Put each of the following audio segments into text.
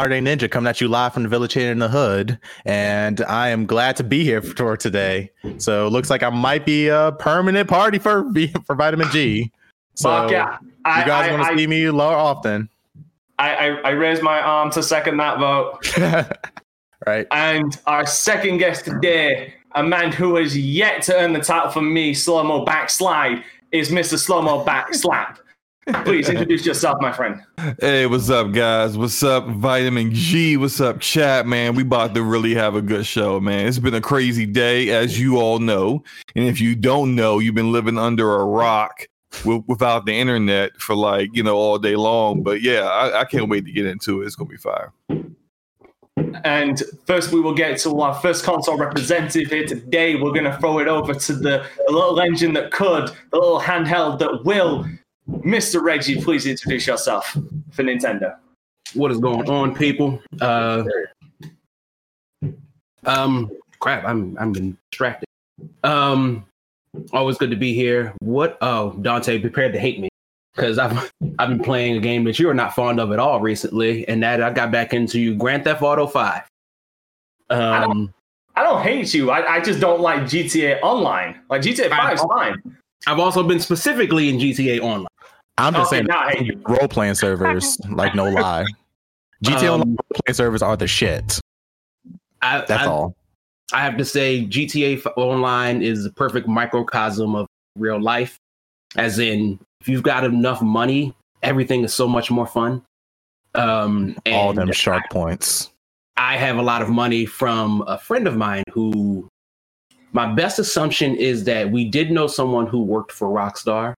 Saturday Ninja coming at you live from the Village here in the Hood, and I am glad to be here for today. So it looks like I might be a permanent party for for Vitamin G. So Fuck yeah. I, you guys want to see me more often, I, I, I raise my arm to second that vote. right? And our second guest today, a man who has yet to earn the title from me, Slow Mo Backslide, is Mr. Slow Mo Backslap. Please introduce yourself, my friend. Hey, what's up, guys? What's up, Vitamin G? What's up, chat, man? We about to really have a good show, man. It's been a crazy day, as you all know. And if you don't know, you've been living under a rock wi- without the internet for like, you know, all day long. But yeah, I, I can't wait to get into it. It's going to be fire. And first, we will get to our first console representative here today. We're going to throw it over to the, the little engine that could, the little handheld that will. Mr. Reggie, please introduce yourself for Nintendo. What is going on, people? Uh, um, crap, I'm I'm been distracted. Um, always good to be here. What? Oh, Dante, prepared to hate me because I've I've been playing a game that you are not fond of at all recently, and that I got back into you Grand Theft Auto Five. Um, I don't hate you. I, I just don't like GTA Online. Like GTA 5 is fine. I've also been specifically in GTA Online. I'm just Okay, saying I role playing servers, like no lie. GTA Um, Online role playing servers are the shit. I, That's I, all. I have to say, GTA Online is a perfect microcosm of real life. As in, if you've got enough money, everything is so much more fun. Um, and All them shark points. I have a lot of money from a friend of mine who. My best assumption is that we did know someone who worked for Rockstar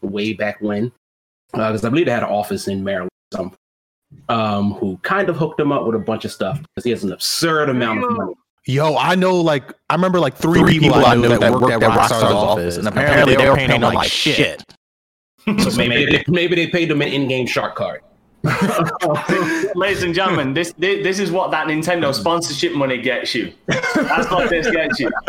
way back when, because I believe they had an office in Maryland. or something, Um, who kind of hooked him up with a bunch of stuff because he has an absurd amount of money. Yo, I know like I remember like three, people, I know that, worked at Rockstar's office, and apparently they were paying them like shit. So maybe they, maybe they paid him an in-game shark card. Ladies and gentlemen, this, this this is what that Nintendo sponsorship money gets you. That's what this gets you.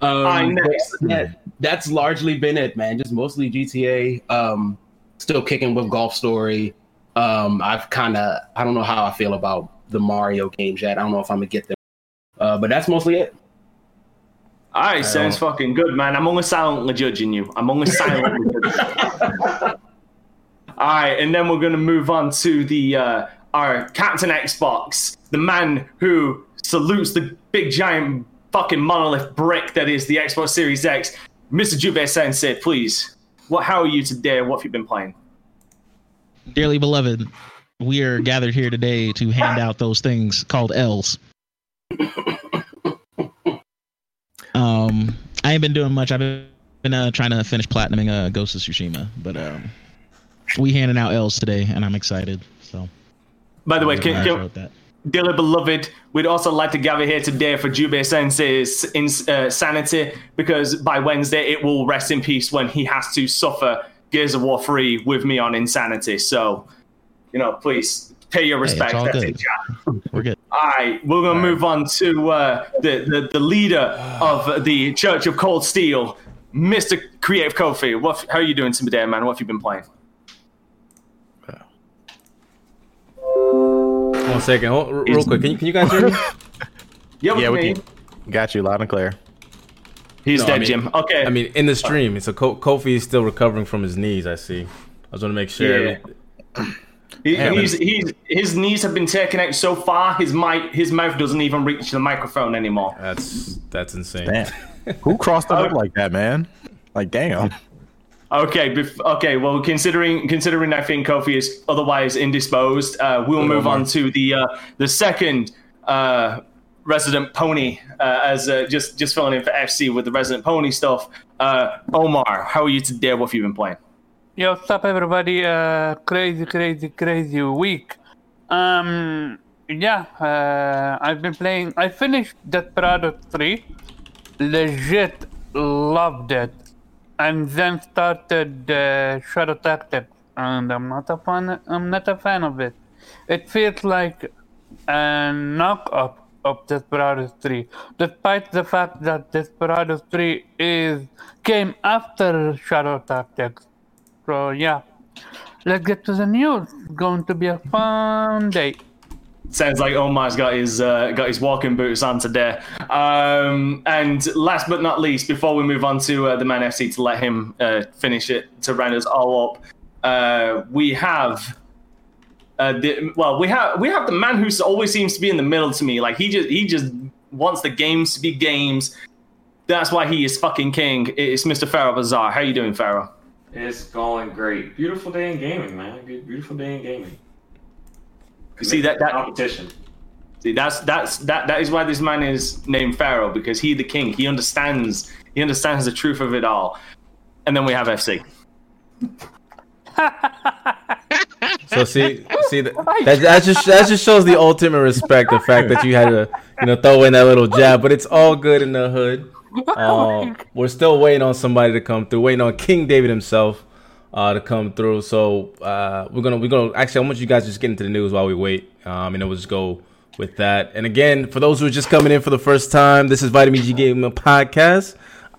Um, Alright, next. that- that's largely been it, man. Just mostly GTA. Um, still kicking with Golf Story. Um, I've kind of I don't know how I feel about the Mario games yet. I don't know if I'm gonna get them, uh, but that's mostly it. All right, sounds fucking good, man. I'm only silently judging you. I'm only silently judging you. All right, and then we're gonna move on to the uh, our Captain Xbox, the man who salutes the big giant fucking monolith brick that is the Xbox Series X. Mr. Jube Sensei, please. What? How are you today? What have you been playing? Dearly beloved, we are gathered here today to hand out those things called L's. Um, I ain't been doing much. I've been, uh, trying to finish platinuming uh, Ghost of Tsushima, but um, we handing out L's today, and I'm excited. So, By the way, can, can, show it that. Dearly beloved, we'd also like to gather here today for Jube Sensei's insanity because by Wednesday it will rest in peace when he has to suffer Gears of War 3 with me on insanity. So, you know, please pay your respect. all That's good. it, chat. We're good. All right, we're going to move on to uh, the, the, the leader of the Church of Cold Steel, Mr. Creative Kofi. What, how are you doing today, man? What have you been playing? One second, hold, r- real quick. Can you, can you guys hear me? Yeah, Yeah, we can. Got you loud and clear. He's No, dead, I mean- Jim. Okay. I mean, in the stream, so Ko- Kofi is still recovering from his knees. I see. I just want to make sure. Yeah. He, he's, he's, his knees have been taken out so far. His mic, his mouth doesn't even reach the microphone anymore. That's that's insane. Damn. Who crossed oh. it up like that, man? Like damn. Okay, bef- okay. Well, considering considering I think Kofi is otherwise indisposed, uh, we'll move on to the uh, the second uh, resident pony uh, as uh, just just filling in for FC with the resident pony stuff. Uh, Omar, how are you today? What have you been playing? Yo, what's up, everybody? Uh, crazy, crazy, crazy week. Um, yeah, uh, I've been playing. I finished Desperado 3. Legit loved it. And then started uh, Shadow Tactics. And I'm not a fan. I'm not a fan of it. It feels like a knockoff of Desperados 3, despite the fact that Desperados 3 is came after Shadow Tactics. So yeah, let's get to the news. It's going to be a fun day. Sounds like Omar's got his uh, got his walking boots on today. Um, and last but not least, before we move on to uh, the Man FC to let him uh, finish it to round us all up, uh, we have. Uh, the, well, we have we have the man who always seems to be in the middle to me. Like he just he just wants the games to be games. That's why he is fucking king. It's Mr. Pharaoh Bazaar. How you doing, Pharaoh? It's going great. Beautiful day in gaming, man. Beautiful day in gaming. You see that that competition. See, that's that's that that is why this man is named Pharaoh because he the king. He understands he understands the truth of it all. And then we have FC. So see, see that, that that just that just shows the ultimate respect. The fact that you had to, you know, throw in that little jab, but it's all good in the hood. Um, we're still waiting on somebody to come through. Waiting on King David himself uh, to come through. So uh, we're gonna we're gonna actually. I want you guys to just get into the news while we wait, um, and then we'll just go with that. And again, for those who are just coming in for the first time, this is Vitamin G Gaming Podcast.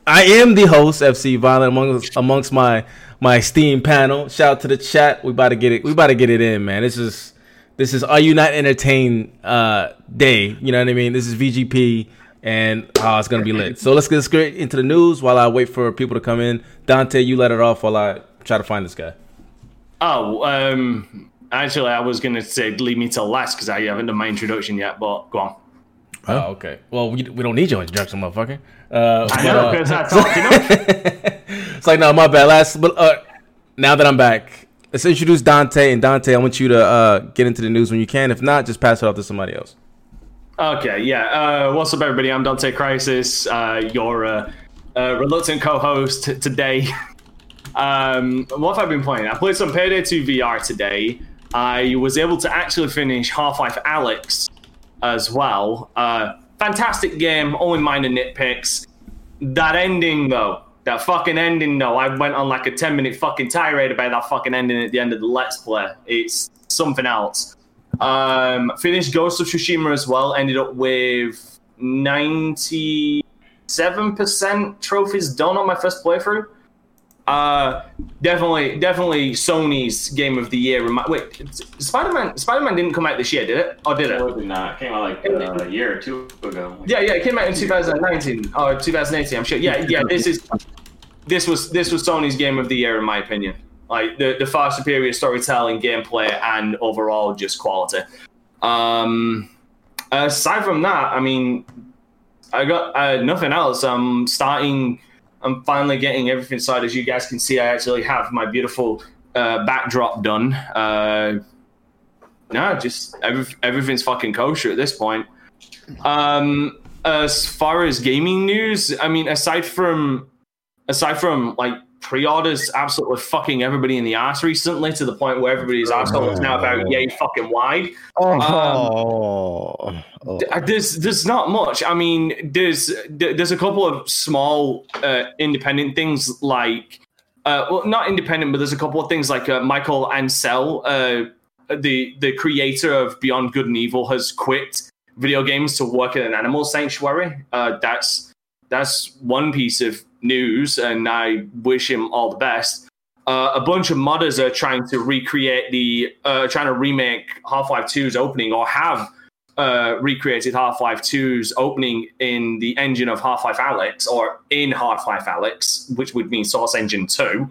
I am the host, FC Violent, amongst amongst my my esteemed panel. Shout out to the chat. We about to get it. We about to get it in, man. This is this is Are You Not Entertained uh, Day. You know what I mean? This is VGP, and uh, it's gonna be lit. So let's get straight into the news while I wait for people to come in. Dante, you let it off while I try to find this guy. Oh, um actually I was gonna say leave me till last because I haven't done my introduction yet, but go on. Oh, okay. Well, we, we don't need your introduction, motherfucker. Uh, I but, know uh, I talked enough. it's like no, my bad. Last, but uh, now that I'm back, let's introduce Dante. And Dante, I want you to uh, get into the news when you can. If not, just pass it off to somebody else. Okay, yeah. Uh, what's up, everybody? I'm Dante Crisis, uh, your uh, uh, reluctant co-host today. um, what have I been playing? I played some Payday 2 VR today. I was able to actually finish Half-Life Alyx as well. Uh, fantastic game, only minor nitpicks. That ending, though, that fucking ending, though, I went on like a 10-minute fucking tirade about that fucking ending at the end of the Let's Play. It's something else. Um, finished Ghost of Tsushima as well. Ended up with ninety-seven percent trophies done on my first playthrough. Uh, definitely, definitely Sony's game of the year. Remi- Wait, Spider-Man. Spider-Man didn't come out this year, did it? Or did it? Absolutely not. Came out like uh, a year or two ago. Yeah, yeah, it came out in 2019 or 2018. I'm sure. Yeah, yeah. This is this was this was Sony's game of the year in my opinion. Like the the far superior storytelling, gameplay, and overall just quality. Um, aside from that, I mean, I got uh, nothing else. I'm starting. I'm finally getting everything started. As you guys can see, I actually have my beautiful uh, backdrop done. Uh, no, just every, everything's fucking kosher at this point. Um, as far as gaming news, I mean, aside from aside from like pre-orders absolutely fucking everybody in the ass recently to the point where everybody's asshole is now about yay fucking wide. Oh, D- uh, There's there's not much. I mean, there's there's a couple of small uh, independent things like uh, well, not independent, but there's a couple of things like uh, Michael Ancel, uh, the the creator of Beyond Good and Evil, has quit video games to work at an animal sanctuary. Uh, that's that's one piece of news, and I wish him all the best. Uh, a bunch of modders are trying to recreate the, uh, trying to remake Half Life 2's opening, or have uh, recreated Half Life 2's opening in the engine of Half Life Alyx, or in Half Life Alyx, which would mean Source Engine 2.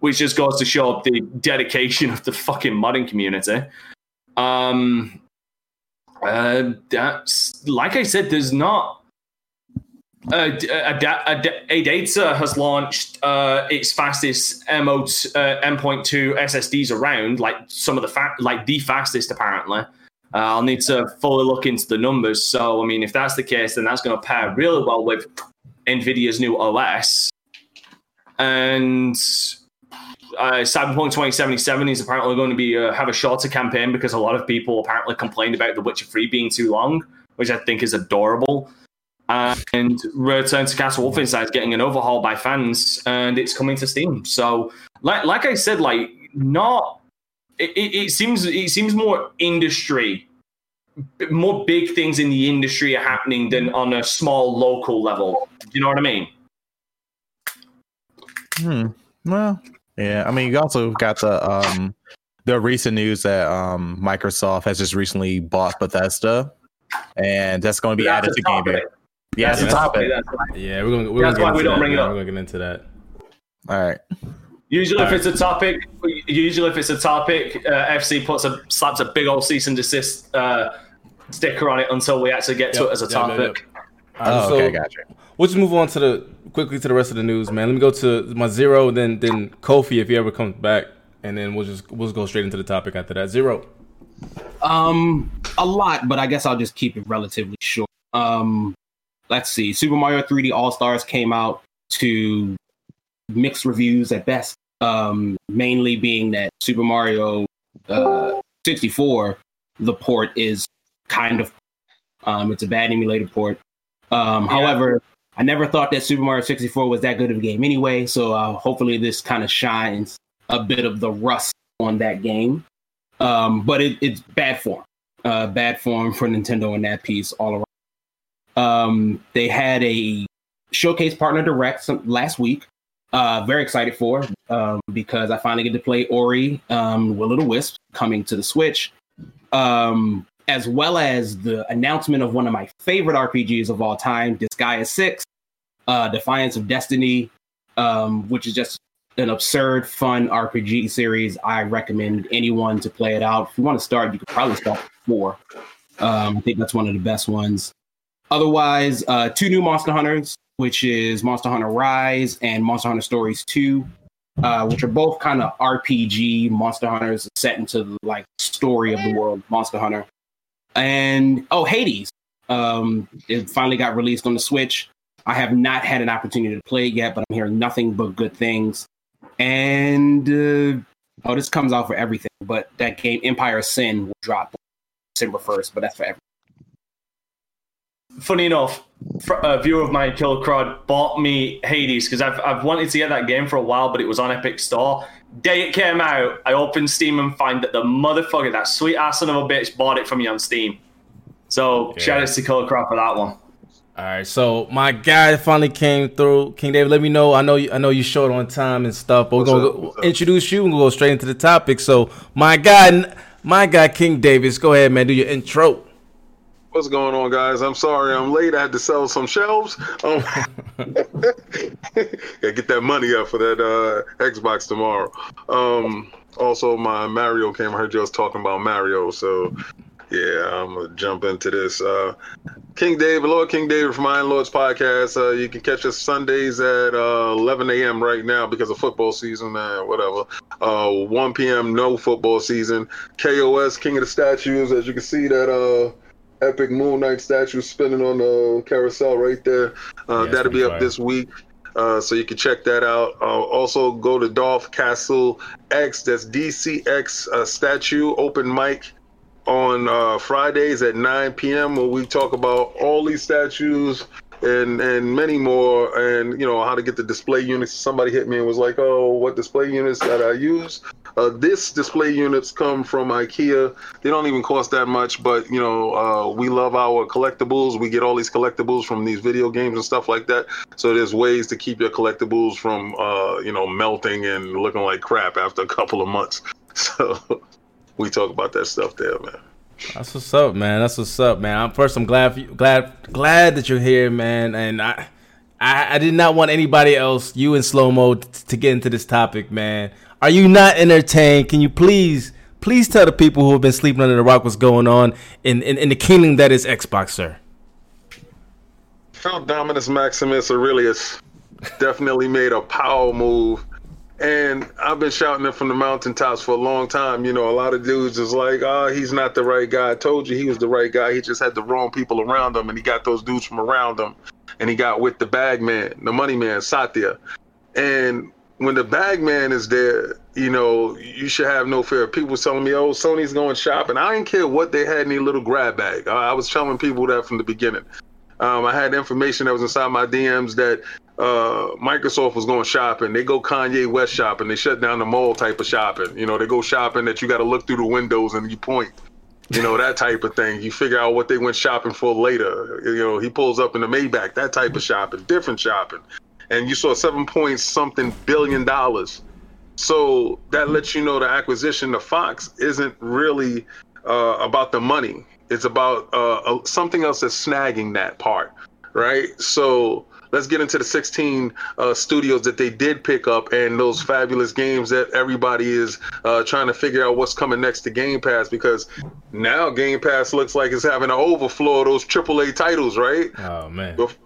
Which just goes to show the dedication of the fucking modding community. Um, uh, that's like I said, there's not uh, Adata has launched uh, its fastest MO uh, M.2 SSDs around, like some of the fa- like the fastest apparently. Uh, I'll need to fully look into the numbers. So, I mean, if that's the case, then that's going to pair really well with NVIDIA's new OS. And uh, Cyberpunk 2077 is apparently going to be uh, have a shorter campaign because a lot of people apparently complained about The Witcher 3 being too long, which I think is adorable. And Return to Castle Wolfenstein is getting an overhaul by fans, and it's coming to Steam. So, like, like I said, like not it, it, it seems it seems more industry, more big things in the industry are happening than on a small local level. Do you know what I mean? Hmm. Well, yeah. I mean, you also got the um the recent news that um, Microsoft has just recently bought Bethesda, and that's going to be That's added to Game. Pass. Yeah, That's it's a a topic. That's right. Yeah, we're gonna. We're That's gonna why we don't that, bring it up. We're gonna get into that. All right. Usually, if Alright. it's a topic, usually if it's a topic, uh, FC puts a slaps a big old cease and desist uh, sticker on it until we actually get to it as a yep, yep, topic. All right, Oh, so okay, gotcha. We'll just move on to the quickly to the rest of the news, man. Let me go to my zero, then then Kofi if he ever comes back, and then we'll just we'll just go straight into the topic after that. Zero. Um, a lot, but I guess I'll just keep it relatively short. Um, let's see. Super Mario 3D All Stars came out to mixed reviews at best. Um, mainly being that Super Mario uh, 64, the port is kind of um, it's a bad emulated port. Um, However, I never thought that Super Mario 64 was that good of a game anyway. So uh, hopefully, this kind of shines a bit of the rust on that game. Um, but it, it's bad form, uh, bad form for Nintendo in that piece all around. Um, they had a showcase partner direct some, last week. Uh, very excited for um, because I finally get to play Ori, um, Will of the Wisp, coming to the Switch, um, as well as the announcement of one of my favorite RPGs of all time, Disgaea Six, uh, Defiance of Destiny, um, which is just an absurd, fun RPG series. I recommend anyone to play it out. If you want to start, you could probably start with four. Um, I think that's one of the best ones. Otherwise, uh, two new Monster Hunters, which is Monster Hunter Rise and Monster Hunter Stories 2, uh, which are both kind of RPG Monster Hunters set into the like story of the world Monster Hunter. And oh, Hades. Um, it finally got released on the Switch. I have not had an opportunity to play yet, but I'm hearing nothing but good things. And uh, oh, this comes out for everything, but that game Empire Sin will drop December 1st, but that's for. Funny enough, a viewer of mine, Kill Crowd, bought me Hades because I've, I've wanted to get that game for a while, but it was on Epic Store. Day it came out, I opened Steam and find that the motherfucker, that sweet ass son of a bitch, bought it from me on Steam. So shout out to Kill Crowd for that one. All right, so my guy finally came through. King David, let me know. I know you, I know you short on time and stuff, but we're gonna go, introduce you and we'll go straight into the topic. So my guy, my guy, King Davis, go ahead, man. Do your intro. What's going on, guys? I'm sorry I'm late. I had to sell some shelves. Um, gotta get that money up for that uh, Xbox tomorrow. Um, also, my Mario came. I heard you was talking about Mario, so yeah, I'm gonna jump into this. Uh, King David, Lord King David from Iron Lords podcast. Uh, you can catch us Sundays at uh, 11 a.m. right now because of football season and whatever. Uh, 1 p.m. no football season. KOS King of the Statues. As you can see that uh, epic Moon Knight statue spinning on the carousel right there. Uh, Yeah, that'll be up fire. this week. Uh, so you can check that out. Uh, also, go to Dolph Castle X. That's DCX uh, statue open mic on uh, Fridays at 9 p.m. where we talk about all these statues and and many more, and you know how to get the display units. Somebody hit me and was like, "Oh, what display units that I use?" Uh, this display units come from IKEA. They don't even cost that much, but you know uh, we love our collectibles. We get all these collectibles from these video games and stuff like that. So there's ways to keep your collectibles from uh, you know melting and looking like crap after a couple of months. So we talk about that stuff there, man. That's what's up, man. That's what's up, man. I'm first. I'm glad, you, glad, glad that you're here, man. And I, I, I did not want anybody else, you and slow mo, t- to get into this topic, man. Are you not entertained? Can you please, please tell the people who have been sleeping under the rock what's going on in in, in the kingdom that is Xbox, sir? Count Dominus Maximus Aurelius definitely made a power move. And I've been shouting it from the mountaintops for a long time. You know, a lot of dudes is like, oh, he's not the right guy. I told you he was the right guy. He just had the wrong people around him, and he got those dudes from around him. And he got with the bag man, the money man, Satya. And when the bag man is there, you know, you should have no fear. People telling me, oh, Sony's going shopping. I didn't care what they had in their little grab bag. I was telling people that from the beginning. Um, I had information that was inside my DMs that uh, Microsoft was going shopping. They go Kanye West shopping. They shut down the mall type of shopping. You know, they go shopping that you got to look through the windows and you point. You know, that type of thing. You figure out what they went shopping for later. You know, he pulls up in the Maybach, that type of shopping, different shopping. And you saw seven point something billion dollars So that lets you know the acquisition of Fox isn't really uh, about the money. It's about uh, something else that's snagging that part, right? So let's get into the 16 uh, studios that they did pick up and those fabulous games that everybody is uh, trying to figure out what's coming next to Game Pass because now Game Pass looks like it's having an overflow of those AAA titles, right? Oh man. But,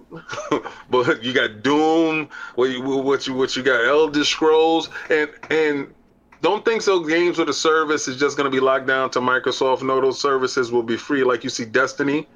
but you got Doom, what you what you what you got Elder Scrolls, and and don't think so. Games with a service is just going to be locked down to Microsoft. No, those services will be free, like you see Destiny,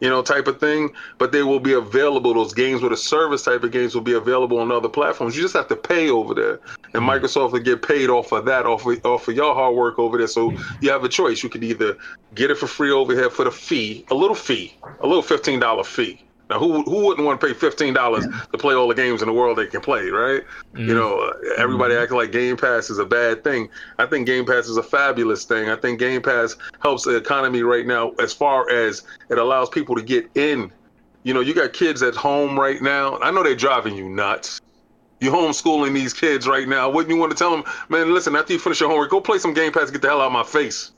you know, type of thing. But they will be available. Those games with a service type of games will be available on other platforms. You just have to pay over there, and mm-hmm. Microsoft will get paid off of that, off of, off of your hard work over there. So you have a choice. You could either get it for free over here for the fee, a little fee, a little fifteen dollar fee. Now, who who wouldn't want to pay fifteen dollars to play all the games in the world they can play, right? You know, uh, everybody acting like Game Pass is a bad thing. I think Game Pass is a fabulous thing. I think Game Pass helps the economy right now as far as it allows people to get in. You know, you got kids at home right now. I know they're driving you nuts. You're homeschooling these kids right now. Wouldn't you want to tell them, man, listen, after you finish your homework, go play some Game Pass, get the hell out of my face.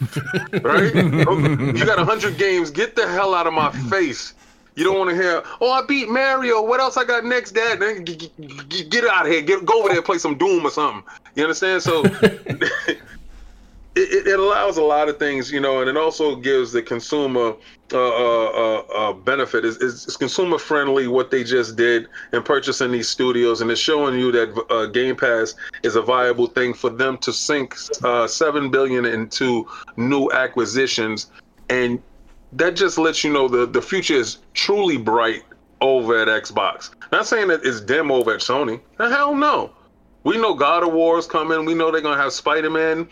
right? you got 100 games, get the hell out of my face. You don't want to hear, oh, I beat Mario. What else I got next, Dad? Then get out of here. Get go over there, and play some Doom or something. You understand? So it, it, allows a lot of things, you know, and it also gives the consumer uh, uh, uh, uh, benefit. It's, it's consumer friendly what they just did in purchasing these studios, and it's showing you that uh, Game Pass is a viable thing for them to sink uh, seven billion into new acquisitions, and that just lets you know the the future is truly bright over at Xbox. Not saying that it's dim over at Sony. The hell no. We know God of War is coming. We know they're gonna have Spider Man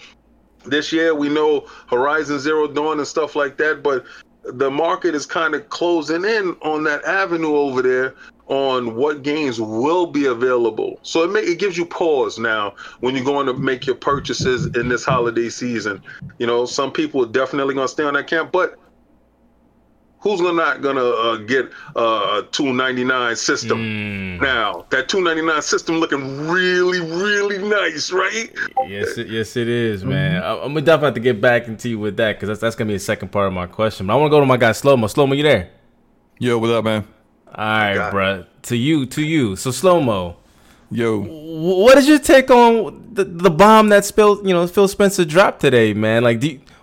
this year. We know Horizon Zero Dawn and stuff like that. But the market is kind of closing in on that avenue over there on what games will be available. So it may, it gives you pause now when you're going to make your purchases in this holiday season. You know, some people are definitely going to stay on that camp, but who's not going to uh, get uh, a 299 system now? That 299 system looking really, really nice, right? Yes, it, yes, it is, man. I, I'm gonna definitely have to get back into you with that because that's that's gonna be the second part of my question. But I want to go to my guy slow mo Slomo. Slomo, you there? Yo, what up, man? All right, bruh. To you, to you. So slow mo Yo, wh- what is your take on the the bomb that spilled? You know, Phil Spencer dropped today, man. Like, do you, wh-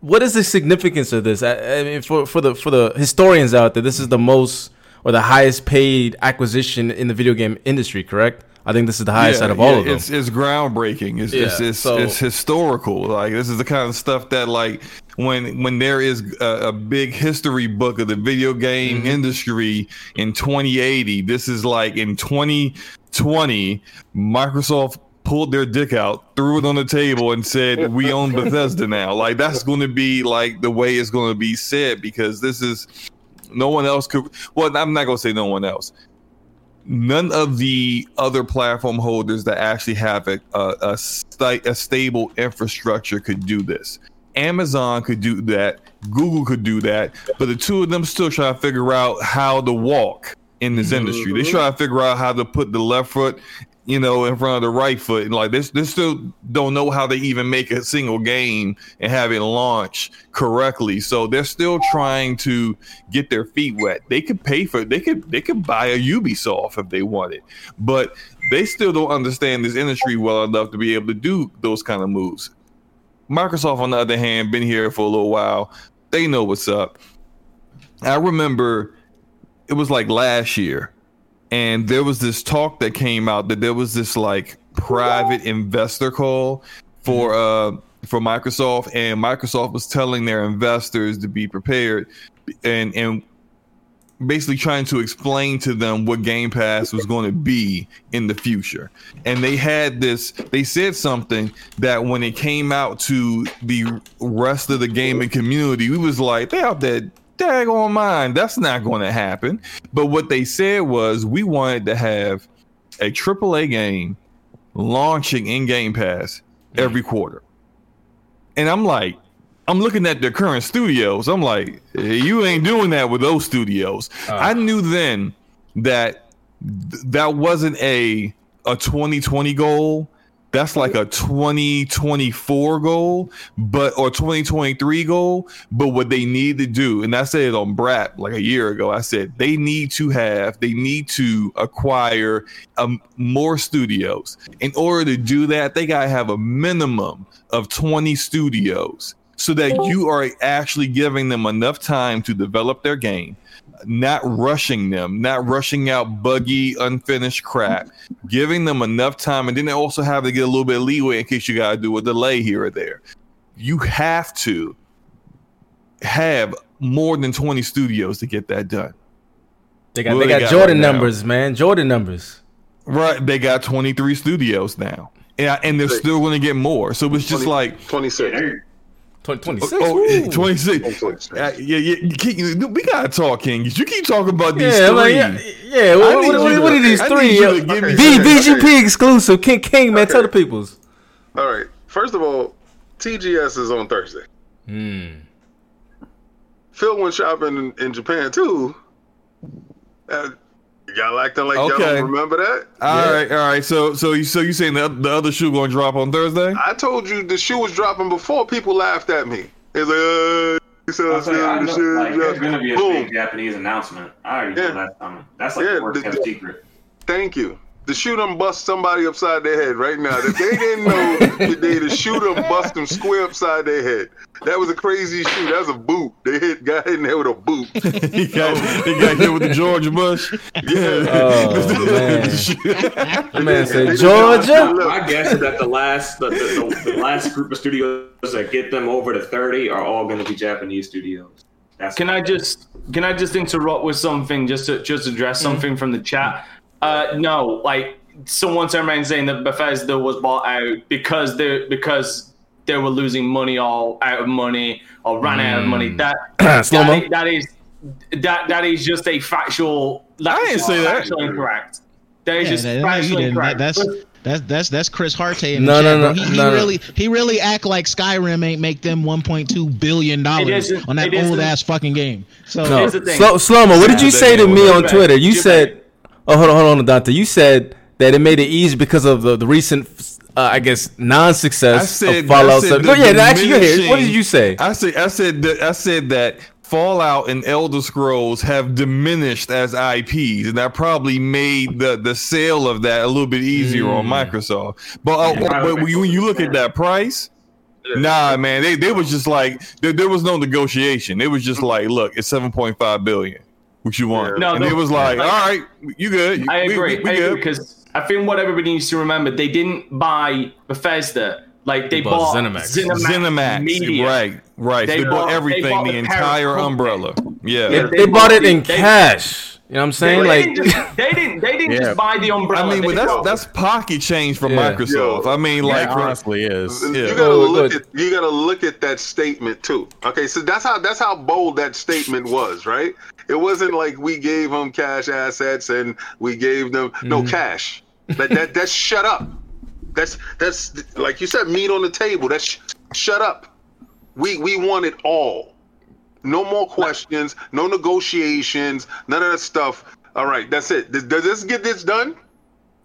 what is the significance of this? I, I mean, for for the for the historians out there, this is the most or the highest paid acquisition in the video game industry. Correct? I think this is the highest out of all of them. It's it's groundbreaking. It's it's, it's, so- it's historical. Like this is the kind of stuff that like when when there is a, a big history book of the video game Mm-hmm. industry in 2080, this is like in 2020, Microsoft pulled their dick out, threw it on the table, and said, "We own Bethesda now." Like that's going to be like the way it's going to be said because this is no one else could. Well, I'm not going to say no one else none of the other platform holders that actually have a a, a, a stable infrastructure could do this. Amazon could do that, Google could do that, but the two of them still trying to figure out how to walk in this industry. They mm-hmm. try to figure out how to put the left foot, you know, in front of the right foot, and like this, they still don't know how they even make a single game and have it launch correctly. So they're still trying to get their feet wet. They could pay for they could they could buy a Ubisoft if they wanted, but they still don't understand this industry well enough to be able to do those kind of moves. Microsoft, on the other hand, been here for a little while. They know what's up. I remember it was like last year, and there was this talk that came out that there was this like private investor call for uh for Microsoft, and Microsoft was telling their investors to be prepared, and and basically trying to explain to them what Game Pass was going to be in the future. And they had this, they said something that when it came out to the rest of the gaming community, we was like, they out there daggone mine. That's not going to happen. But what they said was we wanted to have a AAA game launching in Game Pass mm. every quarter. And I'm like, I'm looking at their current studios. I'm like, you ain't doing that with those studios. Uh. I knew then that th- that wasn't a a 2020 goal. That's like a 2024 goal, but or 2023 goal. But what they need to do, and I said it on Brat like a year ago, I said they need to have, they need to acquire um, more studios. In order to do that, they gotta have a minimum of 20 studios so that you are actually giving them enough time to develop their game not rushing them, not rushing out buggy, unfinished crap, giving them enough time, and then they also have to get a little bit of leeway in case you got to do a delay here or there. You have to have more than 20 studios to get that done. They got What they got, they got Jordan right now? numbers, man. Jordan numbers. Right. They got 23 studios now. And, and they're still going to get more. So it's just 20 like 26. 26. Oh, Ooh. 26. Uh, yeah, yeah. You keep, we gotta talk, King. You keep talking about these Yeah, three. like, yeah, yeah. I What, what, what, to- what are these I three? you to give me V VGP exclusive. King King, man. Tell the peoples. All right. First of all, TGS is on Thursday. Hmm. Phil went shopping in, in Japan too. Uh, y'all acting like y'all don't remember that? All right, all right. So, so you, so you saying the, the other shoe going to drop on Thursday? I told you the shoe was dropping before people laughed at me. It's like, uh, he said, I'll the know, shoe like, there's gonna be a Boom. big Japanese announcement. I already Yeah. know that's coming. That's like Yeah, the worst the- kept secret. Thank you. The shoe done bust somebody upside their head right now. If they didn't know, they the shoe done bust them square upside their head. That was a crazy shoot. That was a boot. They hit got hit in there with a boot. he got he got hit with the George W. Bush. Yeah. Oh man. The man said They- Georgia. My guess is that the last the, the, the, the last group of studios that get them over to 30 are all going to be Japanese studios. That's Can I just can I just interrupt with something just to just address mm. something from the chat? Uh, no, like someone turned around saying that Bethesda was bought out because they because they were losing money all out of money or ran out of money. That Slow-mo. that, is, that is that that is just a factual. That I didn't say that. Factually incorrect. That is Yeah, just that- no, you factually didn't. That- that's But- that's that's that's Chris Harte in No, the chat, no, bro. no, He, he no, no. really he really act like Skyrim ain't make them 1.2 billion dollars on that old ass fucking game. So No, Here's the thing. Slow slow mo. What did you say to me on Twitter? You they- said, "Oh, hold on, hold on, Dante." You said that it made it easy because of the, the recent, uh, I guess, non-success said of Fallout 7. the Oh, yeah, actually, you're here. What did you say? I said I said that I said that Fallout and Elder Scrolls have diminished as IPs, and that probably made the the sale of that a little bit easier on Mm. Microsoft. But uh, Yeah, but when you, when you look at that price. Nah, man, they, they was just like there, there was no negotiation. It was just like, look, it's seven point five billion. What you want? No, and no, it was like, like- all right, you good? I agree. we- we I agree because I think what everybody needs to remember, they didn't buy Bethesda. Like they They bought bought ZeniMax. ZeniMax, Zenimax, Media. right, right. They They, bought, bought- they everything, bought the the entire umbrella. Yeah. They, they they bought it in they- cash. You know what I'm saying? they Like, didn't just, they didn't. They didn't Yeah. just buy the umbrella. I mean, They but that's bought- that's pocket change from Yeah. Microsoft. Yo. I mean, like like, honestly is. You gotta Go- look go- at you gotta look at that statement too. Okay, so that's how that's how bold that statement was, right? It wasn't like we gave them cash assets and we gave them no mm-hmm. cash. That that that's shut up. That's that's like you said, meat on the table. That's sh- shut up. We we want it all. No more questions. No negotiations. None of that stuff. All right, that's it. Does, does this get this done?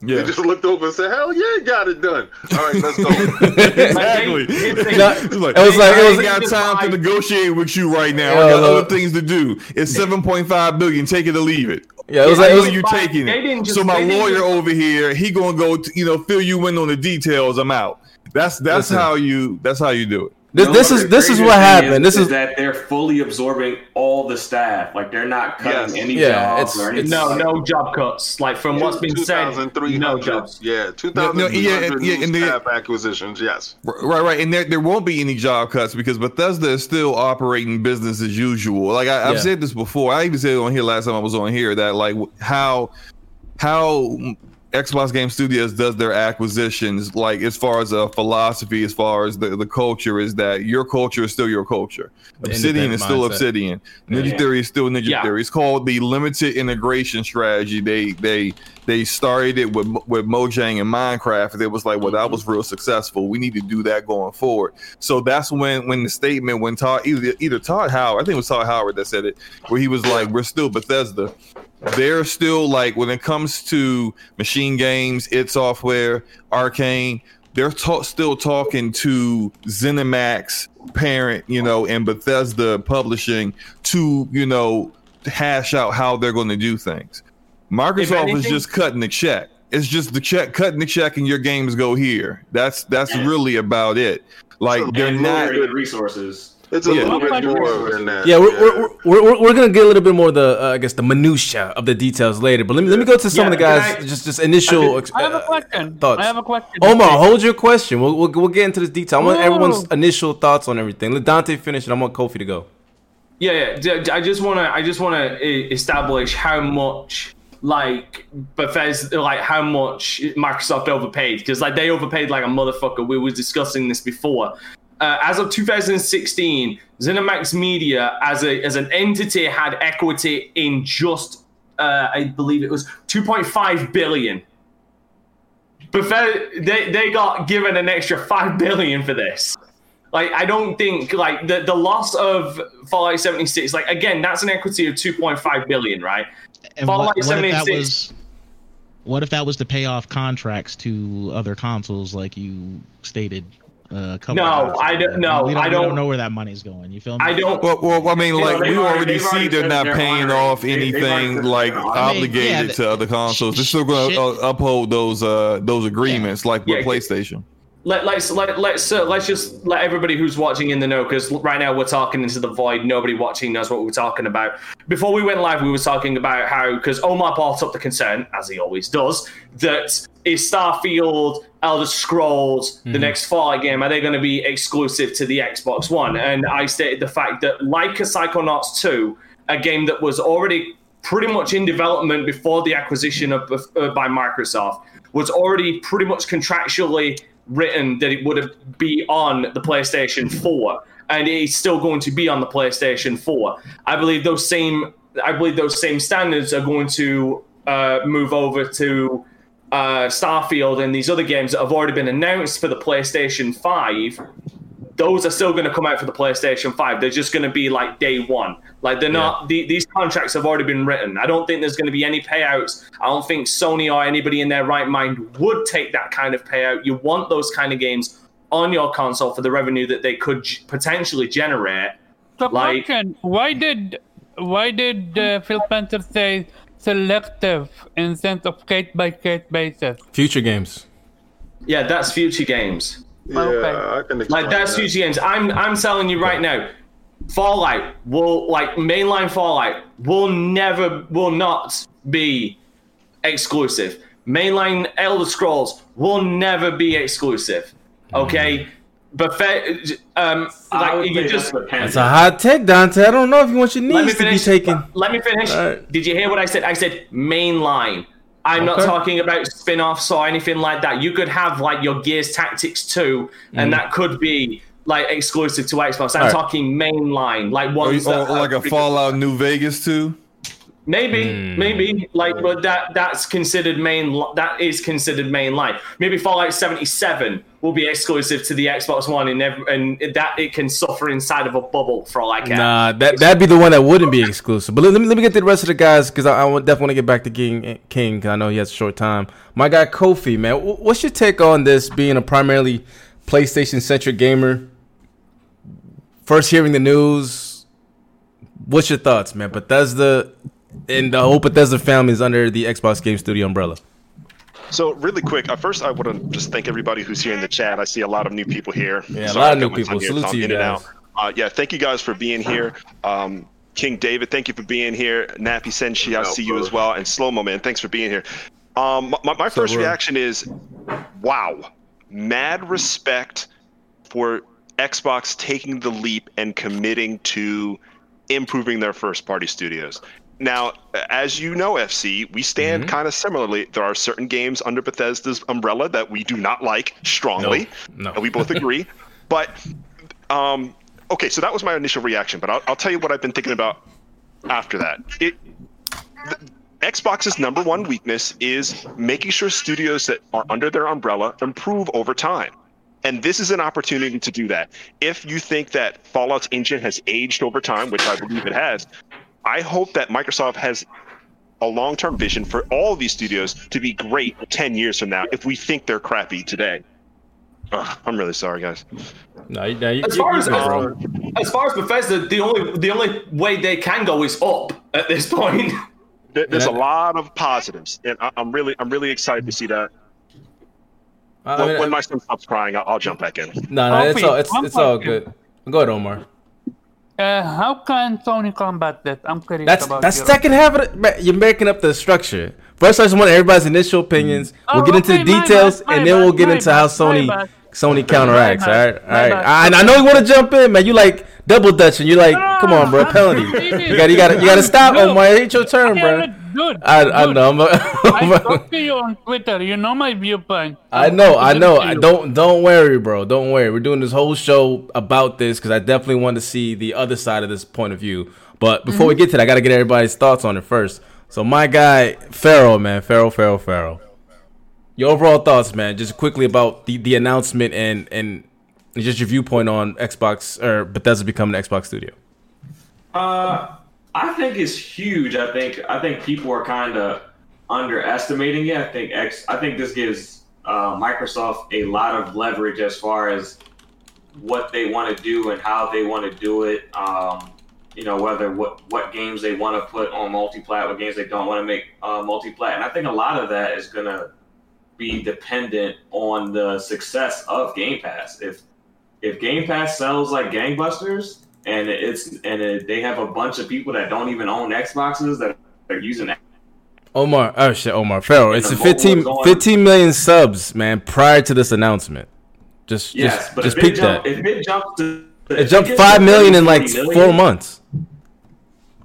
They yeah, just looked over and said, "Hell yeah, got it done." All right, let's go. exactly. No, It's like, it was like- I it ain't was- got time to negotiate with you right now. Yeah, I got look. other things to do. It's seven point five billion. Take it or leave it. yeah, it was I like, it was, you taking they it. didn't just- so my lawyer just- over here, he gonna go, to, you know, fill you in on the details. I'm out. That's that's Listen. how you that's how you do it. This, No, this is this is what thing happened. This is that they're fully absorbing all the staff. Like they're not cutting Yes. any Yeah, jobs it's- or anything. no, no job cuts. Like from what's been said, 2,300 no jobs. Yeah, two No, no, three yeah, yeah, new and they- staff acquisitions. Yes. Right, right, and there there won't be any job cuts because Bethesda is still operating business as usual. Like I, I've Yeah. said this before, I even said it on here last time I was on here that like how how Xbox Game Studios does their acquisitions, like as far as a philosophy, as far as the, the culture, is that your culture is still your culture. The Obsidian is still mindset. Obsidian. Ninja Yeah. Theory is still Ninja Yeah. Theory. It's called the limited integration strategy. They they they started it with with Mojang and Minecraft. And it was like, well, that mm-hmm. was real successful. We need to do that going forward. So that's when when the statement when Todd either either Todd Howard, I think it was Todd Howard that said it, where he was like, we're still Bethesda. They're still like when it comes to MachineGames, id Software, Arcane, they're ta- still talking to ZeniMax parent, you know, and Bethesda Publishing to, you know, hash out how they're going to do things. Microsoft is just cutting the check. It's just the check, cutting the check, and your games go here. That's that's Yeah. really about it. Like they're and not. limited resources. It's a Yeah. little bit more than that. Yeah, we're, we're, we're, we're, we're gonna get a little bit more of the uh, I guess the minutia of the details later. But let me let me go to some Yeah, of the guys I- just just initial. I have a uh, question. thoughts. I have a question. Omar, hold your question. We'll, we'll we'll get into this detail. I want Ooh. everyone's initial thoughts on everything. Let Dante finish, and I want Kofi to go. Yeah, yeah. d- d- I just want to. I just want to establish how much like Bethesda, like how much Microsoft overpaid because like they overpaid like a motherfucker. We were discussing this before. Uh, as of 2016, ZeniMax Media as a as an entity had equity in just uh, I believe it was 2.5 billion. Bethesda, they they got given an extra five billion for this. Like I don't think like the the loss of Fallout 76. Like again, that's an equity of 2.5 billion, right? And Fallout what, what if that 76 was? What if that was to pay off contracts to other consoles, like you stated? Uh, couple No, I don't- no, we don't, I we don't- don't know where that money's going. You feel me? I don't. Well, well, I mean, You know, like they've we already- already see they're not they're paying honoring- off they- they've anything like they're I mean, obligated yeah, to other consoles. They're still going to uh, uphold those uh those agreements, like with Yeah. PlayStation. Let, let's let, let's uh, let's just let everybody who's watching in the know because right now we're talking into the void. Nobody watching knows what we're talking about. Before we went live, we were talking about how because Omar brought up the concern, as he always does, that is Starfield, Elder Scrolls, the next Fallout game, are they going to be exclusive to the Xbox One? And I stated the fact that like a Psychonauts 2, a game that was already pretty much in development before the acquisition of uh, by Microsoft was already pretty much contractually written that it would have be on the PlayStation 4 and it's still going to be on the PlayStation 4. I believe those same I believe those same standards are going to uh, move over to uh, Starfield and these other games that have already been announced for the PlayStation 5 those are still going to come out for the PlayStation 5. They're just going to be like day one. Like they're not, the, these contracts have already been written. I don't think there's going to be any payouts. I don't think Sony or anybody in their right mind would take that kind of payout. You want those kind of games on your console for the revenue that they could g- potentially generate. So Like- question: Why did why did uh, Phil Spencer say selective in sense of case by case basis? Future games. Yeah, that's future games. Yeah, Okay. I can Like that's that. future games. I'm I'm telling you right now, Fallout will like mainline Fallout will never will not be exclusive. Mainline Elder Scrolls will never be exclusive. Okay, but um, I would like say you just dependent. It's a hot take, Dante. I don't know if you want your knees to be finish. taken. Let me finish. Alright. Did you hear what I said? I said mainline. I'm not talking about spin-offs or anything like that. You could have like your Gears Tactics 2, and mm. that could be like exclusive to Xbox. I'm Alright. talking mainline, like Or, ones or like a Fallout New Vegas too. Maybe, hmm. maybe like, but that that's considered main. That is considered mainline. Maybe Fallout 77 will be exclusive to the Xbox One, and ev- and that it can suffer inside of a bubble for all I care. Nah, that that'd be the one that wouldn't be exclusive. But let, let me let me get to the rest of the guys because I, I definitely want to get back to King. King, 'cause I know he has a short time. My guy Kofi, man, what's your take on this being a primarily PlayStation centric gamer? First hearing the news, what's your thoughts, man? Bethesda and the whole Bethesda family is under the Xbox Game Studio umbrella. So really quick, uh, first I want to just thank everybody who's here in the chat. I see a lot of new people here. Yeah, a lot of new people. Salute to you guys. Uh, yeah, thank you guys for being here. Um, King David, thank you for being here. Nappy Senshi, I No see you as well. And Slow Mo Man, thanks for being here. Um, my, my first bro? reaction is, wow, mad respect for Xbox taking the leap and committing to improving their first party studios. Now, as you know, FC, we stand kind of similarly. There are certain games under Bethesda's umbrella that we do not like strongly. No, no. and we both agree. but um, okay, so that was my initial reaction. But I'll, I'll tell you what I've been thinking about after that. It the, Xbox's number one weakness is making sure studios that are under their umbrella improve over time. And this is an opportunity to do that. If you think that Fallout's engine has aged over time, which I believe it has, I hope that Microsoft has a long-term vision for all of these studios to be great 10 years from now if we think they're crappy today. Ugh, I'm really sorry, guys. No, no, you, As you- far as, good, as, as far as Bethesda, the only the only way they can go is up at this point. There- There's a lot of positives, and I- I'm really, I'm really excited to see that. I When, mean, when my son stops crying, I'll, I'll jump back in. no, no, it's all it's it's all good. Go ahead, Omar. Uh, how can Sony combat that? I'm curious That's about that's your- second half of it. man, You're making up the structure. First, I just want everybody's initial opinions. Oh, we'll get into okay, the details, bad, and then we'll get into how bad, my Sony. Sony counteracts. All My right, bad, all my right. bad. I, and I know you want to jump in, man. You like double dutching. You're like, No, come on, bro, I'm penalty. You got, you got, you got to stop, No. Omar. It ain't your turn, bro. Dude, I, I dude, know. I'm I a, talked to you on Twitter. You know my viewpoint. I know, I know. I don't don't worry, bro. Don't worry. We're doing this whole show about this because I definitely want to see the other side of this point of view. But before we mm-hmm. get to that, I gotta get everybody's thoughts on it first. So my guy, Farrell, man, Farrell, Farrell, Farrell. Your overall thoughts, man, just quickly about the, the announcement and and just your viewpoint on Xbox or Bethesda becoming an Xbox studio. Uh, I think it's huge. I think I think people are kind of underestimating it. I think X. I think this gives uh, Microsoft a lot of leverage as far as what they want to do and how they want to do it. Um, you know, whether what what games they want to put on multi-plat, what games they don't want to make uh, multi-plat, and I think a lot of that is gonna be dependent on the success of Game Pass. If if Game Pass sells like gangbusters, and it's and it, they have a bunch of people that don't even own Xboxes that are using it. Omar, oh shit, Omar Farrell. It's a 15, 15 million subs, man, prior to this announcement. Just Yes, just but just if peep jump, that. if it jumps to It jumped five million in like four months.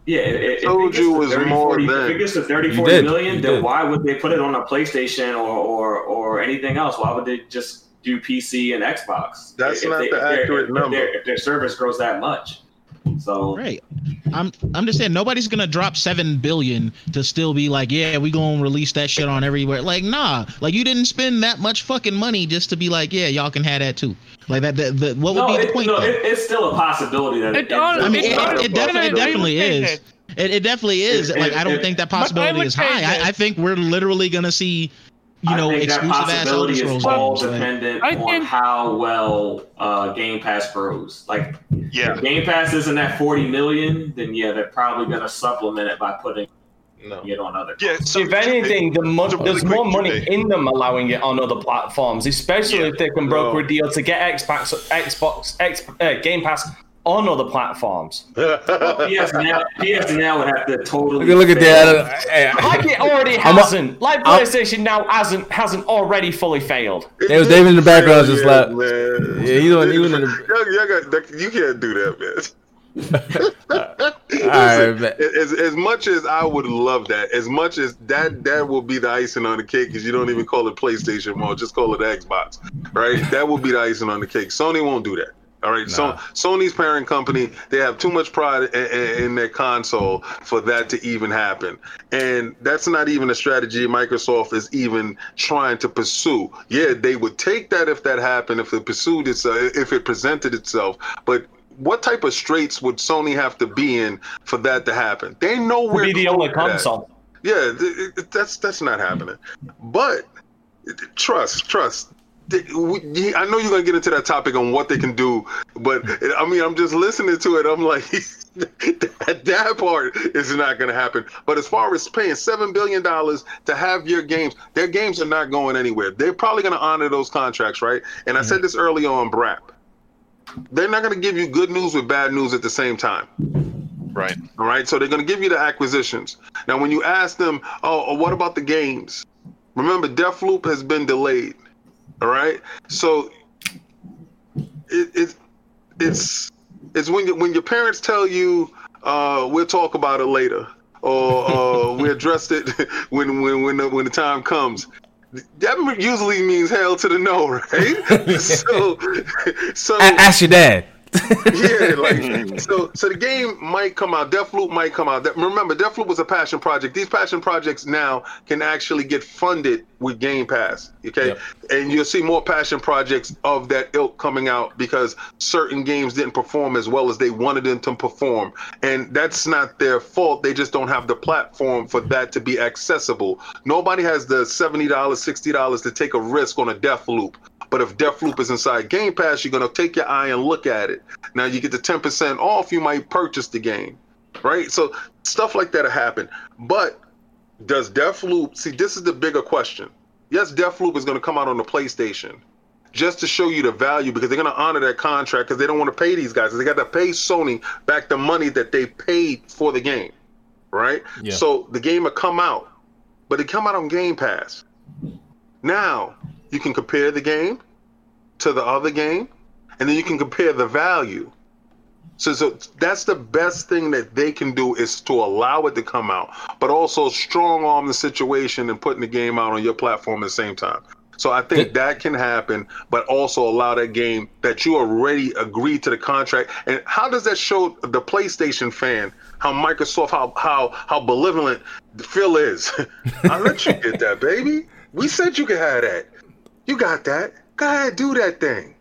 Yeah, if, if Told you it was 30, more 40, than. If it gets to 30, You 40 did, million, you then why would they put it on a PlayStation or, or, or anything else? Why would they just do PC and Xbox? That's If not they- the if their- accurate if number. their- If their service grows that much. So Right. I'm I'm just saying nobody's gonna drop seven billion to still be like, yeah, we gonna release that shit on everywhere. Like, nah. Like you didn't spend that much fucking money just to be like, yeah, y'all can have that too. Like that. that, that what would no, be the it, point? no it, it's still a possibility that It it, all- I mean, it, it, it definitely, it definitely is. It, it definitely is. If- like, if- I don't if- think that possibility is high. I, I think we're literally gonna see, you I know, think that exclusive ass Elder possibility Scrolls is all dependent I on think- how well uh, Game Pass grows. Like, Yeah. if Game Pass isn't at 40 million, then yeah, they're probably going to supplement it by putting No. it on other. Yeah. So if anything, the mo- really there's quick, more money Janae. in them allowing it on other platforms, especially Yeah. if they can broker No. a deal to get Xbox, Xbox, X, uh, Game Pass on other platforms. PS now, PS now would have to totally. Look at look that. Hey, Like it already I'm a- hasn't. like I'm- PlayStation now hasn't hasn't already fully failed. There was David in the background just yeah, like- man. Yeah, he doing- he doing the- Y'all- y'all got- that- you can't do that, man. Listen, man. as, as much as I would love that, as much as that that will be the icing on the cake, because you don't even call it PlayStation more, just call it Xbox, right? That will be the icing on the cake. Sony won't do that. All right, Nah. so Sony's parent company, they have too much pride in, in, in their console for that to even happen, and that's not even a strategy Microsoft is even trying to pursue. Yeah, they would take that if that happened, if it pursued itself, if it presented itself, but what type of straits would Sony have to be in for that to happen? They know Would we're be the only console. Yeah, th- th- that's that's not happening. But trust, trust. I know you're gonna get into that topic on what they can do, but I mean, I'm just listening to it. I'm like, that, part is not gonna happen. But as far as paying seven billion dollars to have your games, their games are not going anywhere. They're probably gonna honor those contracts, right? And I said mm-hmm. this early on, Brap. They're not gonna give you good news with bad news at the same time. right. All right, so they're going to give you the acquisitions. Now, when you ask them, oh, oh, what about the games? Remember, Deathloop has been delayed. All right, so it, it it's it's when you, when your parents tell you, uh, we'll talk about it later, or uh, we addressed it when when when the, when the time comes. That usually means hell to the no, right? so, so ask your dad. yeah, like so. So the game might come out. Deathloop might come out. Remember, Deathloop was a passion project. These passion projects now can actually get funded with Game Pass. Okay, Yep. and you'll see more passion projects of that ilk coming out because certain games didn't perform as well as they wanted them to perform, and that's not their fault. They just don't have the platform for that to be accessible. Nobody has the seventy dollars, sixty dollars to take a risk on a Deathloop But if Deathloop is inside Game Pass, you're gonna take your eye and look at it. Now you get the 10% off, you might purchase the game. Right? So stuff like that'll happen. But does Deathloop see this is the bigger question. Yes, Deathloop is gonna come out on the PlayStation just to show you the value because they're going to honor that contract because they don't want to pay these guys. They got to pay Sony back the money that they paid for the game, right? Yeah. So the game will come out, but it come out on Game Pass. Now you can compare the game to the other game, and then you can compare the value. So, so that's the best thing that they can do is to allow it to come out, but also strong arm the situation and putting the game out on your platform at the same time. So I think that can happen, but also allow that game that you already agreed to the contract. And how does that show the PlayStation fan how Microsoft how how how benevolent Phil is? I let you get that, baby. We said you could have that. You got that. Go ahead, do that thing.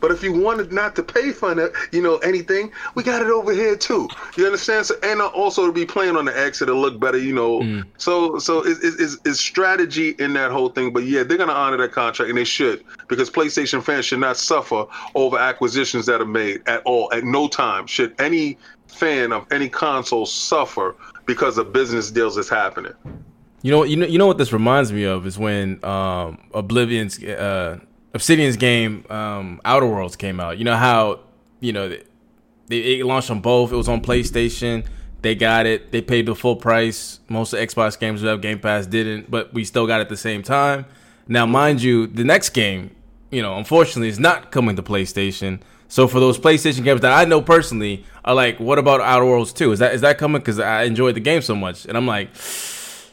But if you wanted not to pay for it, you know anything, we got it over here too. You understand? So, and also to be playing on the exit it'll look better. You know. Mm. So so it's, it's, it's strategy in that whole thing. But yeah, they're gonna honor that contract, and they should because PlayStation fans should not suffer over acquisitions that are made at all. At no time should any fan of any console suffer because of business deals that's happening. You know, you know, you know what this reminds me of is when um, Oblivion's uh, Obsidian's game um, Outer Worlds came out. You know how you know they, it launched on both. It was on PlayStation. They got it. They paid the full price. Most of Xbox games who have Game Pass didn't, but we still got it at the same time. Now, mind you, the next game, you know, unfortunately, is not coming to PlayStation. So for those PlayStation games that I know personally are like, what about Outer Worlds 2? Is that is that coming? Because I enjoyed the game so much, and I'm like,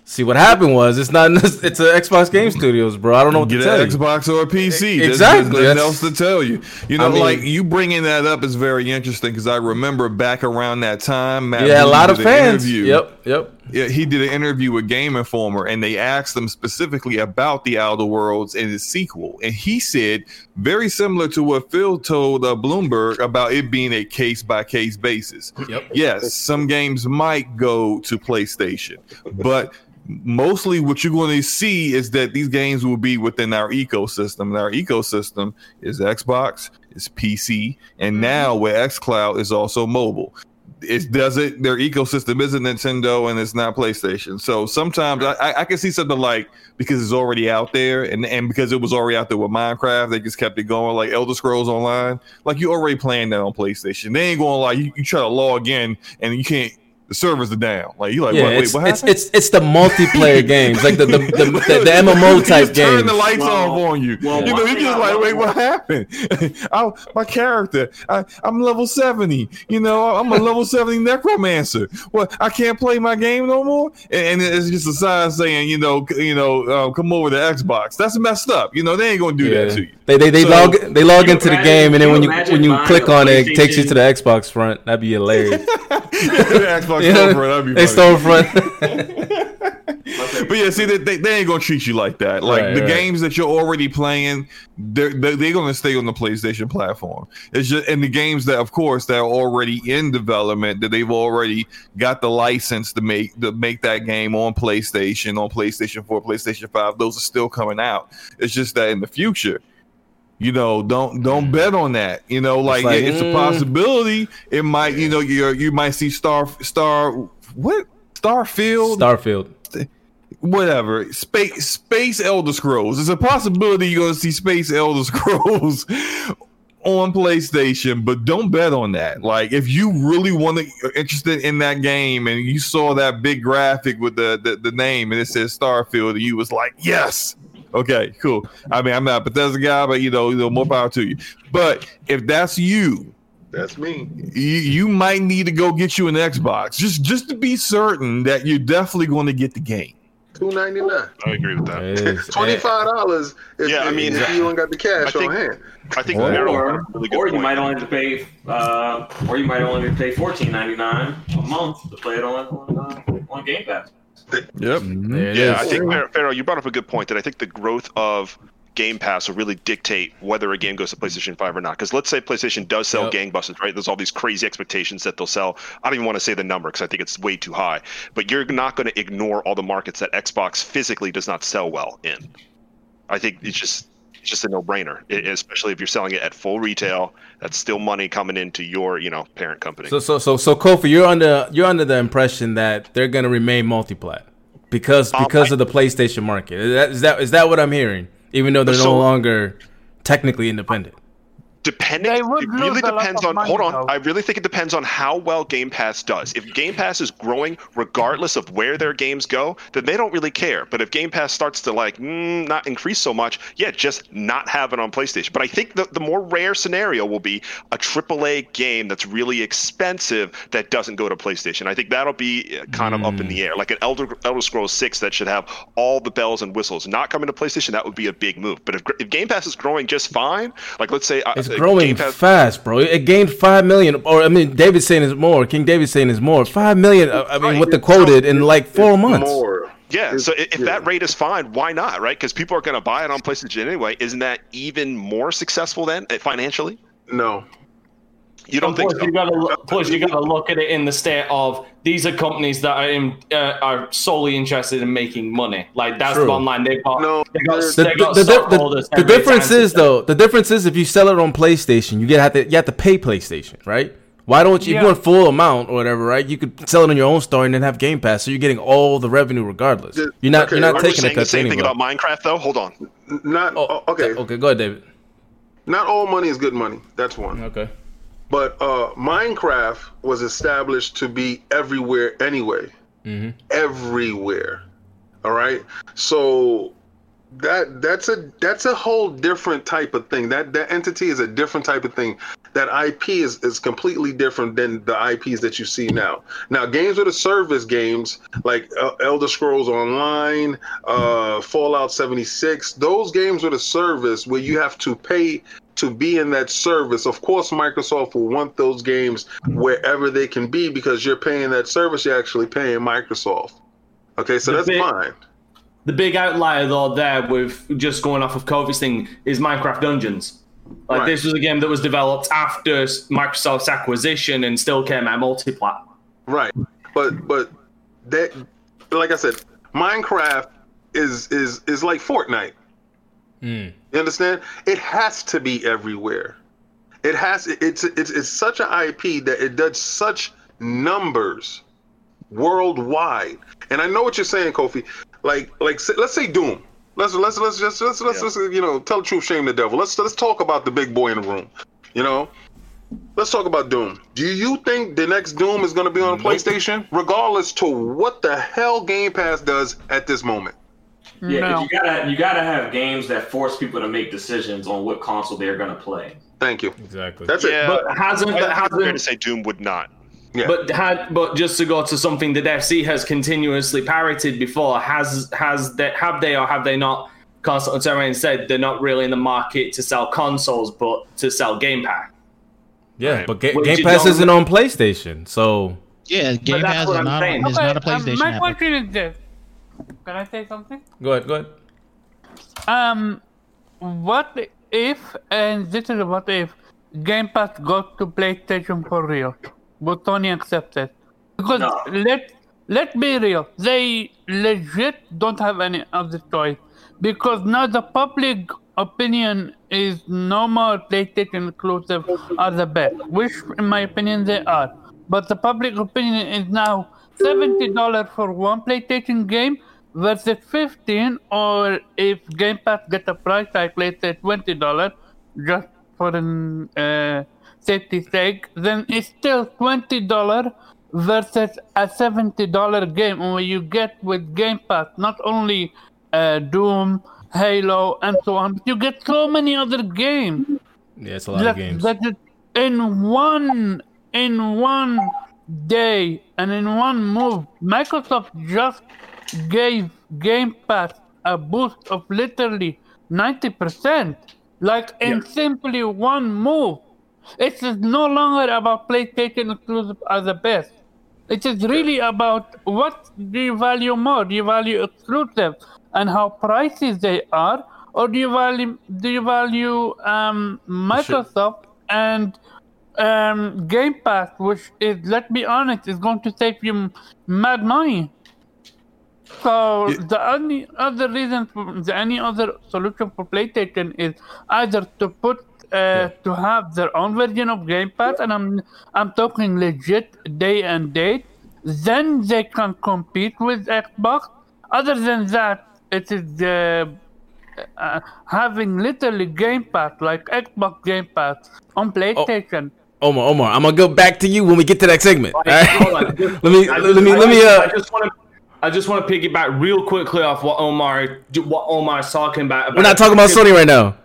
see what happened was it's not it's a Xbox Game Studios, bro. I don't know what Get to tell an you. Xbox or a PC. Exactly. There's nothing else to tell you. You know, I mean- like you bringing that up is very interesting because I remember back around that time, Matt Yeah, a lot of an fans. interview. Yep, yep. Yeah, he did an interview with Game Informer, and they asked him specifically about the Outer Worlds and its sequel, and he said very similar to what Phil told uh, Bloomberg about it being a case by case basis. Yep. Yes, some games might go to PlayStation, but mostly what you're going to see is that these games will be within our ecosystem. And our ecosystem is Xbox, is PC, and mm-hmm. now with XCloud is also mobile. It does it. Their ecosystem isn't Nintendo and it's not PlayStation. So sometimes I, I- I can see something like because it's already out there, and and because it was already out there with Minecraft, they just kept it going. Like Elder Scrolls Online, like you already playing that on PlayStation. They ain't going like you, you try to log in and you can't. The servers are down. Like you're like yeah, what, wait, it's, what it's, happened? it's it's the multiplayer games, like the the, the, the, the MMO type just turn the lights Well, off on you. well, you know, one you thing just like, wait, what happened? I, my character, I, I'm level 70. You know, I'm a level 70 necromancer. What? I can't play my game no more. And, and it's just a sign saying, you know, you know, uh, come over to Xbox. That's messed up. You know, they ain't gonna do Yeah. that to you. They they, they So- log they log You into the game, and then when you when you click on it, it takes you to the Xbox front. That'd be hilarious. Xbox You know, storefront, that'd be they funny. storefront. But yeah, see, they, they, they ain't gonna treat you like that. Like Right, the right. games that you're already playing, they're, they're they're gonna stay on the PlayStation platform. It's just and the games that, of course, that are already in development that they've already got the license to make to make that game on PlayStation, on PlayStation Four, PlayStation Five. Those are still coming out. It's just that in the future. You know, don't don't bet on that. You know, like, like, it's a mm. possibility. It might, you know, you you might see Star Star what Starfield Starfield. whatever space space elder scrolls there's a possibility you're going to see space elder scrolls on playstation but don't bet on that like if you really want to interested in that game and you saw that big graphic with the the, the name and it says starfield and you was like yes okay cool i mean i'm not a bethesda guy but you know, you know more power to you but if that's you That's me. you, you might need to go get you an xbox just just to be certain that you're definitely going to get the game Two ninety nine. I agree with that. It is. Twenty five dollars. Yeah, I mean, if you don't got the cash think- on hand. I think Or- Or, really good or you point. might only have to pay, uh, or you might only have to pay fourteen ninety nine a month to play it on on, uh, on Game Pass. Yep mm-hmm. There Yeah, I think Pharaoh, Pharaoh, you brought up a good point that I think the growth of Game Pass will really dictate whether a game goes to PlayStation 5 or not. Because let's say PlayStation does sell Yep. gangbusters, right? There's all these crazy expectations that they'll sell. I don't even want to say the number because I think it's way too high. But you're not going to ignore all the markets that Xbox physically does not sell well in. I think it's just it's just a no-brainer, I- especially if you're selling it at full retail. That's still money coming into your, you know, parent company. So so so so Kofi, you're under you're under the impression that they're gonna remain multi-plat because Um, because I- of the PlayStation market. Is that is that is that what I'm hearing? Even though they're So- no longer technically independent. Depending, it really lose a lot depends on. money, hold on, though. I really think it depends on how well Game Pass does. If Game Pass is growing regardless of where their games go, then they don't really care. But if Game Pass starts to like mm, not increase so much, yeah, just not have it on PlayStation. But I think the the more rare scenario will be a AAA game that's really expensive that doesn't go to PlayStation. I think that'll be uh, kind of up in the air, like an Elder Elder Scrolls Six that should have all the bells and whistles. Not coming to PlayStation, that would be a big move. But if, if Game Pass is growing just fine, like let's say uh, It's growing Game Pass, fast, bro. It gained five million, or I mean, David's saying is more. King David's saying is more. Five million. uh, I mean, what the quoted in like four months. More. Yeah, It's- so i- if yeah. that rate is fine, why not, right? Because people are going to buy it on PlayStation anyway. Isn't that even more successful then uh, financially? No. You don't think plus, so? you gotta look, plus you got to look at it in the state of these are companies that are in, uh, are solely interested in making money. Like that's True. the bottom line. They've got No, they got, The, they got the, the, the, the difference is though the difference is if you sell it on PlayStation, you get have to you have to pay PlayStation, right? Why don't you if Yeah. you want full amount or whatever, right? You could sell it on your own store and then have Game Pass, so you're getting all the revenue regardless. You're not okay, you're not I'm taking a saying the same anyway. thing about Minecraft though? Hold on. Not Oh, okay. okay, go ahead, David. Not all money is good money. That's one. Okay. But uh, Minecraft was established to be everywhere anyway. Mhm. Everywhere. All right. So that that's a that's a whole different type of thing. That that entity is a different type of thing. That IP is, is completely different than the IPs that you see now. Now, games with a service games like uh, Elder Scrolls Online, uh, Fallout 76, those games with a service where you have to pay to be in that service. Of course, Microsoft will want those games wherever they can be because you're paying that service. You're actually paying Microsoft. Okay, so The that's big- fine. The big outlier though there with just going off of Kofi's thing is Minecraft Dungeons. Like Right. this was a game that was developed after Microsoft's acquisition and still came out multi-plat. Right. But but that like I said, Minecraft is is is like Fortnite. Mm. You understand? It has to be everywhere. It has it's it's it's such an IP that it does such numbers worldwide. And I know what you're saying, Kofi. Like like let's say Doom. Let's let's let's just let's let's, let's you know tell the truth, shame the devil. Let's let's talk about the big boy in the room. You know, let's talk about Doom. Do you think the next Doom is going to be on PlayStation, regardless to what the hell Game Pass does at this moment? Yeah, 'cause No. you gotta you gotta have games that force people to make decisions on what console they're gonna play. Thank you. Exactly. That's it. Yeah, But hasn't I but think it's fair to say Doom would not. Yeah. but had but just to go to something that FC has continuously parroted before, has has that have they or have they not constantly turned around and said they're not really in the market to sell consoles but to sell Game Pass. Yeah, Right. but Ga- Game Pass isn't on PlayStation, so Yeah, Game Pass what is I'm not, saying. is not a Okay, um, PlayStation my app. question is this. Can I say something? go ahead, go ahead. Um, what if, and this is what if, Game Pass goes to PlayStation for real? Would Tony accept it? Because No. let let's be real, they legit don't have any other choice. Because now the public opinion is no more PlayStation exclusive are the best, which in my opinion they are. But the public opinion is now seventy dollars for one PlayStation game versus fifteen, or if Game Pass get a price tag, let's say twenty dollars, just for an uh, safety sake, then it's still twenty dollars versus a seventy dollar game where you get with Game Pass not only uh, Doom, Halo, and so on, but you get so many other games. Yeah, it's a lot of games. that it- in one in one day and in one move, Microsoft just gave Game Pass a boost of literally ninety percent, like in simply one move. It is no longer about PlayStation exclusive as the best. It is really about what do you value more? Do you value exclusive and how pricey they are, or do you value do you value um, Microsoft and um, Game Pass, which is let's be honest, is going to save you mad money. So the only other reason, for, the any other solution for PlayStation is either to put uh, to have their own version of Game Pass, and I'm I'm talking legit day and date. Then they can compete with Xbox. Other than that, it is uh, uh, having literally Game Pass like Xbox Game Pass on PlayStation. Omar, Omar, I'm gonna go back to you when we get to that segment. all Right, right? let me, I let me, I let me. Uh, I just want to. I just want to piggyback real quickly off what Omar, what Omar's talking about. we're not talking about Sony right now.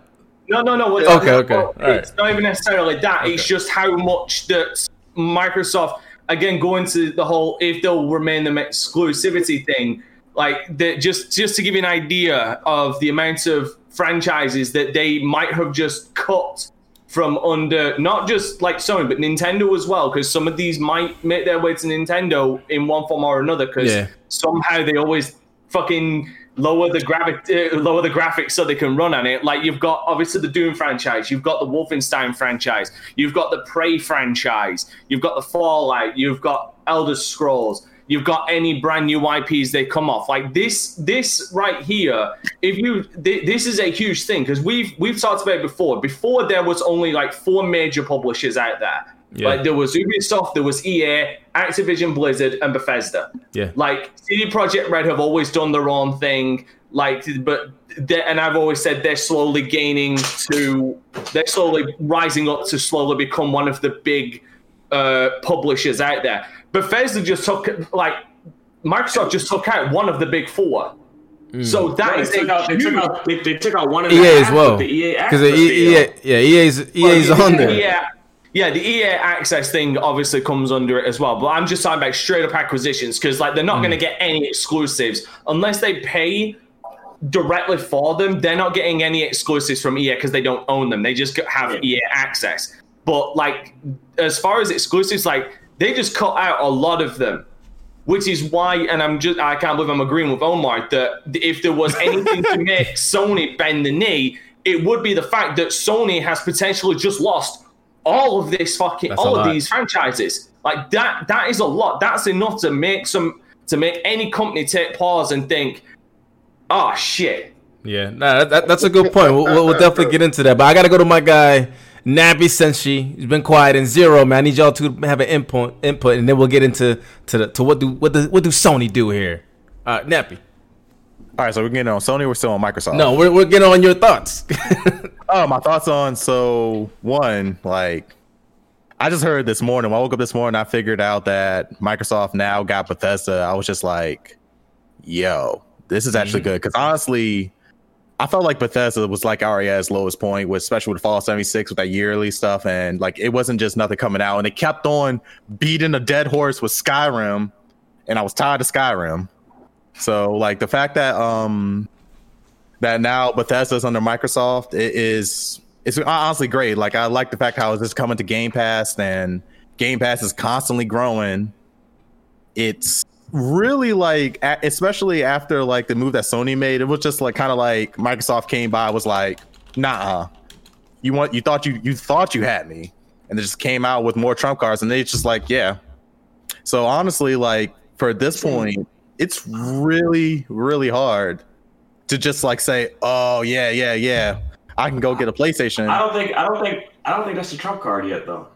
No, no, no. what- Okay, okay, right. It's not even necessarily that. It's just how much that Microsoft, again, going to the whole if they'll remain the exclusivity thing, like that. Just just to give you an idea of the amount of franchises that they might have just cut from under not just like Sony but Nintendo as well because some of these might make their way to Nintendo in one form or another because Yeah. somehow they always fucking lower the gravi- uh, lower the graphics so they can run on it. Like you've got obviously the Doom franchise, you've got the Wolfenstein franchise, you've got the Prey franchise, you've got the Fallout, you've got Elder Scrolls, you've got any brand new IPs they come off. Like this, this right here, if you th- this is a huge thing because we've we've talked about it before. Before there was only like four major publishers out there. Yeah. Like there was Ubisoft, there was EA, Activision Blizzard, and Bethesda Yeah. like CD Projekt Red have always done their own thing. Like, but and I've always said they're slowly gaining to, they're slowly rising up to slowly become one of the big uh, publishers out there. Bethesda just took like Microsoft just took out one of the big four. So that Right, is they took out, they took out, they, they took out one of the EA as well. of the EA Because EA, deal. yeah, EA's EA's on there. Yeah, yeah, the EA access thing obviously comes under it as well. But I'm just talking about straight up acquisitions because like they're not going to get any exclusives unless they pay directly for them. They're not getting any exclusives from EA because they don't own them. They just get- have EA access. But like as far as exclusives, like they just cut out a lot of them. Which is why, and I'm just, I can't believe I'm agreeing with Omar that if there was anything to make Sony bend the knee, it would be the fact that Sony has potentially just lost all of this fucking, That's all of these franchises. Like that, that is a lot. That's enough to make some, to make any company take pause and think, oh shit. Yeah, nah, that, that, that's a good point. We'll, we'll, we'll definitely get into that. But I got to go to my guy, Nappy Senshi. He's been quiet in zero, man. I need y'all to have an input, input, and then we'll get into to the, to what do what do what do Sony do here? Uh, Nappy. All right, so we're getting on Sony. We're still on Microsoft. No, we're we're getting on your thoughts. Oh, my thoughts on so one, like I just heard this morning. When I woke up this morning, I figured out that Microsoft now got Bethesda. I was just like, yo, this is actually good. Because honestly, I felt like Bethesda was like at lowest point, with especially with Fallout 76 with that yearly stuff, and like it wasn't just nothing coming out, and it kept on beating a dead horse with Skyrim, and I was tired of Skyrim. So like the fact that um that now Bethesda's under Microsoft it is it's honestly great. Like I like the fact how it's just coming to Game Pass and Game Pass is constantly growing. It's really like especially after like the move that Sony made, it was just like kind of like Microsoft came by was like, nah, you want you thought you you thought you had me, and they just came out with more trump cards, and they just like, yeah. So honestly, like for this point, it's really really hard to just like say, oh yeah yeah yeah, I can go get a PlayStation. I don't think I don't think I don't think that's a trump card yet though.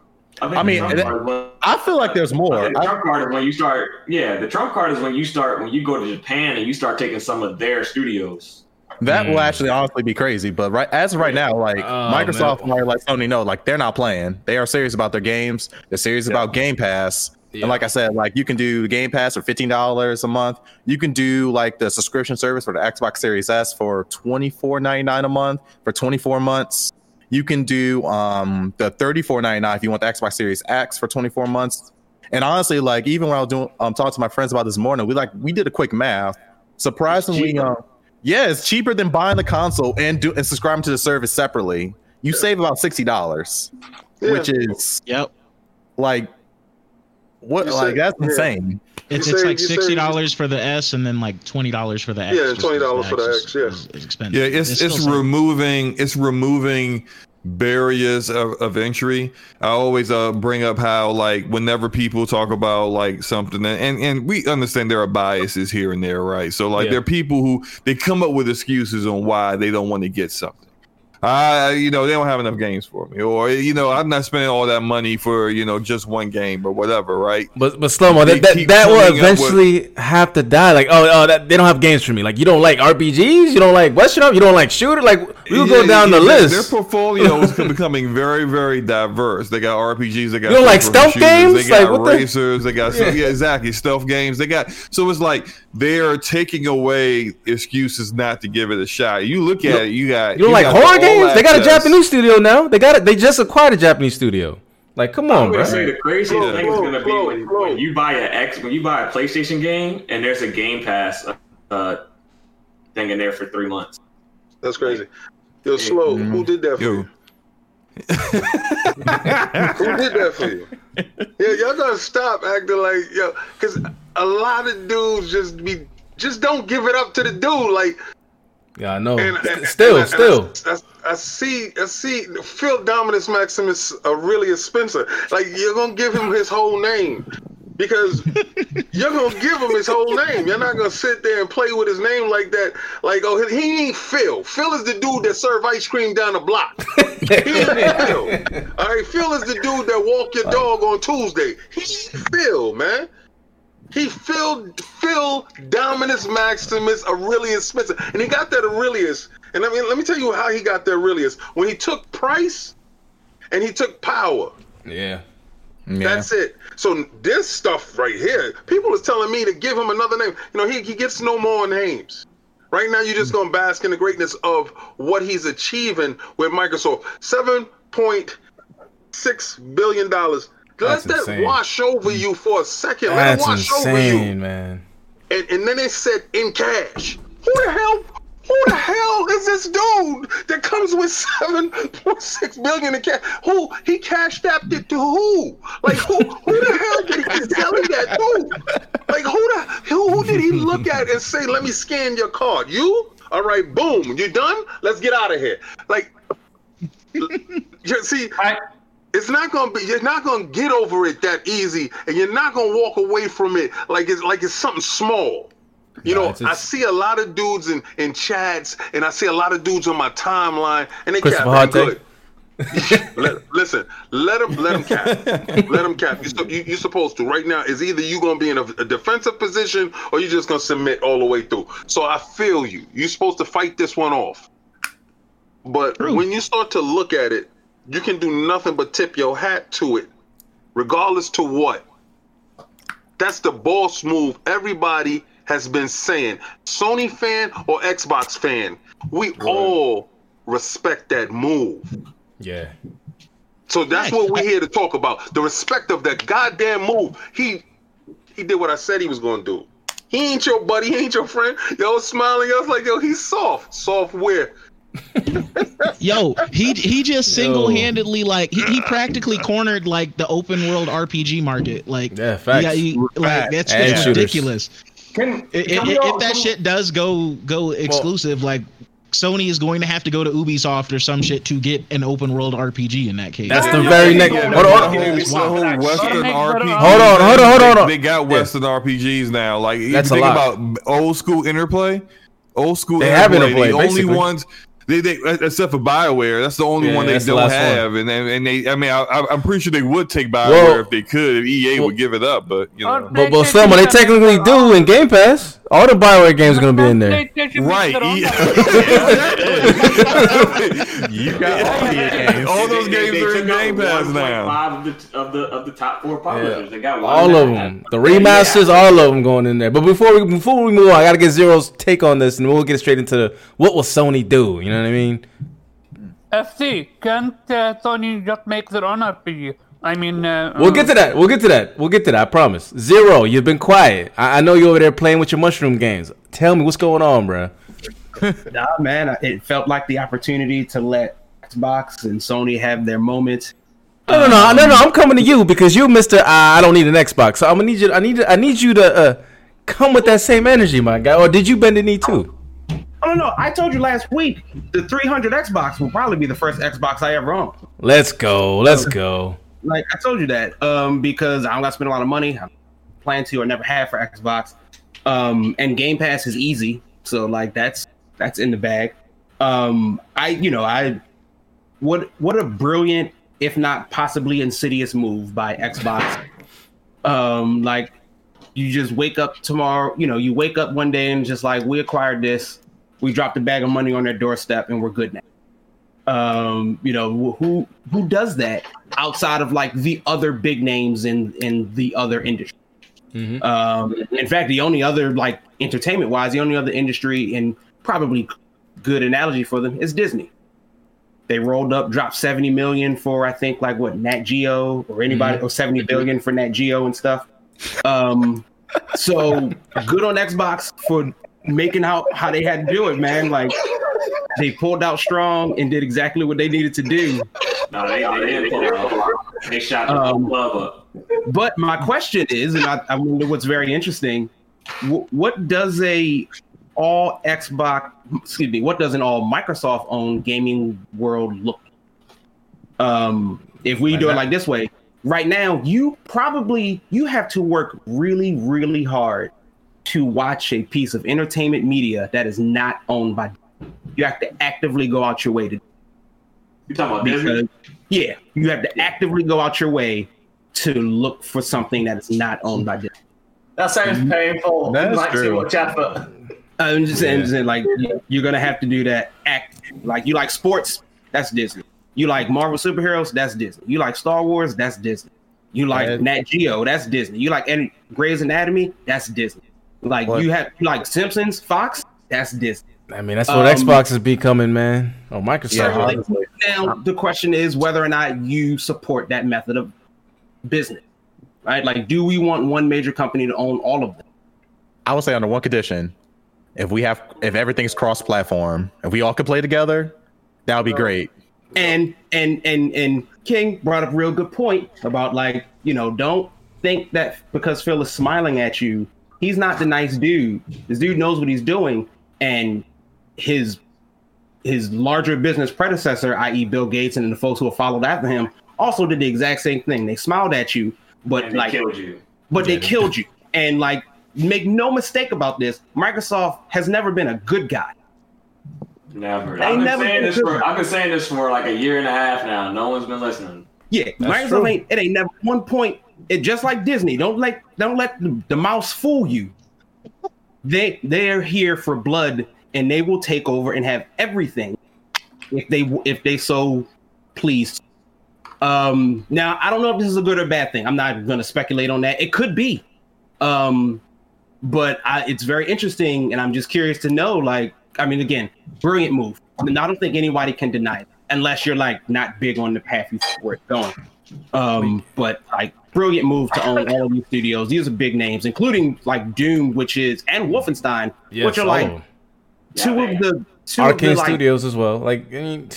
I, I mean, it- when- I feel like there's more. think the I- trump card is when you start. Yeah, the trump card is when you start when you go to Japan and you start taking some of their studios. That Hmm. will actually honestly be crazy. But right as of right now, like Oh, Microsoft man. might let Sony know, like they're not playing. They are serious about their games. They're serious about Game Pass. Yeah. And like I said, like you can do Game Pass for fifteen dollars a month. You can do like the subscription service for the Xbox Series S for twenty four ninety nine a month for twenty four months. You can do um the thirty four ninety nine if you want the Xbox Series X for twenty four months. And honestly, like even when I was doing um talking to my friends about this morning, we like we did a quick math. Surprisingly, cheaper. um, yeah, it's cheaper than buying the console and do and subscribing to the service separately. You save about sixty dollars, Yeah. which is Yep. like what You like save- that's yeah. insane. It's You it's save- like sixty dollars for the S and then like twenty dollars for the X. Yeah, and just 'cause $20 for the is- X, yeah. is- is expensive. Yeah, it's still it's some- removing it's removing barriers of, of entry. I always uh, bring up how like whenever people talk about like something and and we understand there are biases here and there, right? So like Yeah. there are people who they come up with excuses on why they don't want to get something. I, you know, they don't have enough games for me, or you know, I'm not spending all that money for you know just one game or whatever, right? But but slow mo, that that, that will up with- eventually have to die. Like oh oh, that, they don't have games for me. Like you don't like RPGs, you don't like Western you don't like shooter. Like we'll go down yeah, the their- list. Their portfolio is becoming very, very diverse. They got RPGs, they got You don't like first-person stealth games? They got Like, what the- racers, they got Yeah. yeah. exactly stealth games. They got so it's like they're taking away excuses not to give it a shot. You look at it, you got you don't like horror the games? They got a Japanese studio now. They got it. They just acquired a Japanese studio. Like come I'm on, gonna bro. say the craziest Bro, thing is gonna be when, when you buy a X when you buy a PlayStation game and there's a Game Pass uh, uh thing in there for three months. That's crazy. Yo, slow. Mm-hmm. Who did that for Yo. you? Who did that for you? Yeah, y'all gotta stop acting like yo, because a lot of dudes just be just don't give it up to the dude. Like, Yeah, I know. and, and- still, and I- still. and I, I, I see, I see. Phil Dominus Maximus uh, Aurelius Spencer. Like, you're gonna give him his whole name because you're gonna give him his whole name. You're not gonna sit there and play with his name like that. Like, oh, he ain't Phil. Phil is the dude that serve ice cream down the block. He ain't Phil. All right, Phil is the dude that walk your dog on Tuesday. He Phil, man. He Phil Phil Dominus Maximus Aurelius Spencer, and he got that Aurelius. And I mean, let me tell you how he got the Aurelius. When he took Price, and he took Power. Yeah. Yeah. That's it. So this stuff right here, people is telling me to give him another name. You know, he, he gets no more names. Right now, you're just gonna bask in the greatness of what he's achieving with Microsoft. Seven point six billion dollars. Let that insane. wash over you for a second. Let it That's wash over you. insane, man. And, and then they said in cash. Who the hell? Who the hell is this dude that comes with seven point six billion in cash? Who he cashed apped it to who? Like who? Who the hell did he sell it that to? Like who the who, who did he look at and say, "Let me scan your card"? You? All right, boom. You done? Let's get out of here. Like, you see, I, it's not gonna be you're not gonna get over it that easy and you're not gonna walk away from it like it's like it's something small you know it's- i see a lot of dudes in in chats and i see a lot of dudes on my timeline and they cap good. Let, listen let them let them cap let them cap You, you you're supposed to. Right now is either you gonna be in a, a defensive position or you're just gonna submit all the way through. So i feel you. You're supposed to fight this one off. But when you start to look at it, you can do nothing but tip your hat to it, regardless to what. That's the boss move. Everybody has been saying. Sony fan or Xbox fan, we all respect that move. Yeah. So that's what we're here to talk about. The respect of that goddamn move. He he did what I said he was gonna do. He ain't your buddy, he ain't your friend. Yo, smiling, I was like, yo, he's soft. Soft where? Yo, he he just single handedly like he, he practically cornered like the open world RPG market. Like Yeah, facts. yeah, he- like that's And just shooters. ridiculous. Can, I- i- can we if, that can- shit does go go exclusive, like Sony is going to have to go to Ubisoft or some shit to get an open world RPG in that case. That's Yeah, the yeah, very yeah, next. Hold on, hold on. yeah, The yeah. whole Western RPG. Hold on, hold on, hold on. They, they got Western RPGs now. Like if That's you a think lot. about old school Interplay, old school They have Interplay. Interplay, the only ones. They, they, except for Bioware, that's the only Yeah, one they that's don't last have, and, and and they. I mean, I, I- I'm pretty sure they would take Bioware Well- if they could. If EA well- would give it up, but you know, But but Slim, they technically do in Game Pass. All the Bioware games are gonna be in there. Right? makes you got all the games. All those They- they- games they are in took out Game Pass 1.5 now. Of the, of the of the top four publishers, they got one All of them, the remasters, all of them going in there. But before we before we move on, I gotta get Zero's take on this, and we'll get straight into the what will Sony do. You know what I mean? FC, can't uh, Sony just make their own RPG? I mean, uh, We'll get to that. We'll get to that. We'll get to that. I promise. Zero, you've been quiet. I, I know you're over there playing with your mushroom games. Tell me what's going on, bro. Nah, man, it felt like the opportunity to let Xbox and Sony have their moments. No, no, no, no, no. I'm coming to you because you, Mister. Uh, I don't need an Xbox, so I'm gonna need you. I need. I need you to uh, come with that same energy, my guy. Or did you bend the knee too? I'm don't know. I told you last week the 300 Xbox will probably be the first Xbox I ever own. Let's go. Let's go. Like I told you that um, because I don't got to spend a lot of money. I plan to or never have for Xbox. Um, and Game Pass is easy, so like that's that's in the bag. Um, I you know I what what a brilliant, if not possibly insidious move by Xbox. Um, like you just wake up tomorrow, you know, you wake up one day and just like we acquired this, we dropped a bag of money on their doorstep and we're good now. Um, you know, who who does that outside of like the other big names in in the other industry? Um, in fact, the only other like entertainment wise, the only other industry and probably good analogy for them is Disney. They rolled up, dropped 70 million for I think like what Nat Geo or anybody or 70 billion for Nat Geo and stuff. Um, so good on Xbox for making out how they had to do it, man. Like they pulled out strong and did exactly what they needed to do. No, they, they didn't pull it. They shot the Um, glove up. But my question is, and I, I wonder what's very interesting, wh- what does a all Xbox, excuse me, what does an all Microsoft owned gaming world look? like? Um, if we do it like this way, right now, you probably you have to work really, really hard to watch a piece of entertainment media that is not owned by. Disney. You have to actively go out your way to You talking about Disney? yeah, you have to actively go out your way to look for something that is not owned by Disney. That sounds mm-hmm. painful. That's like true. too much effort. Uh, I'm just saying, just saying, like you- you're gonna have to do that. Act like you like sports. That's Disney. You like Marvel superheroes. That's Disney. You like Star Wars. That's Disney. You like Yeah. Nat Geo. That's Disney. You like any Grey's Anatomy. That's Disney. Like What? you have like Simpsons, Fox. That's Disney. I mean, that's what Um, Xbox is becoming, man. Or Microsoft. Yeah, Certainly. Now the question is whether or not you support that method of business, right? Like, do we want one major company to own all of them? I would say under one condition, if we have if everything's cross platform, if we all could play together, that would be great. And and and and King brought up a real good point about like you know don't think that because Phil is smiling at you, he's not the nice dude. This dude knows what he's doing, and his his larger business predecessor, i.e., Bill Gates, and the folks who have followed after him, also did the exact same thing. They smiled at you, but And they like killed you. but they killed you. And like, make no mistake about this, Microsoft has never been a good guy. Never. They I've been never saying been this good. for I've been saying this for like a year and a half now. No one's been listening. Yeah, Microsoft true. ain't it ain't never one point. It just like Disney. Don't let don't let the, the mouse fool you. They they're here for blood, and they will take over and have everything if they if they so please. Um, now I don't know if this is a good or bad thing. I'm not going to speculate on that. It could be, um, but I, it's very interesting, and I'm just curious to know. Like, I mean, again, brilliant move. And I don't think anybody can deny it, unless you're like not big on the path you where it's going. Um, but like, brilliant move to own all of these studios. These are big names, including like Doom, which is and Wolfenstein, Yes, which are like oh. two Yeah, of the two of Arkane the, like, Studios as well. Like, I mean,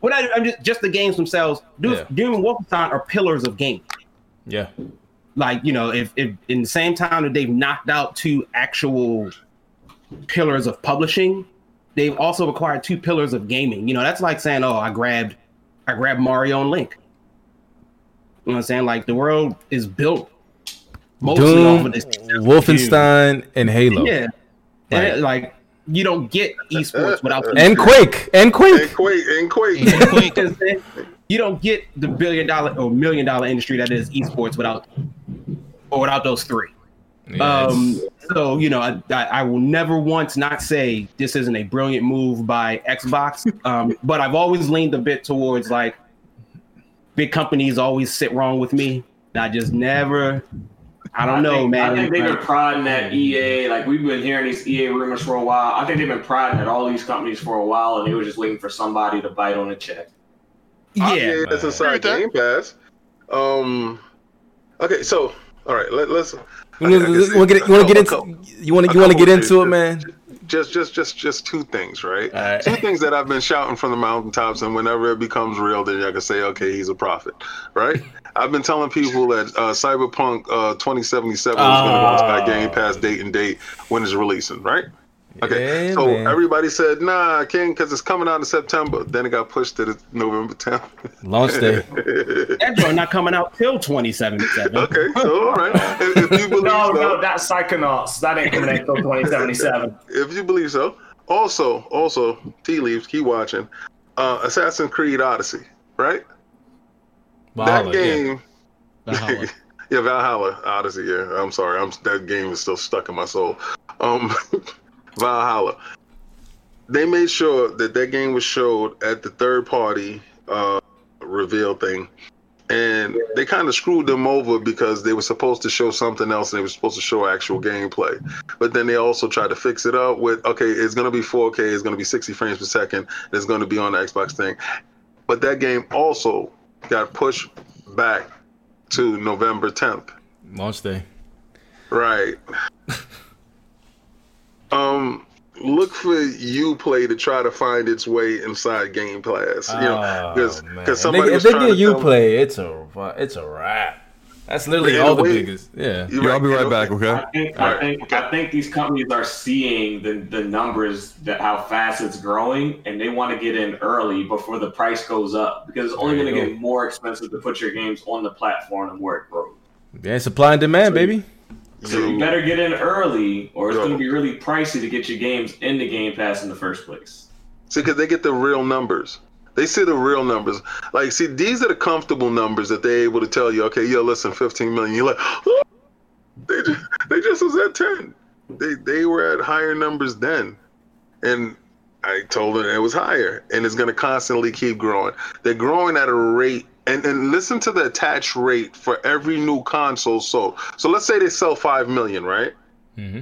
well, I, I'm just just the games themselves. Doom, Yeah. Doom and Wolfenstein are pillars of gaming. yeah. Like you know, if, if in the same time that they've knocked out two actual pillars of publishing, they've also acquired two pillars of gaming. You know, that's like saying, "Oh, I grabbed, I grabbed Mario and Link." You know what I'm saying? Like the world is built mostly Doom, off of this. Wolfenstein, and Halo. Yeah, and it, like you don't get esports without And Quake. And Quake. And Quake, and Quake. And Quake. Because then you don't get the billion dollar or million dollar industry that is esports without or without those three. Yeah, Um, so you know, I, I, I will never once not say this isn't a brilliant move by Xbox. Um, but I've always leaned a bit towards like big companies always sit wrong with me. I just never. I don't know, think, man. I think they've been Like, prodding at EA. Like we've been hearing these EA rumors for a while. I think they've been prodding at all these companies for a while, and they were just waiting for somebody to bite on the check. Ah, yeah, that's inside Game Pass. Um, okay, so all right, let, let's. You want to get, you wanna get into you want to you want to get into it, man? Just, just, just, just two things, right? Right. Two things that I've been shouting from the mountaintops, and whenever it becomes real, then I can say, okay, he's a prophet, right? I've been telling people that uh, Cyberpunk uh, 2077 is going to launch by Game Pass date and date when it's releasing, right? Okay, Yeah, so man. everybody said, "Nah, I can't because it's coming out in September." Then it got pushed to the November 10th. Launch day. That joint not coming out till 2077. okay, so all right. If, if you believe No, so, no, that's Psychonauts. That ain't coming out until 2077. if you believe so. Also, also, tea leaves. Keep watching. Uh, Assassin's Creed Odyssey, right? Valhalla, that yeah. game. Valhalla. Yeah, Valhalla Odyssey. Yeah, I'm sorry. I'm that game is still stuck in my soul. Um, Valhalla. They made sure that that game was showed at the third party uh, reveal thing, and they kind of screwed them over because they were supposed to show something else and they were supposed to show actual gameplay. But then they also tried to fix it up with okay, it's gonna be 4K, it's gonna be 60 frames per second, it's gonna be on the Xbox thing. But that game also got pushed back to November 10th. Launch day. Right. um, look for UPlay to try to find its way inside Game Pass. You know, because Oh, man. because If somebody they, if they trying get you play, it's a it's a wrap. That's literally Yeah, all the wait. biggest. Yeah. You're Yeah, I'll be right back. Okay. I think I think I think these companies are seeing the, the numbers that how fast it's growing, and they want to get in early before the price goes up because it's only going to get more expensive to put your games on the platform and where it grows. Yeah, supply and demand, baby. So you better get in early, or it's going to be really pricey to get your games in the Game Pass in the first place. See, because they get the real numbers. They see the real numbers. Like, see, these are the comfortable numbers that they're able to tell you. Okay, yo, listen, 15 million. You're like, they just, they just was at 10. They they were at higher numbers then, and I told them it was higher, and it's going to constantly keep growing. They're growing at a rate. And, and listen to the attach rate for every new console sold. So let's say they sell 5 million, right? hmm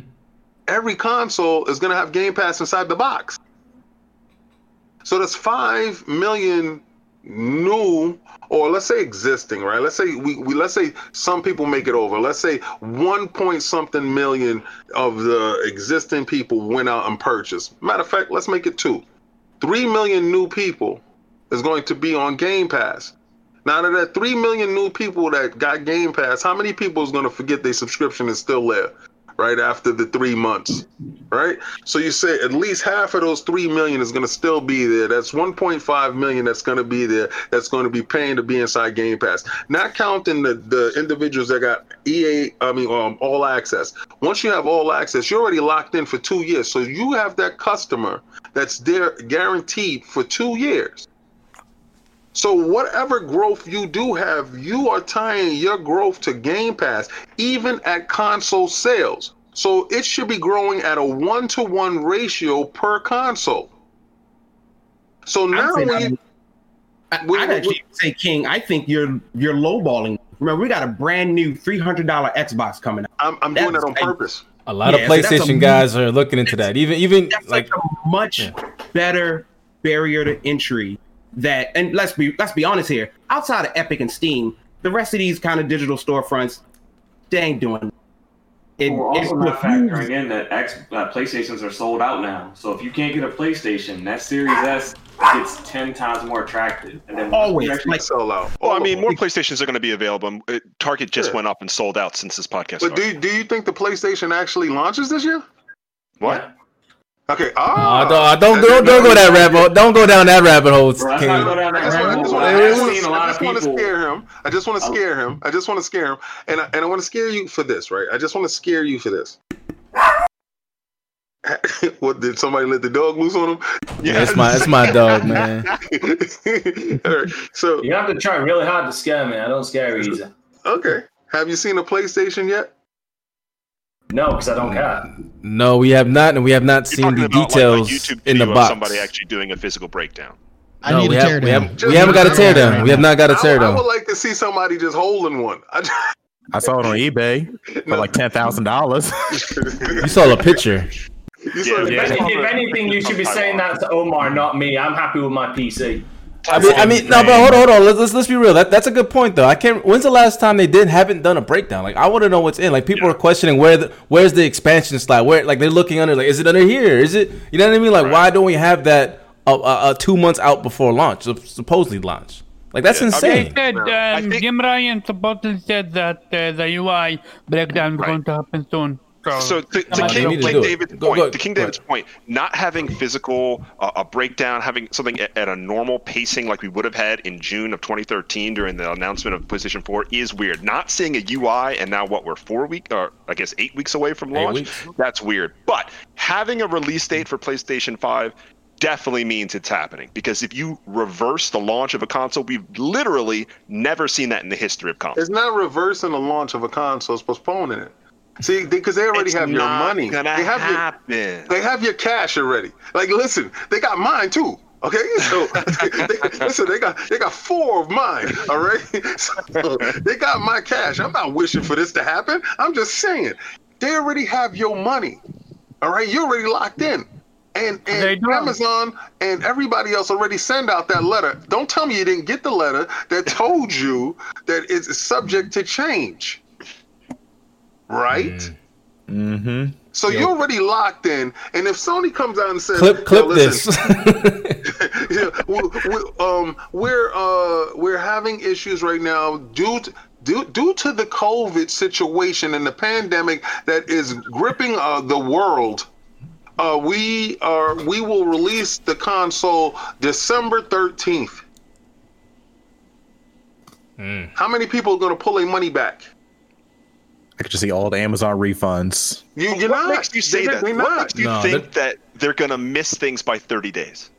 every console is going to have Game Pass inside the box. So that's 5 million new or let's say existing, right? Let's say we, we let's say some people make it over. Let's say 1 point something million of the existing people went out and purchased. Matter of fact, let's make it 2. 3 million new people is going to be on Game Pass. Now of that 3 million new people that got Game Pass, how many people is going to forget their subscription is still there? right after the three months, right? So you say at least half of those three million is going to still be there. That's 1.5 million that's going to be there. That's going to be paying to be inside Game Pass. Not counting the the individuals that got EA, I mean, um, all access. Once you have all access, you're already locked in for two years. So you have that customer that's there guaranteed for two years. So whatever growth you do have, you are tying your growth to Game Pass, even at console sales. So it should be growing at a one to one ratio per console. So now say when you, I, Wait, I'd wait, actually say, King, I think you're you're lowballing. Remember, we got a brand new three hundred dollar Xbox coming out. I'm, I'm doing that That's- on purpose. A lot Yeah, of so that's a PlayStation m- guys are looking into that. Even even That's like like a much better barrier to entry. That and let's be let's be honest here. Outside of Epic and Steam, the rest of these kind of digital storefronts, they ain't doing. It, We're it also not behooves- factoring in that X uh, PlayStations are sold out now. So if you can't get a PlayStation, that Series S gets ten times more attractive. And then Always, you actually- like- Sell out. Well, I All mean, more PlayStations are going to be available. Uh, Target just Yeah. went up and sold out since this podcast But do started. you, do you think the PlayStation actually launches this year? What? Okay. uh, Ah, don't don't don't, don't go that rabbit hole. Don't go down that rabbit hole, Bro, let's King. not go down I that just rabbit want, hole. I I've just want, seen a I lot just want to scare him. I just want to scare him. I just want to scare him, and I, and I want to scare you for this, right? I just want to scare you for this. what did somebody let the dog loose on him? Yeah, it's my it's my dog, man. All right. So You have to try really hard to scare me. I don't scare easy. okay, have you seen a PlayStation yet? No, because I don't mm. care. No, we have not, and we have not You're seen the about like, details a YouTube in the box. somebody actually doing a physical breakdown. I No, need we a have- tear we down. haven't- We haven't got a tear down. We have not got a tear I would down. like to see somebody just holding one. I just, I saw it on eBay for like ten thousand dollars. You saw a picture. you saw Yeah, the- If, if anything, you should be saying that to Omar, not me. I'm happy with my PC. I mean, I mean, no, but hold on, hold on. Let's, let's let's be real. That that's a good point, though. I can't. When's the last time they didn't haven't done a breakdown? Like, I want to know what's in. Like, people are questioning where the where's the expansion slide? Where like they're looking under. Like, is it under here? Is it? You know what I mean? Like, why don't we have that uh, uh, uh, two months out before launch, supposedly launch? Like, that's Yeah, I mean, insane. Said, um, think- Jim Ryan supposedly said that uh, the UI breakdown is Right. going to happen soon. So, So to, to King, need to like. David's Go- point, go- to King go David's point, not having physical uh, a breakdown, having something at, at a normal pacing like we would have had in June of 2013 during the announcement of PlayStation 4 is weird. Not seeing a UI and now what we're four week or I guess eight weeks away from launch, that's weird. But having a release date for PlayStation 5 definitely means it's happening because if you reverse the launch of a console, we've literally never seen that in the history of consoles. It's not reversing the launch of a console; it's postponing it. See, because they, already It's have your not money. Gonna They have your happen. they have your cash already. Like, listen, they got mine too. Okay, so they, listen, they got they got four of mine. All right, so they got my cash. I'm not wishing for this to happen. I'm just saying they already have your money. All right, you're already locked in. And, and. Amazon and everybody else already send out that letter. Don't tell me you didn't get the letter that told you that it's subject to change. Right? Mm-hmm. So you're already locked in, and if Sony comes out and says, Clip, clip "Yo, this. listen, yeah, we, we, um, we're uh, we're having issues right now due to, due due to the COVID situation and the pandemic that is gripping uh, the world. Uh, we are we will release the console December thirteenth. How many people are going to pull their money back? I could just see all the Amazon refunds. You, you're what not. makes you say They- that? What not. makes you No, think that they're gonna miss things by 30 days?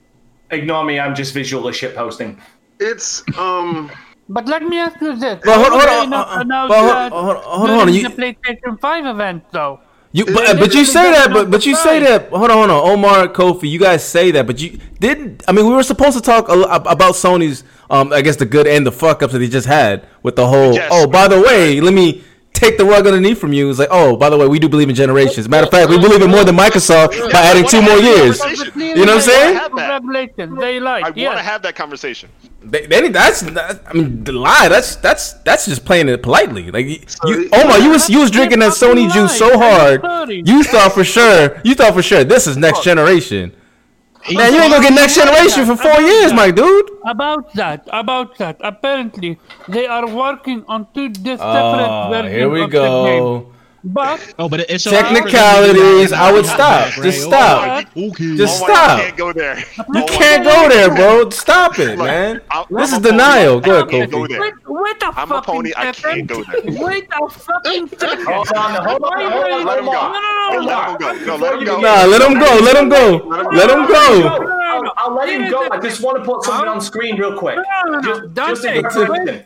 Ignore me. I'm just visually shit posting. It's um. But let me ask you this: Well, hold- hold Why on, not uh, uh, announce well, hold- that hold- hold on, you- the PlayStation Five event, though. You, but, but you say that, but but you say that. Hold on, hold on, Omar, Kofi, you guys say that, but you didn't. I mean, we were supposed to talk a, about Sony's, um, I guess the good and the fuck ups that they just had with the whole. Yes. Oh, by the way, let me take the rug underneath from you. It's like, oh, by the way, we do believe in generations. Matter of fact, we believe in more than Microsoft by adding two more years. You know what I'm saying? have they like. I want to have that conversation. They, they, that's, that, I mean, the lie. That's that's that's just playing it politely. Like you, you So- Omar, you was you was drinking that Sony juice so hard. You thought for sure. You thought for sure this is next generation. Man, you ain't gonna get next generation for four years, my dude. About that, about that. Apparently, they are working on two dis- Oh, ah, different versions here we of the game. go. But Oh, but it's Technicalities. I would stop. Just stop. Okay. Just Oh stop. You can't go there. You can't go there, bro. Stop it, man. I'm- This I'm is a denial. pony. Go I ahead, can't go Kofi. there. wait, wait a I'm a fucking pony, I can't go there. Wait a fucking second. Hold on, hold on, hold on, Let him go. No, no, no, Let no. him go. Let him go. Nah, let him go. Let him go. Let him go. I'll, I'll let him go. I just want to put something on screen real quick. Just, Dante, a wait a second.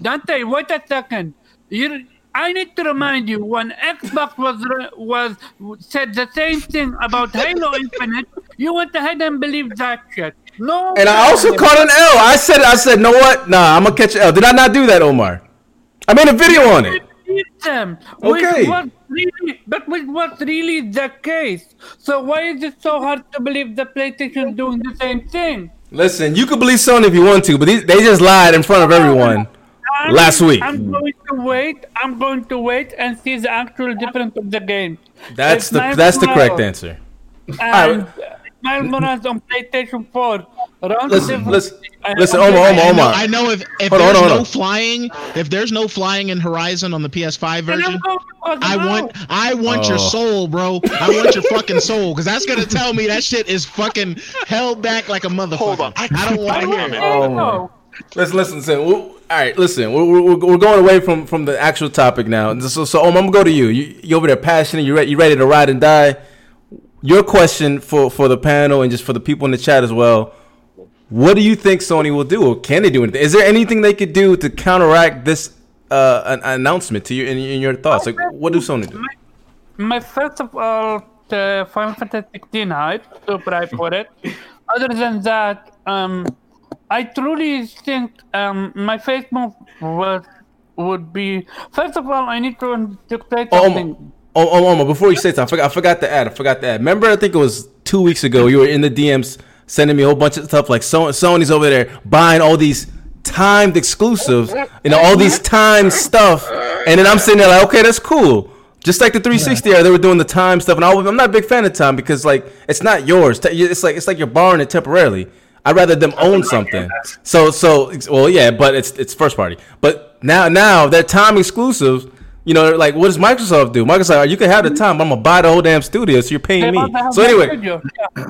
Dante, wait a second. You, I need to remind you when Xbox was was said the same thing about Halo Infinite, you went ahead and believed that shit. No. And I also caught an L. I said, I said, know what? Nah, I'm gonna catch an L. Did I not do that, Omar? I made a video on it. Them. Okay. Was really, but which was really the case. So why is it so hard to believe the PlayStation doing the same thing? Listen, you can believe Sony if you want to, but these, they just lied in front of everyone. I'm- Last week. I'm going to wait. I'm going to wait and see the actual difference of the game. That's If the Miles that's the correct answer. And Miles Morales on PlayStation 4. Round Listen, listen, I- listen, I'm Omar, ready. Omar, I know, Omar. I know if, if Hold on, there's on, no on. flying, if there's no flying in Horizon on the PS5 version, I want I want your Oh. soul, bro. I want your fucking soul, because that's gonna tell me that shit is fucking held back like a motherfucker. Hold on. I don't want to hear it. Oh, No. Listen, listen, listen. we all right, listen. We're, we're, going away from, from the actual topic now. So, so Omar, I'm gonna go to you. You you over there, passionate. You ready? You ready to ride and die? Your question for for the panel and just for the people in the chat as well. What do you think Sony will do, or can they do anything? Is there anything they could do to counteract this uh, an, announcement to you in, in your thoughts? Like, what do Sony do? My first of all, the Final Fantasy 16 hype, super hype for it. Other than that, um, I truly think um, my face move was, would be first of all, I need to say Oh, something. Omar, oh, oh, Omar, before you say something, I forgot, I forgot to add. I forgot to add. Remember, I think it was two weeks ago. You were in the DMs sending me a whole bunch of stuff like so, Sony's over there buying all these timed exclusives and all these timed stuff, and then I'm sitting there like, okay, that's cool. Just like the 360 era, they were doing the time stuff, and I'm not a big fan of time because like it's not yours. It's like it's like you're borrowing it temporarily. I'd rather them own something. So so well yeah, but it's it's first party. But now now they're time exclusives. You know, like what does Microsoft do? Microsoft, you can have the time, but I'm gonna buy the whole damn studio, so you're paying me. want to have So anyway, yeah.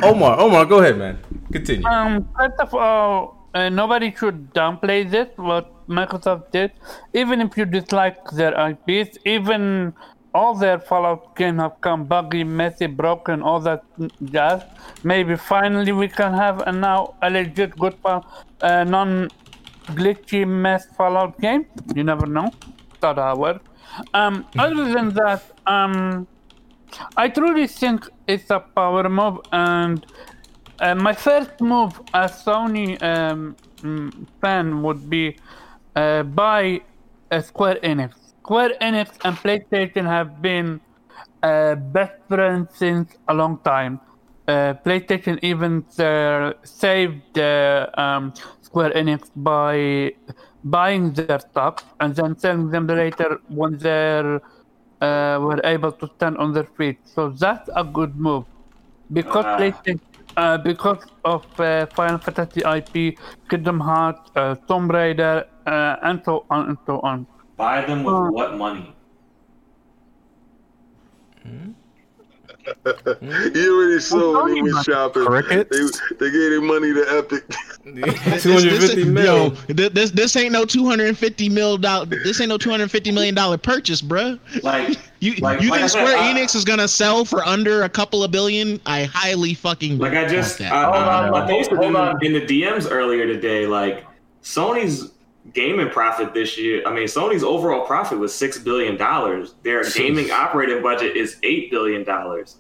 Omar, Omar, go ahead, man. Continue. Um, first of all, uh, nobody should downplay this, what Microsoft did. Even if you dislike their IPs, even all their Fallout games have come buggy, messy, broken, all that jazz. Maybe finally we can have a now a legit good, uh, non glitchy mess Fallout game. You never know. I would. Um, other than that, um, I truly think it's a power move, and uh, my first move as Sony um, mm, fan would be uh, buy uh, Square Enix. Square Enix and PlayStation have been uh, best friends since a long time. Uh, PlayStation even uh, saved uh, um, Square Enix by buying their stock and then selling them later when they're uh, were able to stand on their feet. So that's a good move because Ah. PlayStation, uh, because of uh, Final Fantasy IP, Kingdom Hearts, uh, Tomb Raider, uh, and so on and so on. Buy them with Uh, what money? you already saw when he was shopping. Crickets? They, they gave their money to Epic. This- Two hundred this- fifty Yo, this this ain't no two hundred and fifty mil dollar. This ain't no two hundred and fifty million dollar purchase, bruh. Like, You Like- you like think said, Square I- Enix is gonna sell for under a couple of billion? I highly fucking like I doubt just, that. I, Hold I, on, I posted hold in, in the DMs earlier today. Like, Sony's gaming profit this year. I mean, Sony's overall profit was six billion dollars. Their gaming operating budget is eight billion dollars.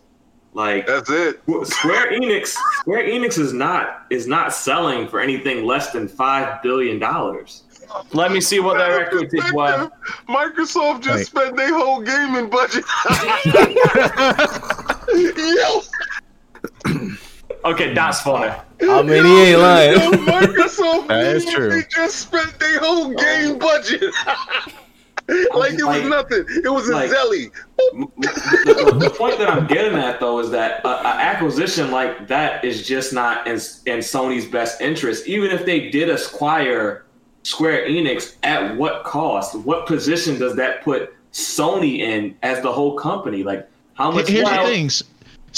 Like, That's it. Square Enix, Square Enix is not is not selling for anything less than five billion dollars. Let me see what their equity was. Microsoft just Right. spent their whole gaming budget. Yo, Okay, that's funny. I mean, he ain't yo, lying. Microsoft That is literally true. just spent their whole game budget. like it was Like- nothing. It was a like- zelly. the, the point that I'm getting at though is that an acquisition like that is just not in, in Sony's best interest. Even if they did acquire Square Enix, at what cost? What position does that put Sony in as the whole company? Like how much? Here's well, the things.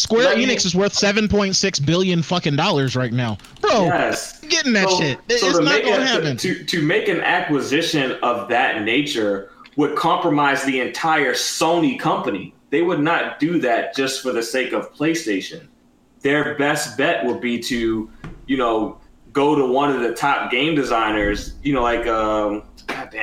Square Enix is worth seven point six billion fucking dollars right now, bro. Yes. Getting that So- shit. so it's to not gonna a- happen. To, to make an acquisition of that nature would compromise the entire Sony company. They would not do that just for the sake of PlayStation. Their best bet would be to, you know, go to one of the top game designers, you know, like um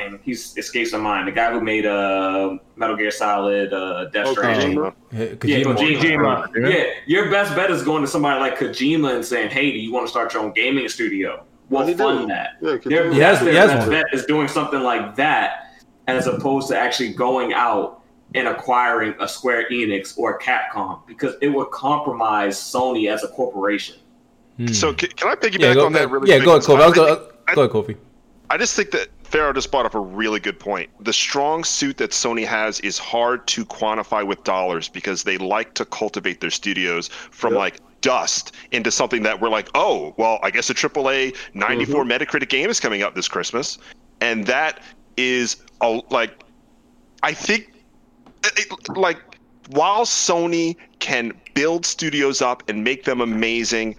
God dang, he's escapes my mind. The guy who made uh Metal Gear Solid, uh Death Okay. Stranding. Kojima. Yeah, Kojima. Kojima. Yeah. Yeah, your best bet is going to somebody like Kojima and saying, "Hey, do you want to start your own gaming studio? We'll Well, fund do. that." Yeah, Their, He has- their he has best one. bet is doing something like that, as opposed to actually going out and acquiring a Square Enix or a Capcom, because it would compromise Sony as a corporation. So can, can I piggyback Yeah, go, on that really yeah, quick? go ahead, Kofi. I go, go ahead, Kofi. I just think that Pharaoh just brought up a really good point. The strong suit that Sony has is hard to quantify with dollars because they like to cultivate their studios from like dust into something that we're like, oh, well, I guess a AAA 94 mm-hmm. Metacritic game is coming out this Christmas, and that is a, like, I think, uh, it- like, while Sony can build studios up and make them amazing,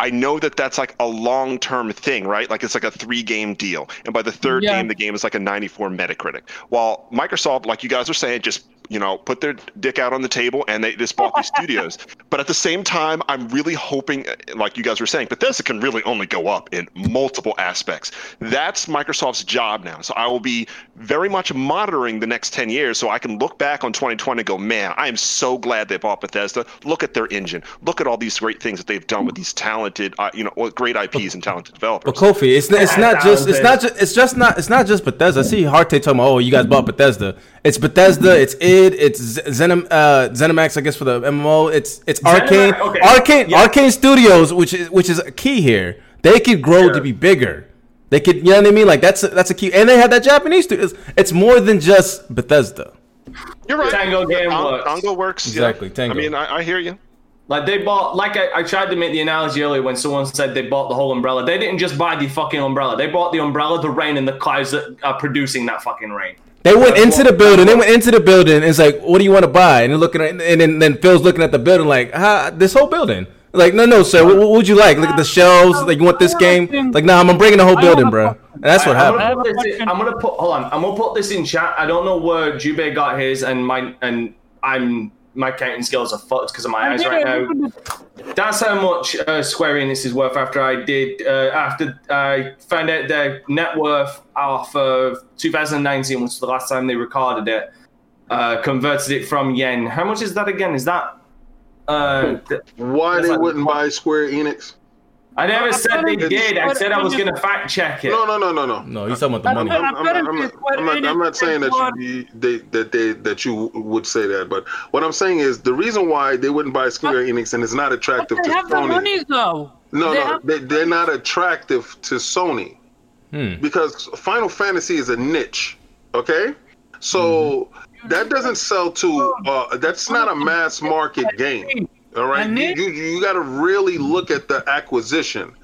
I know that that's like a long term thing, right? Like it's like a three game deal. And by the third Yeah. game, the game is like a 94 Metacritic. While Microsoft, like you guys are saying, just, you know, put their dick out on the table and they just bought these studios. But at the same time, I'm really hoping, like you guys were saying, Bethesda can really only go up in multiple aspects. That's Microsoft's job now. So I will be very much monitoring the next 10 years so I can look back on 2020 and go, man, I am so glad they bought Bethesda. Look at their engine. Look at all these great things that they've done with these talented, uh, you know, great IPs and talented developers. But Kofi, it's it's not just it's not just it's just not it's not just Bethesda. I see Harte talking about oh you guys bought Bethesda. It's Bethesda. It's id. It's Z- Zenim, uh, ZeniMax I guess for the MMO. It's it's Arkane. okay. Arkane Arkane Studios, which is which is a key here. They could grow to be bigger. They could, you know what I mean? Like that's a, that's a key, and they have that Japanese studio. It's, it's more than just Bethesda. You're right. Tango game Tango, works. Tango works. yeah. Exactly, Tango. I mean, I, I hear you. Like they bought, like I, I tried to make the analogy earlier when someone said they bought the whole umbrella. They didn't just buy the fucking umbrella. They bought the umbrella, the rain, and the clouds that are producing that fucking rain. They went into the building. They went into the building. And it's like, what do you want to buy? And they're looking at, and then, then Phil's looking at the building like, ah, this whole building. Like, no, no, sir. What, what would you like? Look at the shelves. Like, you want this game? Like, nah, I'm bringing the whole building, bro. And that's what I'm happened. gonna, put this I'm gonna put hold on. I'm gonna put this in chat. I don't know where Jube got his, and my and I'm my counting skills are fucked because of my eyes right now. That's how much uh, Square Enix is worth after I did uh, after I found out their net worth off of 2019, which was the last time they recorded it. Uh, converted it from yen. How much is that again? Is that uh, th- Why That's they like- wouldn't buy Square Enix? I never said they did. I said I was gonna fact check it. No, no, no, no, no. No, he's talking about the I'm, money. I'm, I'm, I'm, not, I'm, not, I'm not saying that you, they, that they that you would say that, but what I'm saying is the reason why they wouldn't buy Square Enix and it's not attractive to They have the Sony. money though. No, They no, have- they, they're not attractive to Sony Hmm. because Final Fantasy is a niche. Okay, so that doesn't sell to. Uh, that's not a mass market game. All right, you you, you got to really look at the acquisition.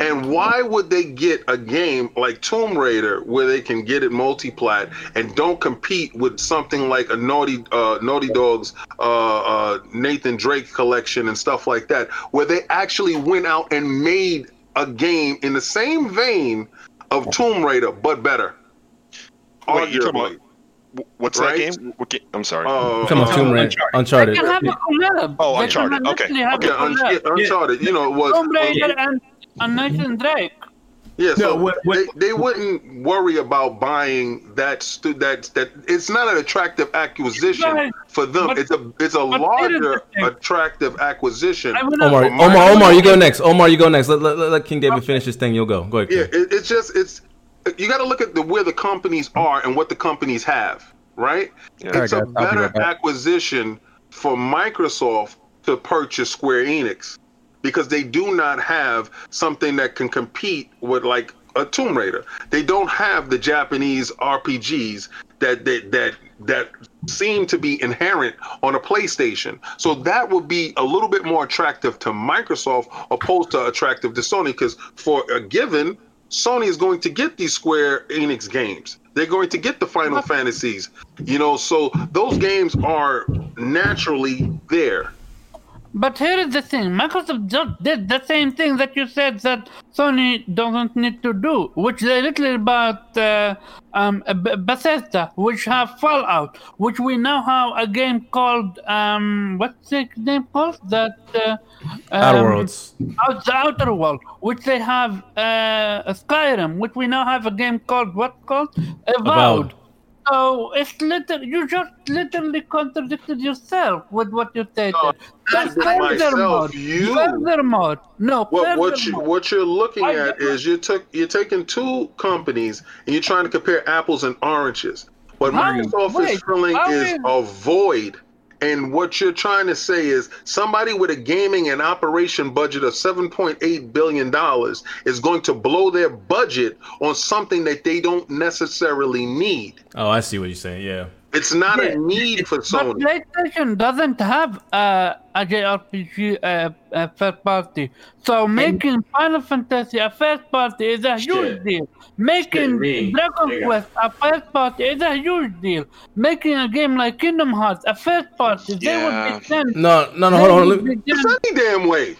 And why would they get a game like Tomb Raider where they can get it multiplat and don't compete with something like a Naughty uh, Naughty Dog's uh, uh, Nathan Drake collection and stuff like that, where they actually went out and made a game in the same vein of Tomb Raider but better. Wait, you're talking about what's Right? that game? What ga- I'm sorry. Uh, Talking about Tomb Raider, Uncharted. They can have a collab. Oh, They Uncharted. can Okay. literally Okay. a Yeah, Un- yeah, Uncharted. You know, it was. Tomb Raider and, and Nathan Drake. Yeah, so No, what- what- they, they wouldn't worry about buying that stu- that that it's not an attractive acquisition Right. for them. But- it's a it's a larger attractive acquisition. Omar, Omar, Omar, you go next. Omar, you go next. Let, let, let King David finish his thing. You'll go. Go ahead. Yeah, it, it's just it's you got to look at the where the companies are and what the companies have, right? Yeah. It's a better acquisition for Microsoft to purchase Square Enix because they do not have something that can compete with like a Tomb Raider. They don't have the Japanese RPGs that that that that seem to be inherent on a PlayStation. So that would be a little bit more attractive to Microsoft opposed to attractive to Sony because for a given Sony is going to get these Square Enix games. They're going to get the Final Fantasies. You know, so those games are naturally there. But here is the thing: Microsoft just did the same thing that you said that Sony doesn't need to do, which they literally bought uh, um, Bethesda, which have Fallout, which we now have a game called um, what's the name called that uh, Outer um, Worlds. Out the Outer World, which they have uh, Skyrim, which we now have a game called what called Avowed. Avowed. So it's literally you just literally contradicted yourself with what you said. No, That's furthermore. you. Furthermore, no. What what you what you're looking I at is you took you're taking two companies and you're trying to compare apples and oranges. What Microsoft wait, is filling is- a void. And what you're trying to say is somebody with a gaming and operation budget of 7.8 billion dollars is going to blow their budget on something that they don't necessarily need. Oh, I see what you're saying. Yeah. It's not Yeah, a need for But Sony. PlayStation doesn't have uh, a JRPG uh, uh, third party. So making Final Fantasy a first party is a huge deal. Making me. Dragon There. Quest a first party is a huge deal. Making a game like Kingdom Hearts a first party, they would Yeah. be ten. No, no, no. Hold on. they Let would me, be 10. It's any damn way.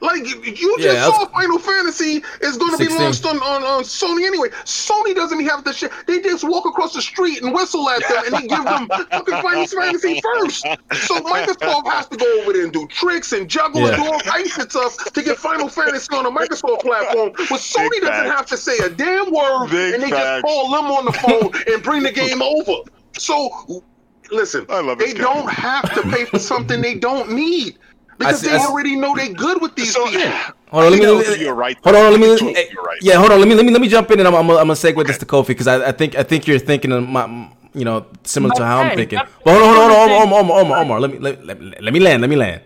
Like you you Yeah, just was- saw Final Fantasy is going to be launched on, on, on Sony anyway. Sony doesn't have the shit. They just walk across the street and whistle at them, and they give them fucking Final Fantasy first. So Microsoft has to go over there and do tricks and juggle and do all kinds of stuff to get Final Fantasy on a Microsoft platform. But Sony Big doesn't facts. have to say a damn word, Big and they facts. just call them on the phone and bring the game over. So listen, I love they this don't have to pay for something they don't need. Because see- they see- already know they're good with these So, people. hold on. Let me. Let me- you're right. Hold on. Let me. You're eh, right. Yeah. Hold on. Let me. Let me. Let me jump in, and I'm. I'm, gonna- I'm gonna segue this to Kofi because I, I think. I think you're thinking of my. You know, similar to how I'm thinking. But hold on. Hold on. Hold on. Omar. Omar. Omar. Omar. Let me. Let, let, let me land. Let me land.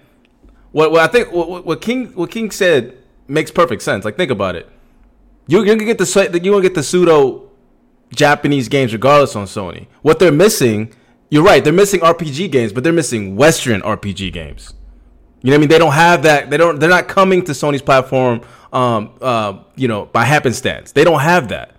What. What I think. What, what- what King. What King said makes perfect sense. Like think about it. You, you're gonna get the. You're gonna get the pseudo Japanese games regardless on Sony. What they're missing. You're right. They're missing RPG games, but they're missing Western RPG games. You know what I mean? They don't have that. They don't. They're not coming to Sony's platform. Um. Uh. You know, by happenstance, they don't have that.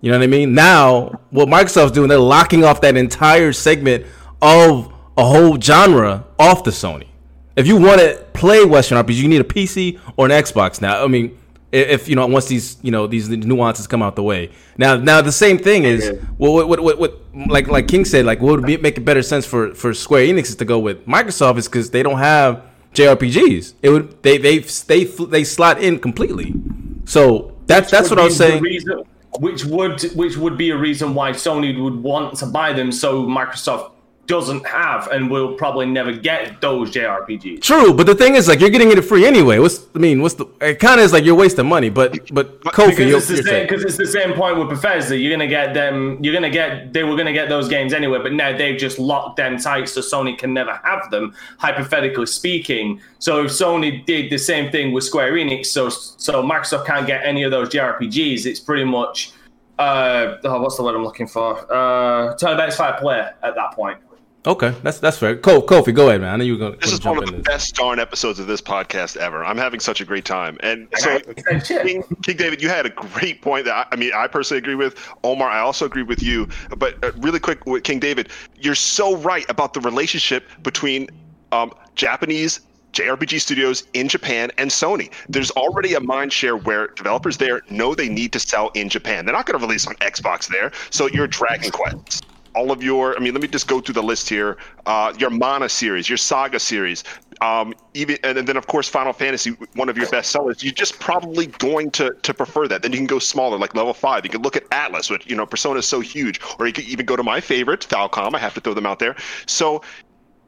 You know what I mean? Now, what Microsoft's doing, they're locking off that entire segment of a whole genre off the Sony. If you want to play Western RPGs, you need a PC or an Xbox now. I mean, if, you know once these you know these nuances come out the way. Now, now the same thing is well, what, what, what, what like like King said, like what would be, make it better sense for for Square Enix is to go with Microsoft is because they don't have JRPGs. It would they they they they slot in completely. So that's that's what I was saying. reason- which would which would be a reason why Sony would want to buy them, so Microsoft doesn't have and will probably never get those JRPGs. True, but the thing is, like, you're getting it free anyway. What's I mean, what's the? It kind of is like you're wasting money. But but Kofi, because you'll, it's the you're same saying- because it's the same point with Bethesda. You're gonna get them. You're gonna get. They were gonna get those games anyway, but now they've just locked them tight, so Sony can never have them. Hypothetically speaking, so if Sony did the same thing with Square Enix, so so Microsoft can't get any of those JRPGs. It's pretty much. Uh, oh, what's the word I'm looking for? Uh, turn back fire player at that point. Okay, that's that's fair. Ko- Kofi, go ahead, man. I know you were gonna, This is jump one of in the this. best darn episodes of this podcast ever. I'm having such a great time. And so, King, King David, you had a great point that I, I mean, I personally agree with. Omar, I also agree with you. But uh, really quick with King David, you're so right about the relationship between um, Japanese JRPG studios in Japan and Sony. There's already a mind share where developers there know they need to sell in Japan. They're not going to release on Xbox there. So your Dragon Quest, all of your, I mean, let me just go through the list here. Uh, your Mana series, your Saga series, um, even, and then of course Final Fantasy, one of your best sellers. You're just probably going to to prefer that. Then you can go smaller, like level five. You can look at Atlus, which you know Persona is so huge, or you could even go to my favorite, Falcom. I have to throw them out there. So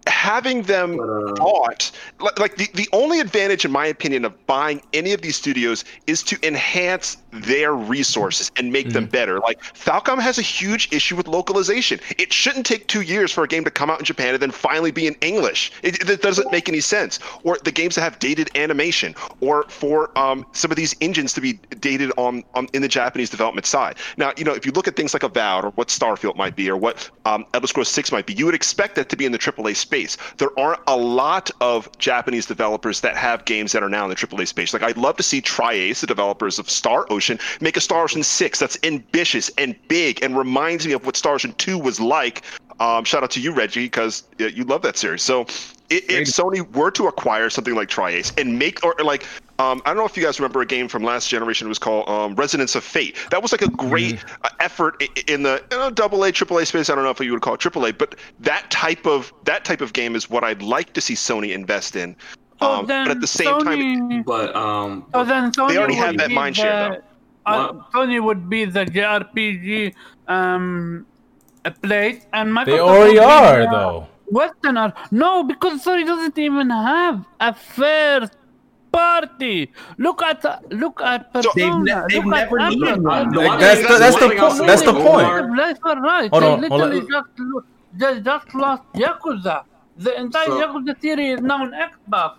having them bought like, like the, the only advantage in my opinion of buying any of these studios is to enhance their resources and make them better. Like falcom has a huge issue with localization. It shouldn't take two years for a game to come out in japan and then finally be in english. It, it doesn't make any sense. Or the games that have dated animation or for um, some of these engines to be dated on, on in the japanese development side. Now you know if you look at things like avowed or what starfield might be or what um, elder scrolls 6 might be you would expect that to be in the aaa space. There aren't a lot of japanese developers that have games that are now in the aaa space. Like i'd love to see tri-Ace the developers of star ocean make a star ocean 6 that's ambitious and big and reminds me of what star ocean 2 was like um, shout out to you reggie because you love that series so i- if Sony were to acquire something like tri-Ace and make or like um, I don't know if you guys remember a game from last generation. It was called um, Resonance of Fate. That was like a great uh, effort in the you know, double A, triple A space. I don't know if you would call it triple A, but that type of that type of game is what I'd like to see Sony invest in. So Um, but at the same time, But um, so then Sony already have that be mind share, the- uh, Sony would be the JRPG um, place, and Microsoft They already would are the though. Westerner. No, because Sony doesn't even have a first party. Look at look at Persona. They've ne- they've look at never needed Amazon. one. the one That's the- that's the one thing I'll point- that's the point. Omar- Left or right. Hold they on, hold on. just lo- just lost Yakuza. The entire So- Yakuza series is now on Xbox.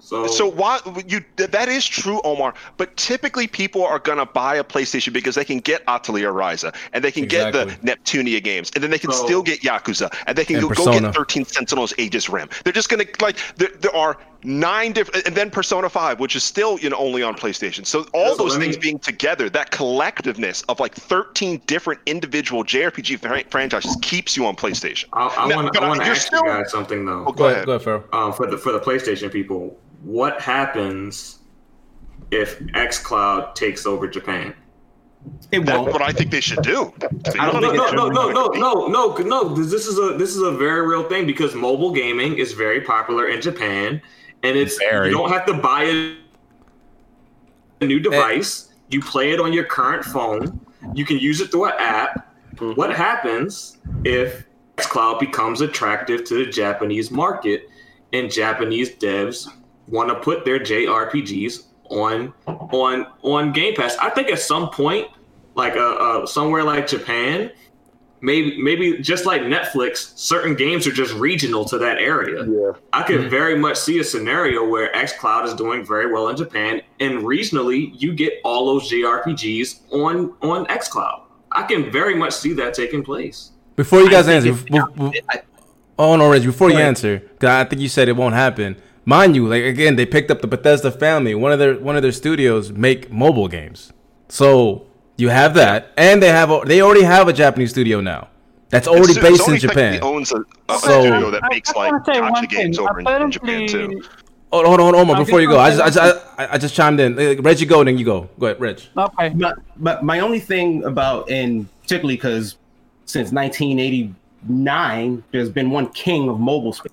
So, So why you that is true, Omar. But typically, people are gonna buy a PlayStation because they can get Atelier Ryza and they can get the Neptunia games, and then they can So- still get Yakuza, and they can And go, go Persona. get 13 Sentinels Aegis Rim. They're just gonna like there, there are nine different, and then Persona 5, which is still you know only on PlayStation. So all So those let me- things being together, that collectiveness of like 13 different individual JRPG fran- franchises keeps you on PlayStation. I, I want but I to you're ask still- you guys something though. Oh, go ahead. Go ahead, Pharaoh. um, for the for the PlayStation people, what happens if XCloud takes over Japan? It That's won't. what I think they should do. to I don't honest. no, no, no, no, no, no, no, no. This is a this is a very real thing because mobile gaming is very popular in Japan, and it's Very. you don't have to buy a, a new device. You play it on your current phone. You can use it through an app. What happens if xCloud becomes attractive to the Japanese market, and Japanese devs want to put their JRPGs on on on Game Pass? I think at some point, like uh, uh somewhere like Japan, maybe maybe just like Netflix, certain games are just regional to that area. Yeah. I could mm-hmm. very much see a scenario where xCloud is doing very well in Japan, and regionally you get all those JRPGs on on xCloud. I can very much see that taking place. Before you guys I answer, think bef- bef- bef- oh no, Reggie, before you answer, I think you said it won't happen. Mind you, like again, they picked up the Bethesda family. One of their one of their studios make mobile games, so You have that, and they have a, they already have a Japanese studio now. That's already Sony- based in Japan. owns a, a So- studio that I- makes I like wanna say one gotcha thing. games over in, in Japan too. Hold on, hold on, hold on. Before you go, I just, I, just, I, I just chimed in. Uh, Reggie, go, then you go. Go ahead, Reg. Okay. But but my only thing about and particularly because since 1989, there's been one king of mobile space.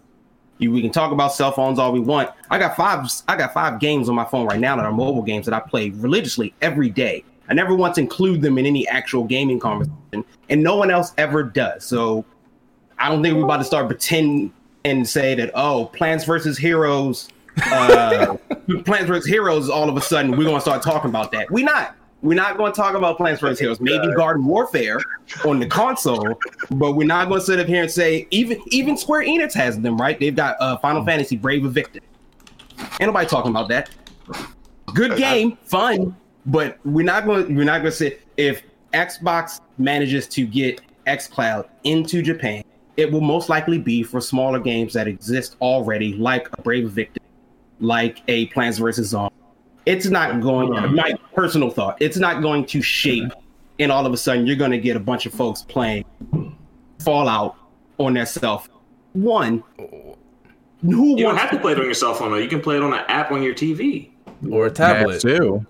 You, we can talk about cell phones all we want. I got five. I got five games on my phone right now that are mobile games that I play religiously every day. I never once include them in any actual gaming conversation, and no one else ever does. So I don't think we're about to start pretend and say that oh, Plants versus Heroes, uh, Plants vs Heroes. All of a sudden, we're gonna start talking about that. We're not. We're not going to talk about Plants vs Heroes. Maybe Garden Warfare on the console, but we're not going to sit up here and say even even Square Enix has them right. They've got uh, Final Fantasy Brave Exvius. Ain't nobody talking about that. Good game, fun, but we're not going. We're not going to say if Xbox manages to get XCloud into Japan, it will most likely be for smaller games that exist already, like a Brave Exvius, like a Plants vs Zombies. It's not going. My personal thought. It's not going to shape, and all of a sudden you're going to get a bunch of folks playing Fallout on their cell phone. One, who You don't have to play it on your cell phone though. You can play it on an app on your TV. Or a tablet. Too.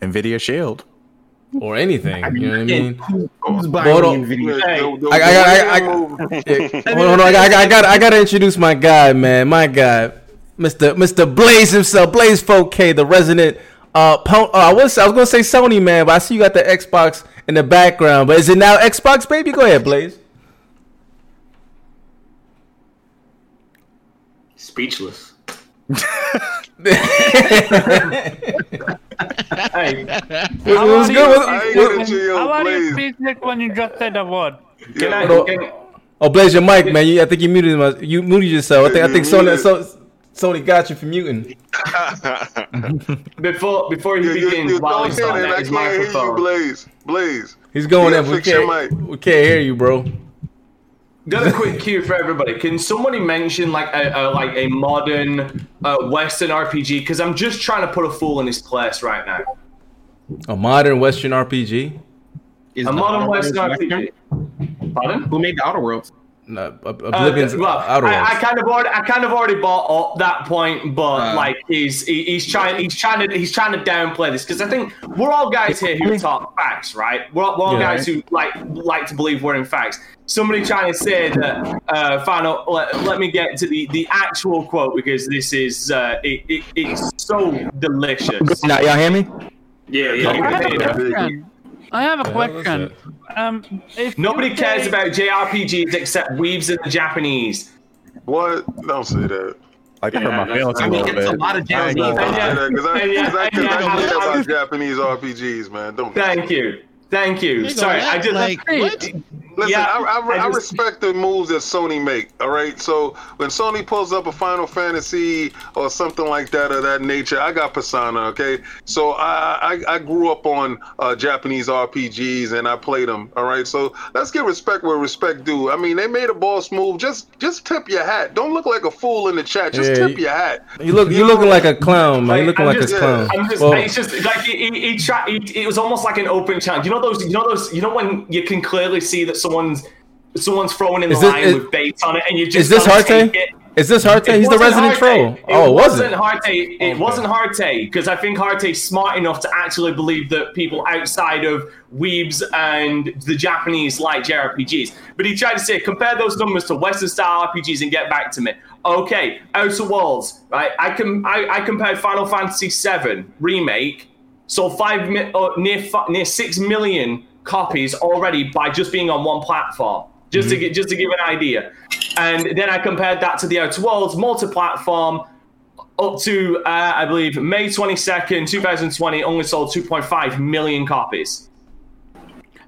Nvidia Shield. Or anything. You know what I mean? Who's buying hold on. Nvidia? The- the- I, I, I, I, I, hold on, hold on. I, I, I got, I got to introduce my guy, man. My guy, Mr. Mr. Blaze himself, Blaze 4K, the resident. Uh, po- uh, I was, I was gonna say Sony, man, but I see you got the Xbox in the background. But is it now Xbox, baby? Go ahead, Blaze. Speechless. Hey, It was, How it was are good. you? Was- I ain't was- gonna chill, How are you Blaze. when you just said a word? can I, Hold can, oh, Blaze, your mic, man. You, I think you muted my, you muted yourself. I think, I think Sony, so, Sony got you for muting. before before he You, you, begins, you while don't he's hear on that. that, I his can't hear you, microphone. Blaze. Blaze. He's going You in. We can't, we can't hear you, bro. Got a quick cue for everybody. Can somebody mention like a, a like a modern uh, Western RPG? Because I'm just trying to put a fool in his place right now. A modern Western RPG. Is A modern Outer Western RPG. Pardon? Who made the Outer Worlds? No, Ob- Uh, well, Outer Worlds. I, I kind of already, I kind of already bought up that point, but Uh. like he's he, he's trying, he's trying to, he's trying to downplay this because I think we're all guys here who talk facts, right? We're, all- we're all Yeah. guys who like like to believe we're in facts. Somebody trying to say that, uh, final. Let, let me get to the the actual quote because this is uh, it, it, it's so delicious. Now y'all hear me? Yeah, Yeah, yeah. You I have a that. question. I have a Yeah, what's question. Um, if Nobody you cares say- about JRPGs except weebs and the Japanese. What? Don't say that. Like I Yeah, hurt my feelings I a mean, little it's a bit. lot of I ain't Japanese. gonna And lie. yeah, Because I, and yeah, I, yeah, I don't care I- about Japanese RPGs, man. Don't. Thank you, thank you. Sorry, I act just like what? Listen, Yeah, I, I, I I, just- respect the moves that Sony make. All right, so when Sony pulls up a Final Fantasy or something like that of that nature, I got Persona. Okay, so I I, I grew up on uh, Japanese RPGs and I played them. All right, so let's give respect where respect due. I mean, they made a boss move. Just just tip your hat. Don't look like a fool in the chat. Just Yeah, tip you- your hat. You look, you looking like a clown, man. You looking I'm like just, a clown. I'm just, Well, it's just like he, he, he tried. He, it was almost like an open challenge. You know those. You know those. You know when you can clearly see that someone's someone's throwing in the Is this- line is- with bait on it, and you just is this Harte? Is this Harte? He's the resident troll. It oh, it wasn't. Harte. It Okay. wasn't Harte because I think Harte's smart enough to actually believe that people outside of weebs and the Japanese like JRPGs. But he tried to say compare those numbers to Western style RPGs and get back to me. Okay, Outer Worlds, right? I can I, I compared Final Fantasy VII remake, so five mi- uh, near fi- near six million copies already by just being on one platform. Just to just to give an idea, and then I compared that to the Outer Worlds multi-platform up to uh, I believe May twenty second, two thousand twenty, only sold two point five million copies.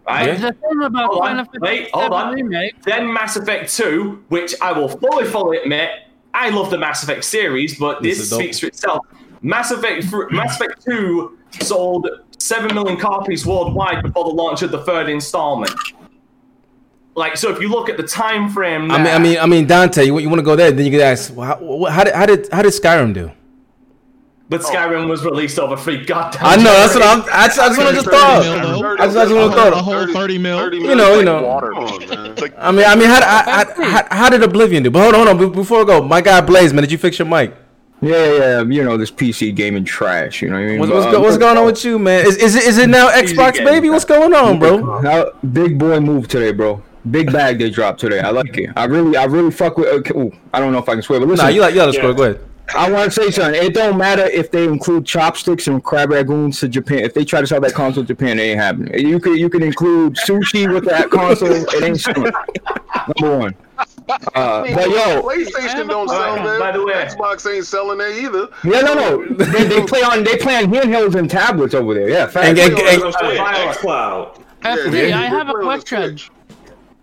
Right. The thing about Hold on, Final Fantasy wait, hold on. Remake, Then Mass Effect 2, which I will fully, fully admit, I love the Mass Effect series, but This this is dope. speaks for itself. Mass Effect, Mass Effect 2 sold 7 million copies worldwide before the launch of the third installment. Like, so if you look at the time frame, I mean, I mean, I mean, Dante. You, you want to go there? Then you could ask, well, how, how did how did how did Skyrim do? But Skyrim was released over free goddamn. I know that's what I'm. That's, that's what I just thought. mil, though. That's, that's what I A thought. whole 30 mil. You know, you know. Come on. I mean, I mean, how, how, how, how did Oblivion do? But hold on, hold on. Before I go, my guy Blaze, man, did you fix your mic? Yeah, yeah, you know this PC gaming trash. You know what I mean? What's, what's, Uh, what's going on with you, man? Is, is it is it now Xbox, baby? What's going on, bro? How, big boy move today, bro. Big bag they dropped today. I like it. I really, I really fuck with. Okay, ooh, I don't know if I can swear, but listen. Nah, you like you got to score. Go ahead. I want to say something. It don't matter if they include chopsticks and crab rangoons to Japan. If they try to sell that console to Japan, it ain't happening. You could you can include sushi with that console. It ain't. Number one. Uh, but yo, PlayStation don't sell Alright, that. by the way- Xbox ain't selling that either. yeah, no, no. They, they play on they play on handhelds and tablets over there. Yeah, facts. And, and, and, all XCloud. FD, they- I have a play on the question. Switch.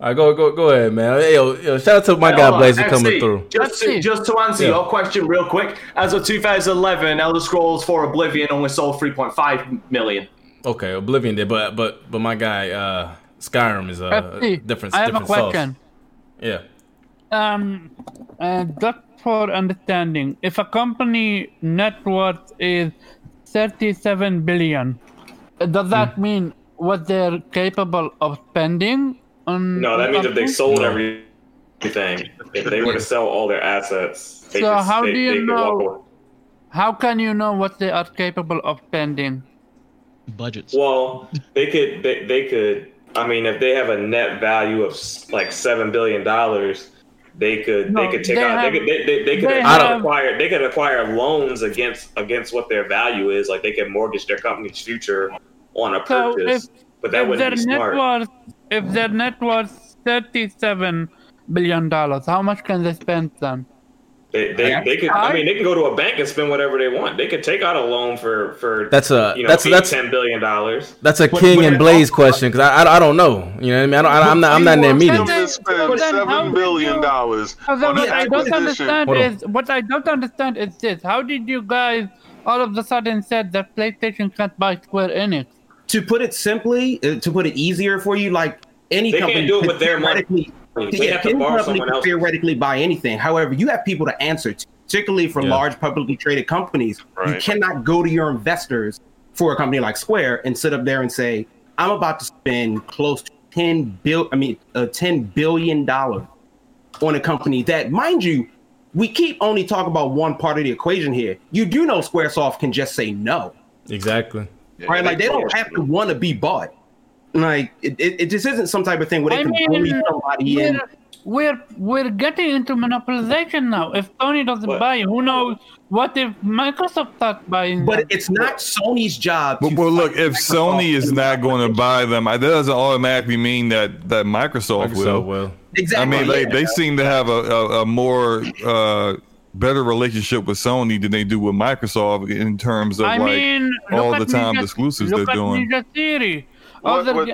right, go go go ahead, man. Hey, yo, yo, shout out to my guy Hold on, Blaze for FC, coming through. Just to, just to answer Yeah. your question real quick, as of 2011, Elder Scrolls 4 Oblivion only sold 3.5 million. Okay, Oblivion did, but but but my guy uh Skyrim is a FD, different I have a different sauce. Question. Yeah. Um, uh, just for understanding, if a company net worth is 37 billion, uh, does that Hmm. mean what they're capable of spending on? No, that on means if they something? sold everything, if they were to sell all their assets, they So could, how they, do you know- How can you know what they are capable of spending? Budgets. Well, they could. They, they could. I mean, if they have a net value of like seven billion dollars, they could. No, they could take they out. have- they could. They, they, they could they have- acquire. They could acquire loans against against what their value is. Like they could mortgage their company's future on a So purchase. if- but that wouldn't their be net smart. worth, if their net worth 37 billion dollars, how much can they spend then? They, they, they could. I mean, they can go to a bank and spend whatever they want. They could take out a loan for for. That's a- you know that's- eight, that's- ten billion dollars. That's a But- King but and Blaze question because I, I I don't know. You know what I mean? I don't, I, I'm not I'm not in their He meeting. wants them to But spend then how seven did billion dollars on what I don't understand is what I don't understand is this: How did you guys all of a sudden said that PlayStation can't buy Square Enix? To put it simply, uh, to put it easier for you, like any They company can't do it with their money. Theoretically- yeah, have to any borrow company someone else. theoretically buy anything. However, you have people to answer to, particularly for Yeah. large publicly traded companies. You cannot go to your investors for a company like Square and sit up there and say, "I'm about to spend close to ten bill. I mean, uh, ten billion dollars on a company that, mind you." We keep only talking about one part of the equation here. You do know SquareSoft can just say no Exactly. right? Like they don't have to want to be bought. Like it, it, it just isn't some type of thing where they I can mean, bully somebody in. we're, we're we're getting into monopolization now. If Sony doesn't But- buy, who knows? What if Microsoft starts buying? But them? it's not Sony's job. But, to well, look, if Microsoft Sony is not going to buy them, that doesn't automatically mean that that Microsoft, Microsoft will. will. exactly, I mean, they, yeah. they seem to have a, a, a more uh, better relationship with Sony than they do with Microsoft in terms of I like mean, all the at time Ninja- exclusives look they're at doing. Ninja Theory. What- Other- what-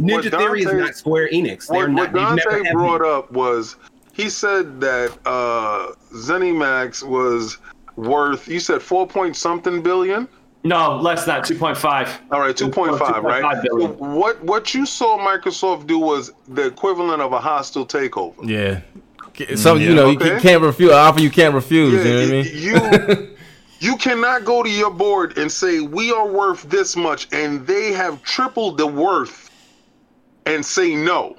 Ninja what Theory is Dante- not Square Enix. They're What, not. what They've never Dante had brought up was he said that uh, ZeniMax was worth. You said four point something billion. No, less than that, 2.5. All right, two point five, right? 2.5 billion. So what what you saw Microsoft do was the equivalent of a hostile takeover. Yeah. So you Yeah. know you can't refuse. An offer you can't refuse. Yeah, you know what I mean? you you cannot go to your board and say we are worth this much, and they have tripled the worth, and say no.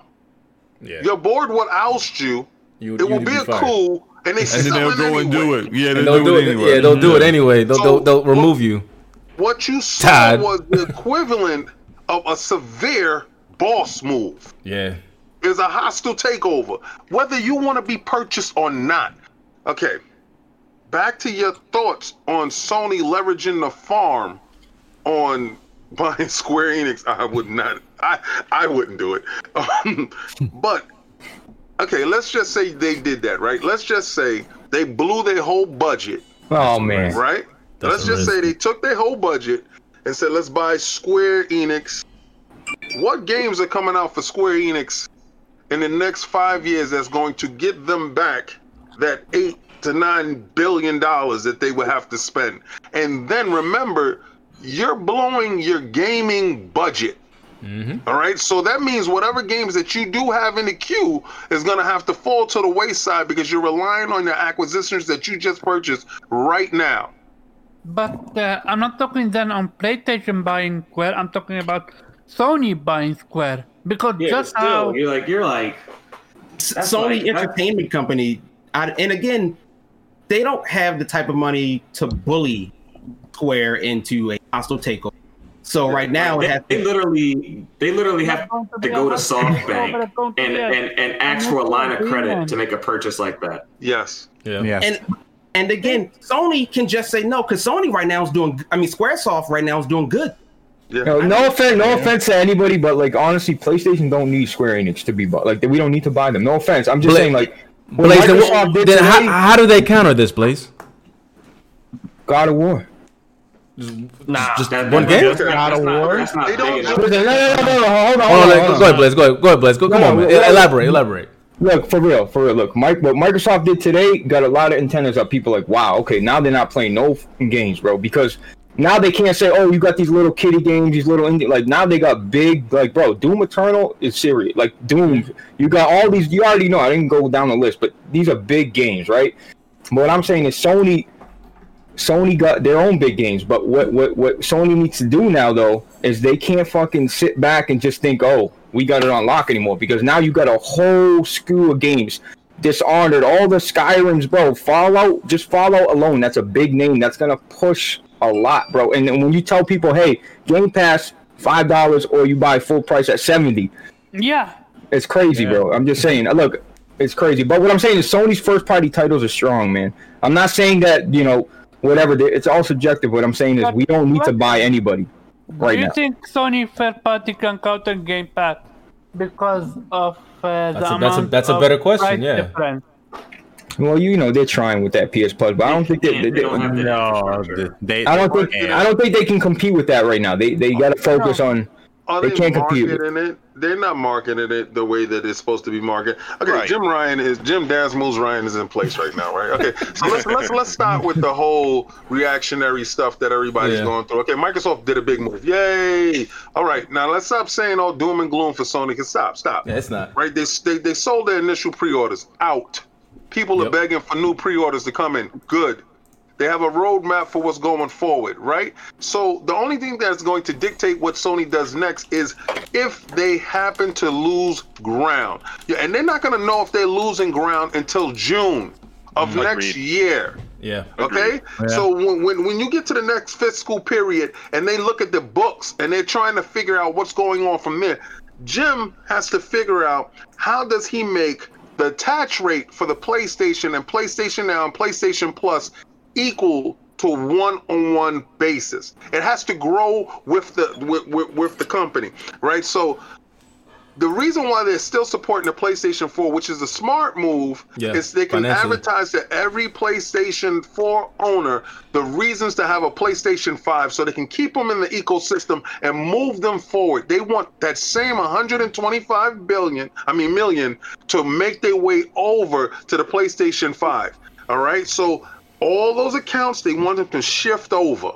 yeah. Your board will oust you. You, It will be a coup, and they And then sell they'll it go and do it. Yeah, they'll, they'll do, it it. anyway. Yeah, they'll do it mm-hmm. anyway. They'll they'll, they'll remove you. What you saw Todd. was the equivalent of a severe boss move. Yeah. Is a hostile takeover, whether you want to be purchased or not. Okay, back to your thoughts on Sony leveraging the farm on buying Square Enix. I would not. I I wouldn't do it. Um, but okay, let's just say they did that, right? Let's just say they blew their whole budget Oh man. right? That's let's a just say they took their whole budget and said, let's buy Square Enix. What games are coming out for Square Enix in the next five years that's going to get them back that eight to nine billion dollars that they would have to spend? And then remember, you're blowing your gaming budget. All right, so that means whatever games that you do have in the queue is going to have to fall to the wayside because you're relying on the acquisitions that you just purchased right now. But uh, I'm not talking then on PlayStation buying Square. I'm talking about Sony buying Square because Yeah, just still, how you're like you're like That's Sony like- that's- Entertainment Company, I, and again, they don't have the type of money to bully Square into a hostile takeover. So right now, they, it has they literally they literally have to go to SoftBank and, and, and ask for a line of credit to make a purchase like that. Yes. Yeah. Yeah. and and again, Sony can just say no because Sony right now is doing. I mean, SquareSoft right now is doing good. Yeah. No, no offense, no offense to anybody, but like honestly, PlayStation don't need Square Enix to be bought. Like we don't need to buy them. No offense. I'm just Bla- saying like what Blaze, then, Microsoft did then how, today, how do they counter this, Blaze? God of War. Nah, Just That- one game? That's not, God that's of not, War? that's not They don't- big no, no, no, no, no, hold on, hold like, on, go hold ahead, on. Blaze. Go ahead. Go ahead, Blaze. Go, come on, man. well, Elaborate. Elaborate. Look, for real, for real. Look, Mike, what Microsoft did today got a lot of antennas up. People like, wow, okay, now they're not playing no f***ing games, bro, because now they can't say, oh, you got these little kitty games, these little indie. Like now they got big, like, bro, Doom Eternal is serious. Like Doom, you got all these. You already know. I didn't go down the list, but these are big games, right? But what I'm saying is Sony. Sony got their own big games, but what, what what Sony needs to do now though is they can't fucking sit back and just think, oh, we got it on lock anymore because now you got a whole slew of games. Dishonored, all the Skyrims, bro. Fallout, just Fallout alone, that's a big name. That's gonna push a lot, bro. And then when you tell people, hey, Game Pass five dollars or you buy full price at seventy, yeah, it's crazy, bro. I'm just saying. uh, Look, it's crazy. But what I'm saying is Sony's first party titles are strong, man. I'm not saying that you know whatever. It's all subjective. What I'm saying is we don't need to buy anybody right do you now. think Sony third party can counter Game Pass because of uh, the That's a- that's a- amount that's a of better question, yeah. difference? Well, you know they're trying with that PS Plus, but I don't think they. they, They don't have the No, they. I don't think I don't think they can compete with that right now. They they got to focus on. Are They they, can't compete with- marketing it? They're not marketing it the way that it's supposed to be marketed. Okay, Right. Jim Ryan is Jim Dance Moves Ryan is in place right now, right? Okay, so let's let's let's start with the whole reactionary stuff that everybody's Yeah. going through. Okay, Microsoft did a big move, yay! All right, now let's stop saying all doom and gloom for Sony. Can stop, stop. Yeah, it's not. Right? They they, they sold their initial pre-orders out. People are begging for new pre-orders to come in. Good. They have a roadmap for what's going forward, right? So the only thing that's going to dictate what Sony does next is if they happen to lose ground. Yeah, and they're not going to know if they're losing ground until June of mm, next Agreed. year. Yeah. Okay, Yeah. so when, when when you get to the next fiscal period and they look at the books and they're trying to figure out what's going on from there, Jim has to figure out how does he make the attach rate for the PlayStation and PlayStation Now and PlayStation Plus equal to one-on-one basis. It has to grow with the with, with, with the company, right? So the reason why they're still supporting the PlayStation 4, which is a smart move, Yeah, is they can advertise to every PlayStation 4 owner the reasons to have a PlayStation 5 so they can keep them in the ecosystem and move them forward. They want that same 125 billion, I mean million, to make their way over to the PlayStation 5. All right? So all those accounts they want them to shift over.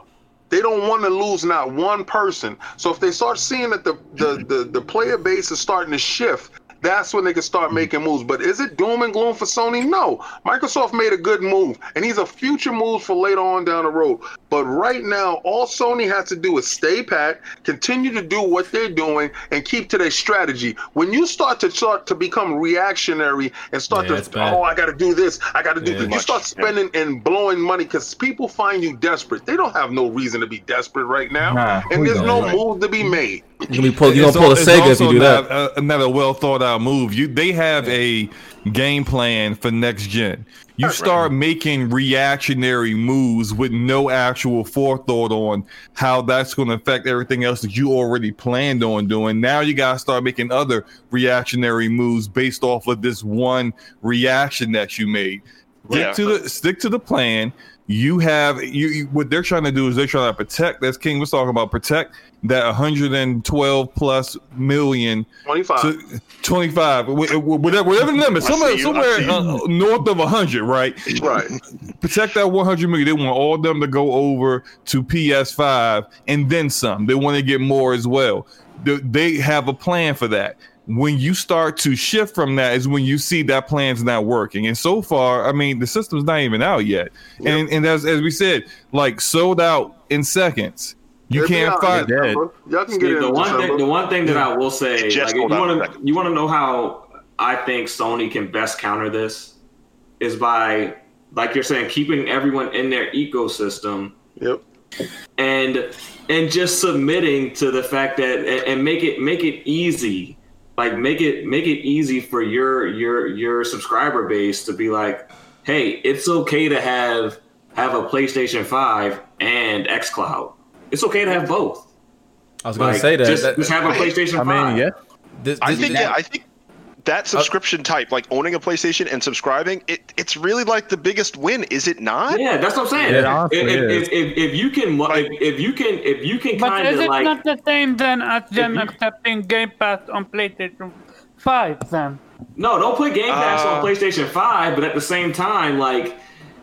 They don't want to lose not one person. So if they start seeing that the, the, the, the player base is starting to shift, that's when they can start making moves. But is it doom and gloom for Sony? No. Microsoft made a good move, and these are future moves for later on down the road. But right now, all Sony has to do is stay pat, continue to do what they're doing, and keep to their strategy. When you start to start to become reactionary and start Yeah, to, oh, I got to do this, I got to do Yeah. this, you Much, start yeah. spending and blowing money because people find you desperate. They don't have no reason to be desperate right now, Nah, and there's no don't? move to be made. You're gonna be pull, you're gonna pull a Sega if you do not, that. uh, another well thought out Uh, move. You they have a game plan for next gen. You start making reactionary moves with no actual forethought on how that's going to affect everything else that you already planned on doing. Now you got to start making other reactionary moves based off of this one reaction that you made. Stick Yeah. to the stick to the plan. You have you, you what they're trying to do is they're trying to protect. That's King was talking about, protect that 112 plus million 25. so 25 wh- wh- whatever, whatever the number somewhere see you, I somewhere uh, north of 100 right right. protect that 100 million they want all of them to go over to ps5 and then some they want to get more as well they, they have a plan for that when you start to shift from that is when you see that plan's not working. And so far, I mean, the system's not even out yet. And and as as we said, like sold out in seconds. You It'll can't out find in Y'all can get See, it the one thing, the one thing that I will say, It like, you want to, you want to know how I think Sony can best counter this is by, like you're saying, keeping everyone in their ecosystem. Yep. and and just submitting to the fact that and, and make it make it easy. Like make it make it easy for your your your subscriber base to be like hey it's okay to have have a playstation 5 and xcloud it's okay to have both I was gonna say that. just, that- just have a playstation I 5 mean, yeah. this- I think that- yeah, I think that subscription type, like owning a PlayStation and subscribing, it, it's really like the biggest win, is it not? yeah that's what i'm saying Yeah, it if, if, if, if, if you can mo- if, if you can if you can But kind is it like not the same then as them you- accepting Game Pass on PlayStation 5 then? no don't put game pass Uh, on playstation 5 but at the same time like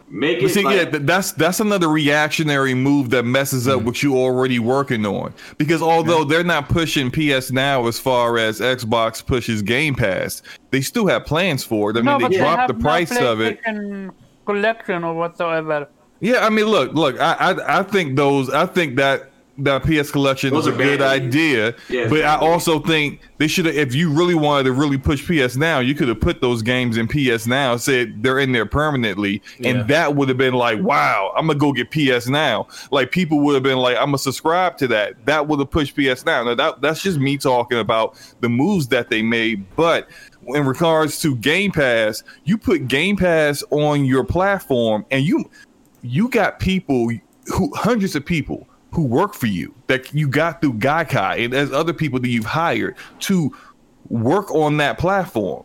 make it see, like, yeah, that's that's another reactionary move that messes up mm. what you already working on. Because although mm. they're not pushing PS Now as far as Xbox pushes Game Pass, they still have plans for it. I mean, no, they but they dropped have the no price of it. PlayStation collection or whatsoever. Yeah, I mean, look, look, I, I, I think those, I think that that PS collection Those is a good bad. idea, Yeah, but I bad. also think they should have. If you really wanted to really push PS Now, you could have put those games in PS Now, said they're in there permanently, Yeah. and that would have been like, wow, I'm gonna go get PS Now. Like people would have been like, I'm gonna subscribe to that. That would have pushed PS Now. Now that that's just me talking about the moves that they made, but in regards to Game Pass, you put Game Pass on your platform, and you you got people who hundreds of people who work for you that you got through Gaikai and as other people that you've hired to work on that platform.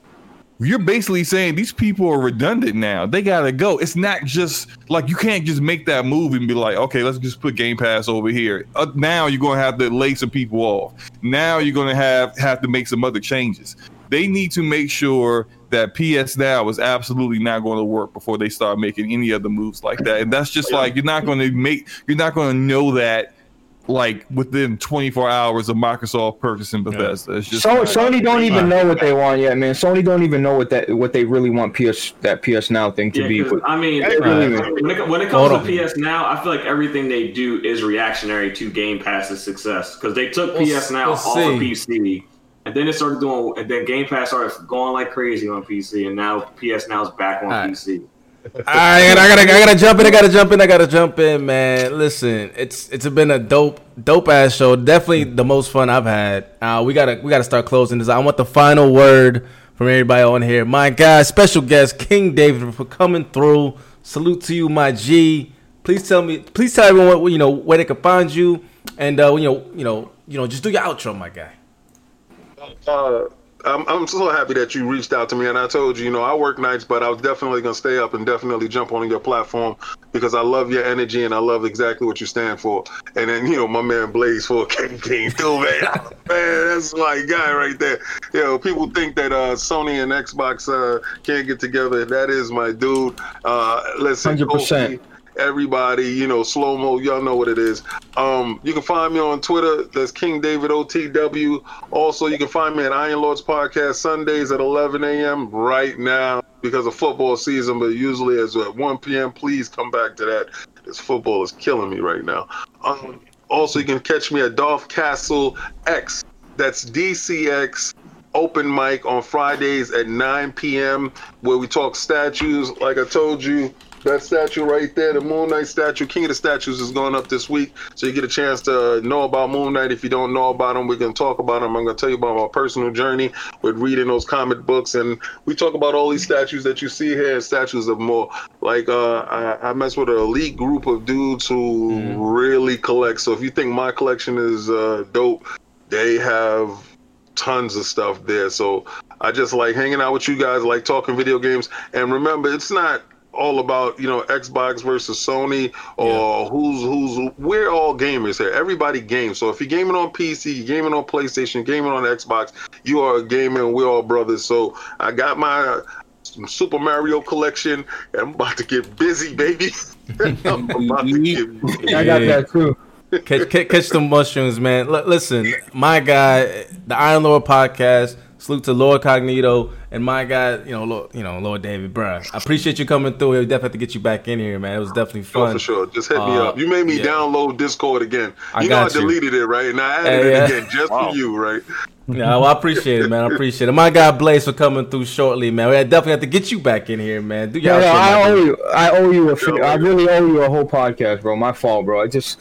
You're basically saying these people are redundant now. They gotta go. It's not just like you can't just make that move and be like, okay, let's just put Game Pass over here. Uh, now you're gonna have to lay some people off. Now you're gonna have have to make some other changes. They need to make sure that PS Now is absolutely not going to work before they start making any other moves like that. And that's just like you're not going to make you're not going to know that like within 24 hours of Microsoft purchasing Bethesda. It's just So, not- Sony don't even know what they want yet, man. Sony don't even know what that what they really want PS that PS Now thing to Yeah, be. 'cause, I mean, They really when it, when it Hold comes to on. PS Now, I feel like everything they do is reactionary to Game Pass's success because they took We'll PS Now we'll off of. PC, and then it started doing, and then Game Pass started going like crazy on PC, and now PS Now is back on Alright. PC. I gotta, I gotta, I gotta jump in. I gotta jump in. I gotta jump in, man. Listen, it's it's been a dope, dope ass show. Definitely the most fun I've had. Uh, we gotta, we gotta start closing this. I want the final word from everybody on here. My guy, special guest King David for coming through. Salute to you, my G. Please tell me, please tell everyone what you know where they can find you, and uh, you know, you know, you know, just do your outro, my guy. Uh, I'm, I'm so happy that you reached out to me, and I told you, you know, I work nights, but I was definitely gonna stay up and definitely jump on your platform because I love your energy and I love exactly what you stand for. And then, you know, my man Blaze for King King too, man. man, that's my guy right there. You know, people think that uh, Sony and Xbox uh, can't get together. That is my dude. Uh, listen, 100%. Kofi, everybody, you know, slow mo, y'all know what it is. Um, you can find me on Twitter. That's King David OTW. Also, you can find me at Iron Lords Podcast Sundays at 11 a.m. right now because of football season, but usually as at 1 p.m. Please come back to that. This football is killing me right now. Um, also, you can catch me at Dolph Castle X. That's DCX open mic on Fridays at 9 p.m. where we talk statues. Like I told you, that statue right there, the Moon Knight statue, King of the Statues, is going up this week. So you get a chance to know about Moon Knight. If you don't know about him, we can talk about him. I'm going to tell you about my personal journey with reading those comic books. And we talk about all these statues that you see here, statues of more. Like, uh, I, I mess with an elite group of dudes who really collect. So if you think my collection is uh, dope, they have tons of stuff there. So I just like hanging out with you guys, like talking video games. And remember, it's not all about you know Xbox versus Sony or who's who's we're all gamers here. Everybody games. So if you're gaming on PC, you're gaming on PlayStation, gaming on Xbox, you are a gamer and we're all brothers. So I got my Super Mario collection and I'm about to get busy, baby. I'm about to get busy. I got that too. catch, catch, catch the mushrooms, man. L- listen, my guy, the Iron Lord podcast. Salute to Lord Cognito and my guy, you know, Lord, you know, Lord David, bruh. I appreciate you coming through. We definitely have to get you back in here, man. It was definitely Oh, fun. for sure. Just hit me Uh, up. You made me yeah. download Discord again. I you know I got you. deleted it, right? And I added Hey, it yeah. again just Wow. for you, right? Yeah, well, I appreciate it, man. I appreciate it. My guy Blaze for coming through shortly, man. We definitely have to get you back in here, man. Do y'all yeah, shit, I owe dude. you. I owe you a. Fi- Yeah, I really owe you a whole podcast, bro. My fault, bro. I just,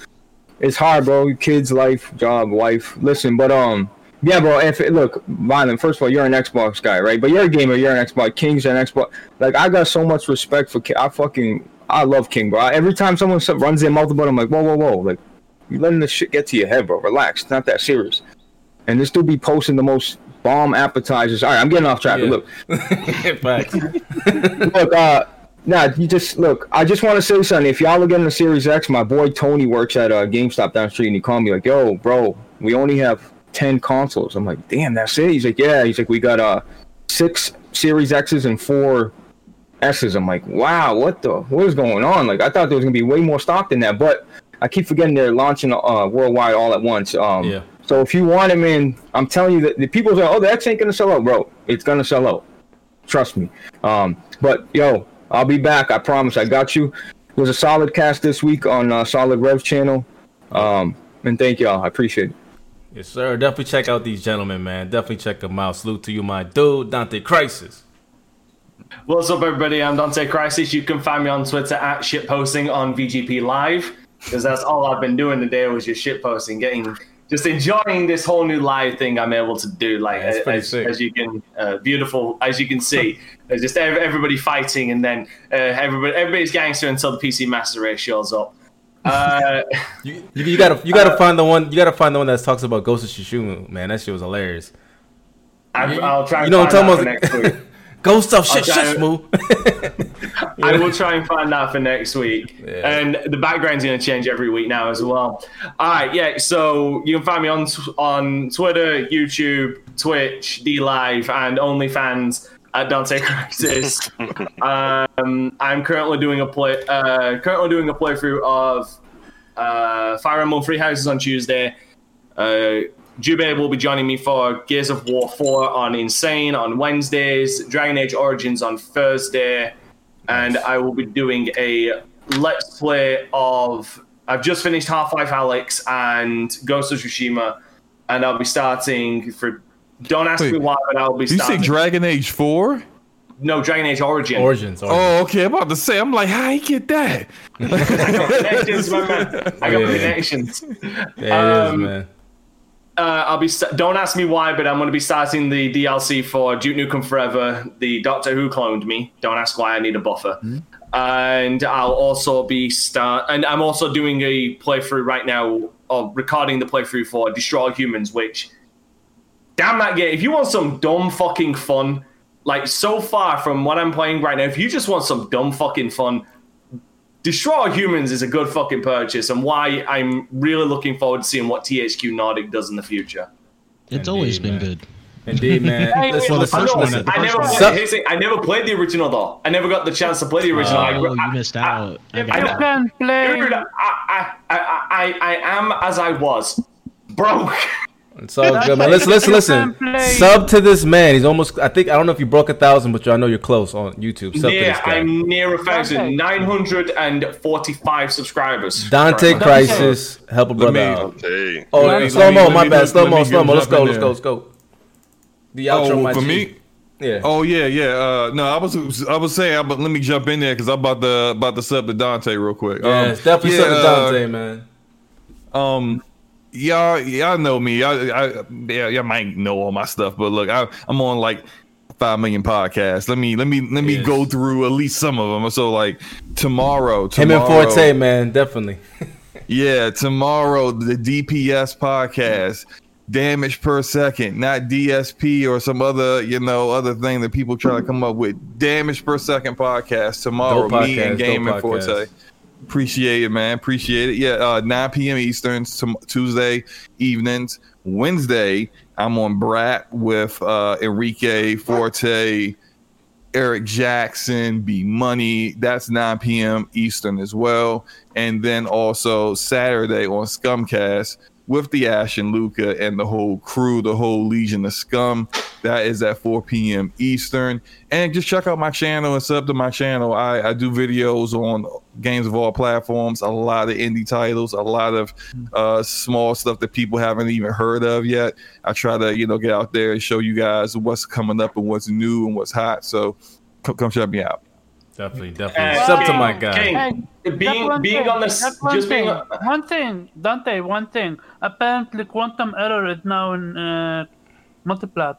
it's hard, bro. Kids, life, job, wife. Listen, but um, yeah, bro. If it, look, Violent. First of all, you're an Xbox guy, right? But you're a gamer. You're an Xbox. King's an Xbox. Like I got so much respect for. King. I fucking, I love King, bro. Every time someone runs their mouth about, I'm like, whoa, whoa, whoa, like you letting this shit get to your head, bro. Relax. It's not that serious. And this dude be posting the most bomb appetizers. All right, I'm getting off track. Yeah. Look, Facts. look, uh, nah, you just look. I just want to say something. If y'all are getting the Series X, my boy Tony works at uh, GameStop down the street, and he called me like, "Yo, bro, we only have ten consoles." I'm like, "Damn, that's it." He's like, "Yeah." He's like, "We got uh six Series X's and four S's." I'm like, "Wow, what the what is going on?" Like, I thought there was gonna be way more stock than that, but I keep forgetting they're launching uh worldwide all at once. Um, Yeah. So if you want them in, I'm telling you that the people say, "Oh, the X ain't gonna sell out, bro." It's gonna sell out. Trust me. Um, but yo, I'll be back. I promise. I got you. It was a solid cast this week on uh, Solid Rev channel. Um, and thank y'all. I appreciate it. Yes, sir. Definitely check out these gentlemen, man. Definitely check them out. Salute to you, my dude, Dante Crisis. What's up, everybody? I'm Dante Crisis. You can find me on Twitter at shitposting on VGP Live because that's all I've been doing today was just shitposting, getting just enjoying this whole new live thing I'm able to do. Like pretty as, as you can, uh, beautiful as you can see, there's just everybody fighting, and then uh, everybody everybody's gangster until the PC master race shows up. Uh, You, you, you gotta you gotta find the one you gotta find the one that talks about Ghost of Tsushima, man. That shit was hilarious. I, I'll try. You and know what find I'm that talking for about? next week. Ghost of I'll shit, try- shit, smooth. I will try and find that for next week. Yeah. And the background's going to change every week now as well. All right, yeah. So you can find me on on Twitter, YouTube, Twitch, D Live, and OnlyFans at Dante Crisis. um, I'm currently doing a play. Uh, currently doing a playthrough of uh, Fire Emblem Three Houses on Tuesday. Uh, Jube will be joining me for Gears of War 4 on Insane on Wednesdays, Dragon Age Origins on Thursday, and I will be doing a Let's Play of. I've just finished Half Life Alyx and Ghost of Tsushima, and I'll be starting for. Don't ask Wait, me why, but I'll be you say. Dragon Age 4? no, Dragon Age Origin. Origins. Origins. Oh, okay. I'm about to say, I'm like, how he get that? connections, my man. I got Yeah. connections. Yeah, it is, Um, man. Uh, I'll be. Don't ask me why, but I'm going to be starting the DLC for Duke Nukem Forever. The Doctor Who cloned me. Don't ask why. I need a buffer. And I'll also be start. And I'm also doing a playthrough right now, or recording the playthrough for Destroy All Humans. Which, damn that game! If you want some dumb fucking fun, like so far from what I'm playing right now, if you just want some dumb fucking fun, Destroy All Humans is a good fucking purchase, and why I'm really looking forward to seeing what THQ Nordic does in the future. It's always been man. good. Indeed, man. Hey, Listen, well, the first I, one, listen. the I never, one. So- thing, I never played the original though. I never got the chance to play the original. I, Oh, I- you missed out. I I got You can play. I, I, I, I, I am as I was, broke. It's all good, man. Listen, listen, listen. Sub to this man. He's almost. I think I don't know if you broke a thousand, but I know you're close on YouTube. Sub to Yeah, this guy. I'm near a thousand, nine hundred and forty-five subscribers. Dante Currently. Crisis, help a brother me- out. Hey. Oh, let slow mo, my me bad. Slow mo, slow mo. Let's go, let's go, there. let's go. The outro, Oh, my for G. me? Yeah. Oh yeah, yeah. Uh, no, I was I was saying, but let me jump in there because I'm about to about to sub to Dante real quick. yeah, Um, it's definitely yeah, something, uh, Dante, man. Um, y'all, y'all know me. I, I, yeah, y'all might know all my stuff, but look, I, I'm on like five million podcasts. Let me, let me, let me Yes. go through at least some of them. So like tomorrow, Him tomorrow, and Forte, man, definitely. yeah, tomorrow the DPS podcast. Damage per second, not DSP or some other, you know, other thing that people try to come up with. Damage per second podcast tomorrow. Dope me podcast, and Game and Forte. Appreciate it, man. Appreciate it. Yeah, uh, 9 p.m. Eastern, tom- Tuesday evenings. Wednesday, I'm on Brat with uh, Enrique Forte, Eric Jackson, B Money. That's 9 p.m. Eastern as well. And then also Saturday on Scumcast with the Ash and Luca and the whole crew, the whole Legion of Scum. That is at 4 p.m. Eastern. And just check out my channel and sub to my channel. I, I do videos on games of all platforms, a lot of indie titles, a lot of uh, small stuff that people haven't even heard of yet. I try to, you know, get out there and show you guys what's coming up and what's new and what's hot. So come, come check me out. Definitely, definitely. What's up to my guy? King, Hey, being being thing, on this, just one just being. thing, one thing, Dante, one thing. Apparently, Quantum Error is now in uh, multiplat.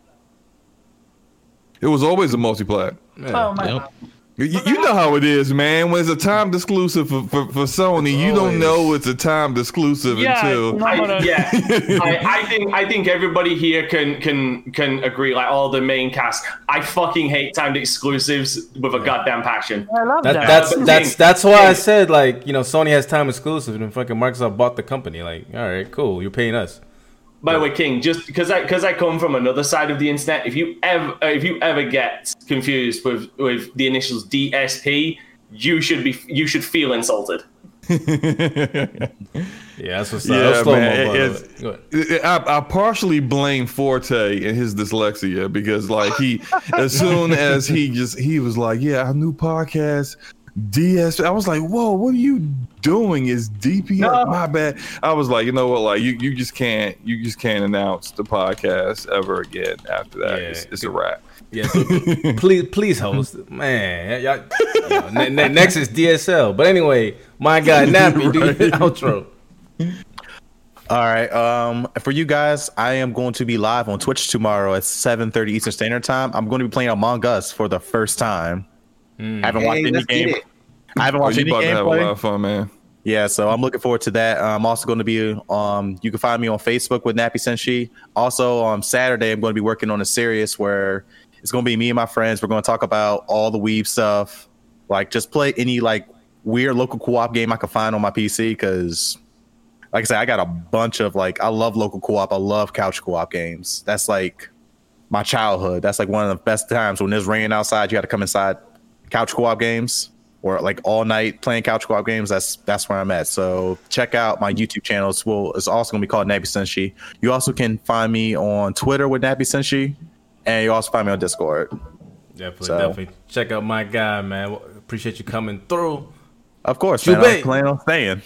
It was always a multiplat. Oh my Yep. god. You, you know how it is, man. When it's a timed exclusive for, for, for Sony, you don't know it's a timed exclusive Yeah, until. I, yeah, I, I think I think everybody here can can can agree. Like all the main cast, I fucking hate timed exclusives with a goddamn passion. I love That, that. that's King, that's that's why I said like you know Sony has time exclusive and fucking Microsoft bought the company. Like, all right, cool, you're paying us. By the way, King, just because I because I come from another side of the internet, if you ever uh, if you ever get confused with with the initials DSP, you should be you should feel insulted. Yeah, that's what's up. Yeah, That's man, by the it's- way. Go ahead. I, I partially blame Forte and his dyslexia because, like, he as soon as he just he was like, "Yeah, our new podcast." DS, I was like, "Whoa, what are you doing? Is DPS No. my bad?" I was like, "You know what? Like, you, you just can't you just can't announce the podcast ever again after that. Yeah. It's, it's a wrap." Yeah, so please, please host, man. Y'all, you know, ne- ne- next is DSL, but anyway, my guy Nappy, do your outro. All right. Um, for you guys, I am going to be live on Twitch tomorrow at 7:30 Eastern Standard Time. I'm going to be playing Among Us for the first time. I haven't watched any game. it. I haven't Oh, watched you any about to have a lot of fun, man. Yeah, so I'm looking forward to that. I'm also going to be um you can find me on Facebook with Nappy Senshi. Also on Saturday I'm going to be working on a series where it's going to be me and my friends. We're going to talk about all the weeb stuff. Like just play any like weird local co-op game I can find on my PC cuz like I said I got a bunch of like I love local co-op. I love couch co-op games. That's like my childhood. That's like one of the best times when it's raining outside you got to come inside couch co-op games or like all night playing couch co-op games. That's that's where I'm at. So check out my YouTube channel. It's well, it's also gonna be called Nappy Senshi. You also can find me on Twitter with Nappy Senshi, and you also find me on Discord. Definitely, So- definitely check out my guy, man. Appreciate you coming through. Of course, man. Jubei. I'm planning on staying.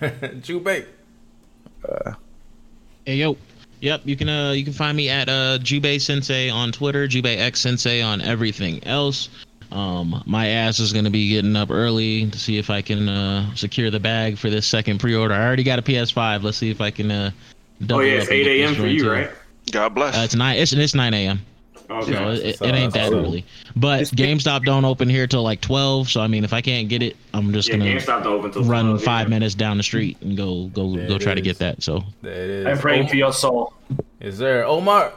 Jubei. Hey yo. Yep, you can uh you can find me at uh Jubei Sensei on Twitter, Jubei X Sensei on everything else. Um my ass is gonna be getting up early to see if I can uh secure the bag for this second pre order. I already got a PS5. Let's see if I can uh Oh yeah, it's 8 a.m. for you, too. right? God bless. Uh, it's nine it's it's nine AM. Okay. So it, it, it ain't that awesome. early. But GameStop don't open here till like twelve. So I mean if I can't get it, I'm just yeah, gonna GameStop don't open till run 12, five yeah. minutes down the street and go go There go it try to get that. So There it is. I'm praying for your soul. Is there Omar?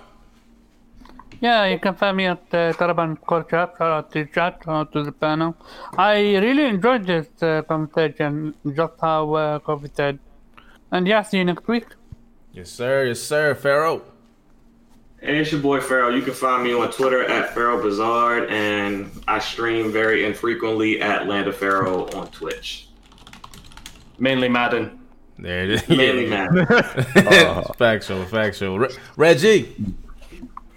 Yeah, you can find me at uh, Taraban Core Chat. Shout out to chat, shout out to the panel. I really enjoyed this uh, conversation, just how uh, Kofi said. And yeah, see you next week. Yes, sir. Yes, sir. Pharaoh. Hey, it's your boy Pharaoh. You can find me on Twitter at Pharaoh Bizarre, and I stream very infrequently at Land of Pharaoh on Twitch. Mainly Madden. There it is. Mainly Madden. It's factual, factual. Re- Reggie.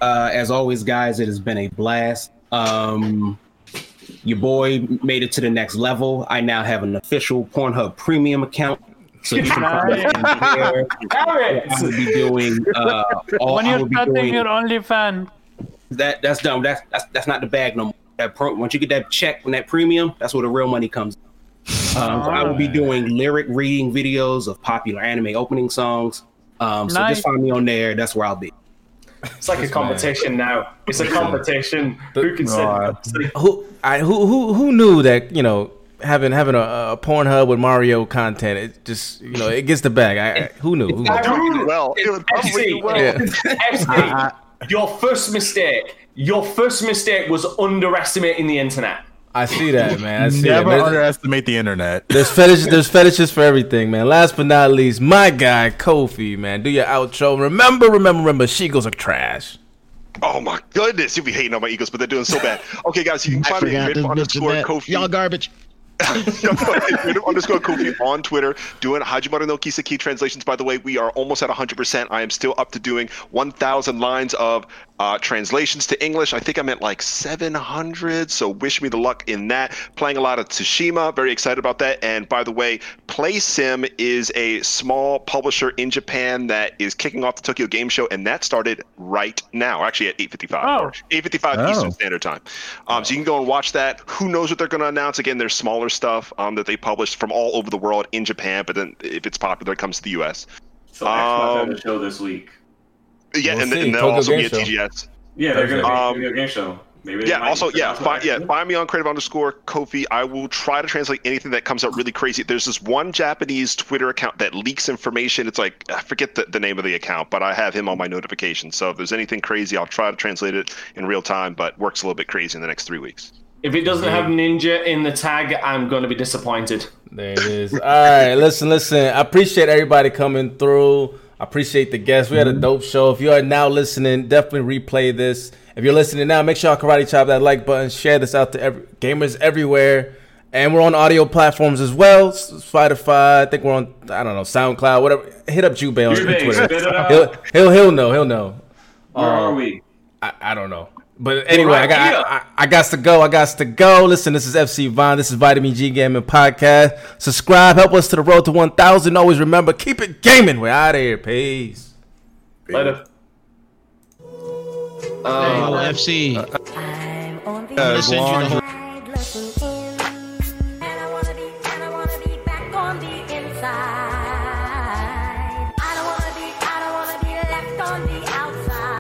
Uh, as always, guys, it has been a blast. Um, your boy made it to the next level. I now have an official Pornhub premium account. So you can find me there. I will be doing uh, all when you're starting your OnlyFans, that. That's done. That's that's that's not the bag no more. That pro, once you get that check from that premium, that's where the real money comes. Um, so I will be doing lyric reading videos of popular anime opening songs. Um, so Nice. just find me on there. That's where I'll be. It's like a competition now. It's a competition. Who can Uh, say? Who I who who who knew that you know having having a, a Pornhub with Mario content it just you know it gets the bag. I, I- who knew? Who knew? well, it would probably FC, do well. Yeah. FC, your first mistake. Your first mistake was underestimating the internet. I see that man. I see Never that. There's, underestimate the internet. there's fetishes. There's fetishes for everything, man. Last but not least, my guy Kofi, man. Do your outro. Remember, remember, remember. She goes are trash. Oh my goodness, you'll be hating on my Eagles, but they're doing so bad. Okay, guys, you can I find me forgot at to mention underscore that. Kofi. Y'all garbage. Griff underscore Kofi on Twitter doing Hajimaru no Kiseki translations. By the way, we are almost at 100%. I am still up to doing 1,000 lines of uh, translations to English. I think I'm at like 700, so wish me the luck in that. Playing a lot of Tsushima, very excited about that. And by the way, Playism is a small publisher in Japan that is kicking off the Tokyo Game Show, and that started right now, actually at 8:55, Oh. 8:55 Oh. Eastern Standard Time. Um, so you can go and watch that. Who knows what they're going to announce? Again, there's smaller stuff um, that they published from all over the world in Japan, but then if it's popular, it comes to the U.S. So Xbox Um, had a show this week. Yeah, We'll and, and they'll Tokyo also Game be at Show. TGS. Yeah, they're gonna be Um, a game show. Maybe Yeah. Also, yeah. announce Find, yeah. Find me on creative underscore Kofi. I will try to translate anything that comes out really crazy. There's this one Japanese Twitter account that leaks information. It's like I forget the, the name of the account, but I have him on my notifications. So if there's anything crazy, I'll try to translate it in real time. But works a little bit crazy in the next three weeks. If it doesn't have ninja in the tag, I'm going to be disappointed. There it is. All right, listen, listen. I appreciate everybody coming through. I appreciate the guests. We had a dope show. If you are now listening, definitely replay this. If you're listening now, make sure y'all karate chop that like button, share this out to every, gamers everywhere. And we're on audio platforms as well. Spotify, I think we're on, I don't know, SoundCloud, whatever. Hit up Jubei on Jubei, Twitter. spit. He'll, he'll, he'll know. He'll know. Where Uh, are we? I, I don't know. But anyway, I got I, I, I got to go. I got to go. Listen, this is FC Vine. This is Vitamin G Gaming Podcast. Subscribe. Help us to the road to 1,000. Always remember, keep it gaming. We're out of here. Peace. Later. Hey, yo, FC. I'm gonna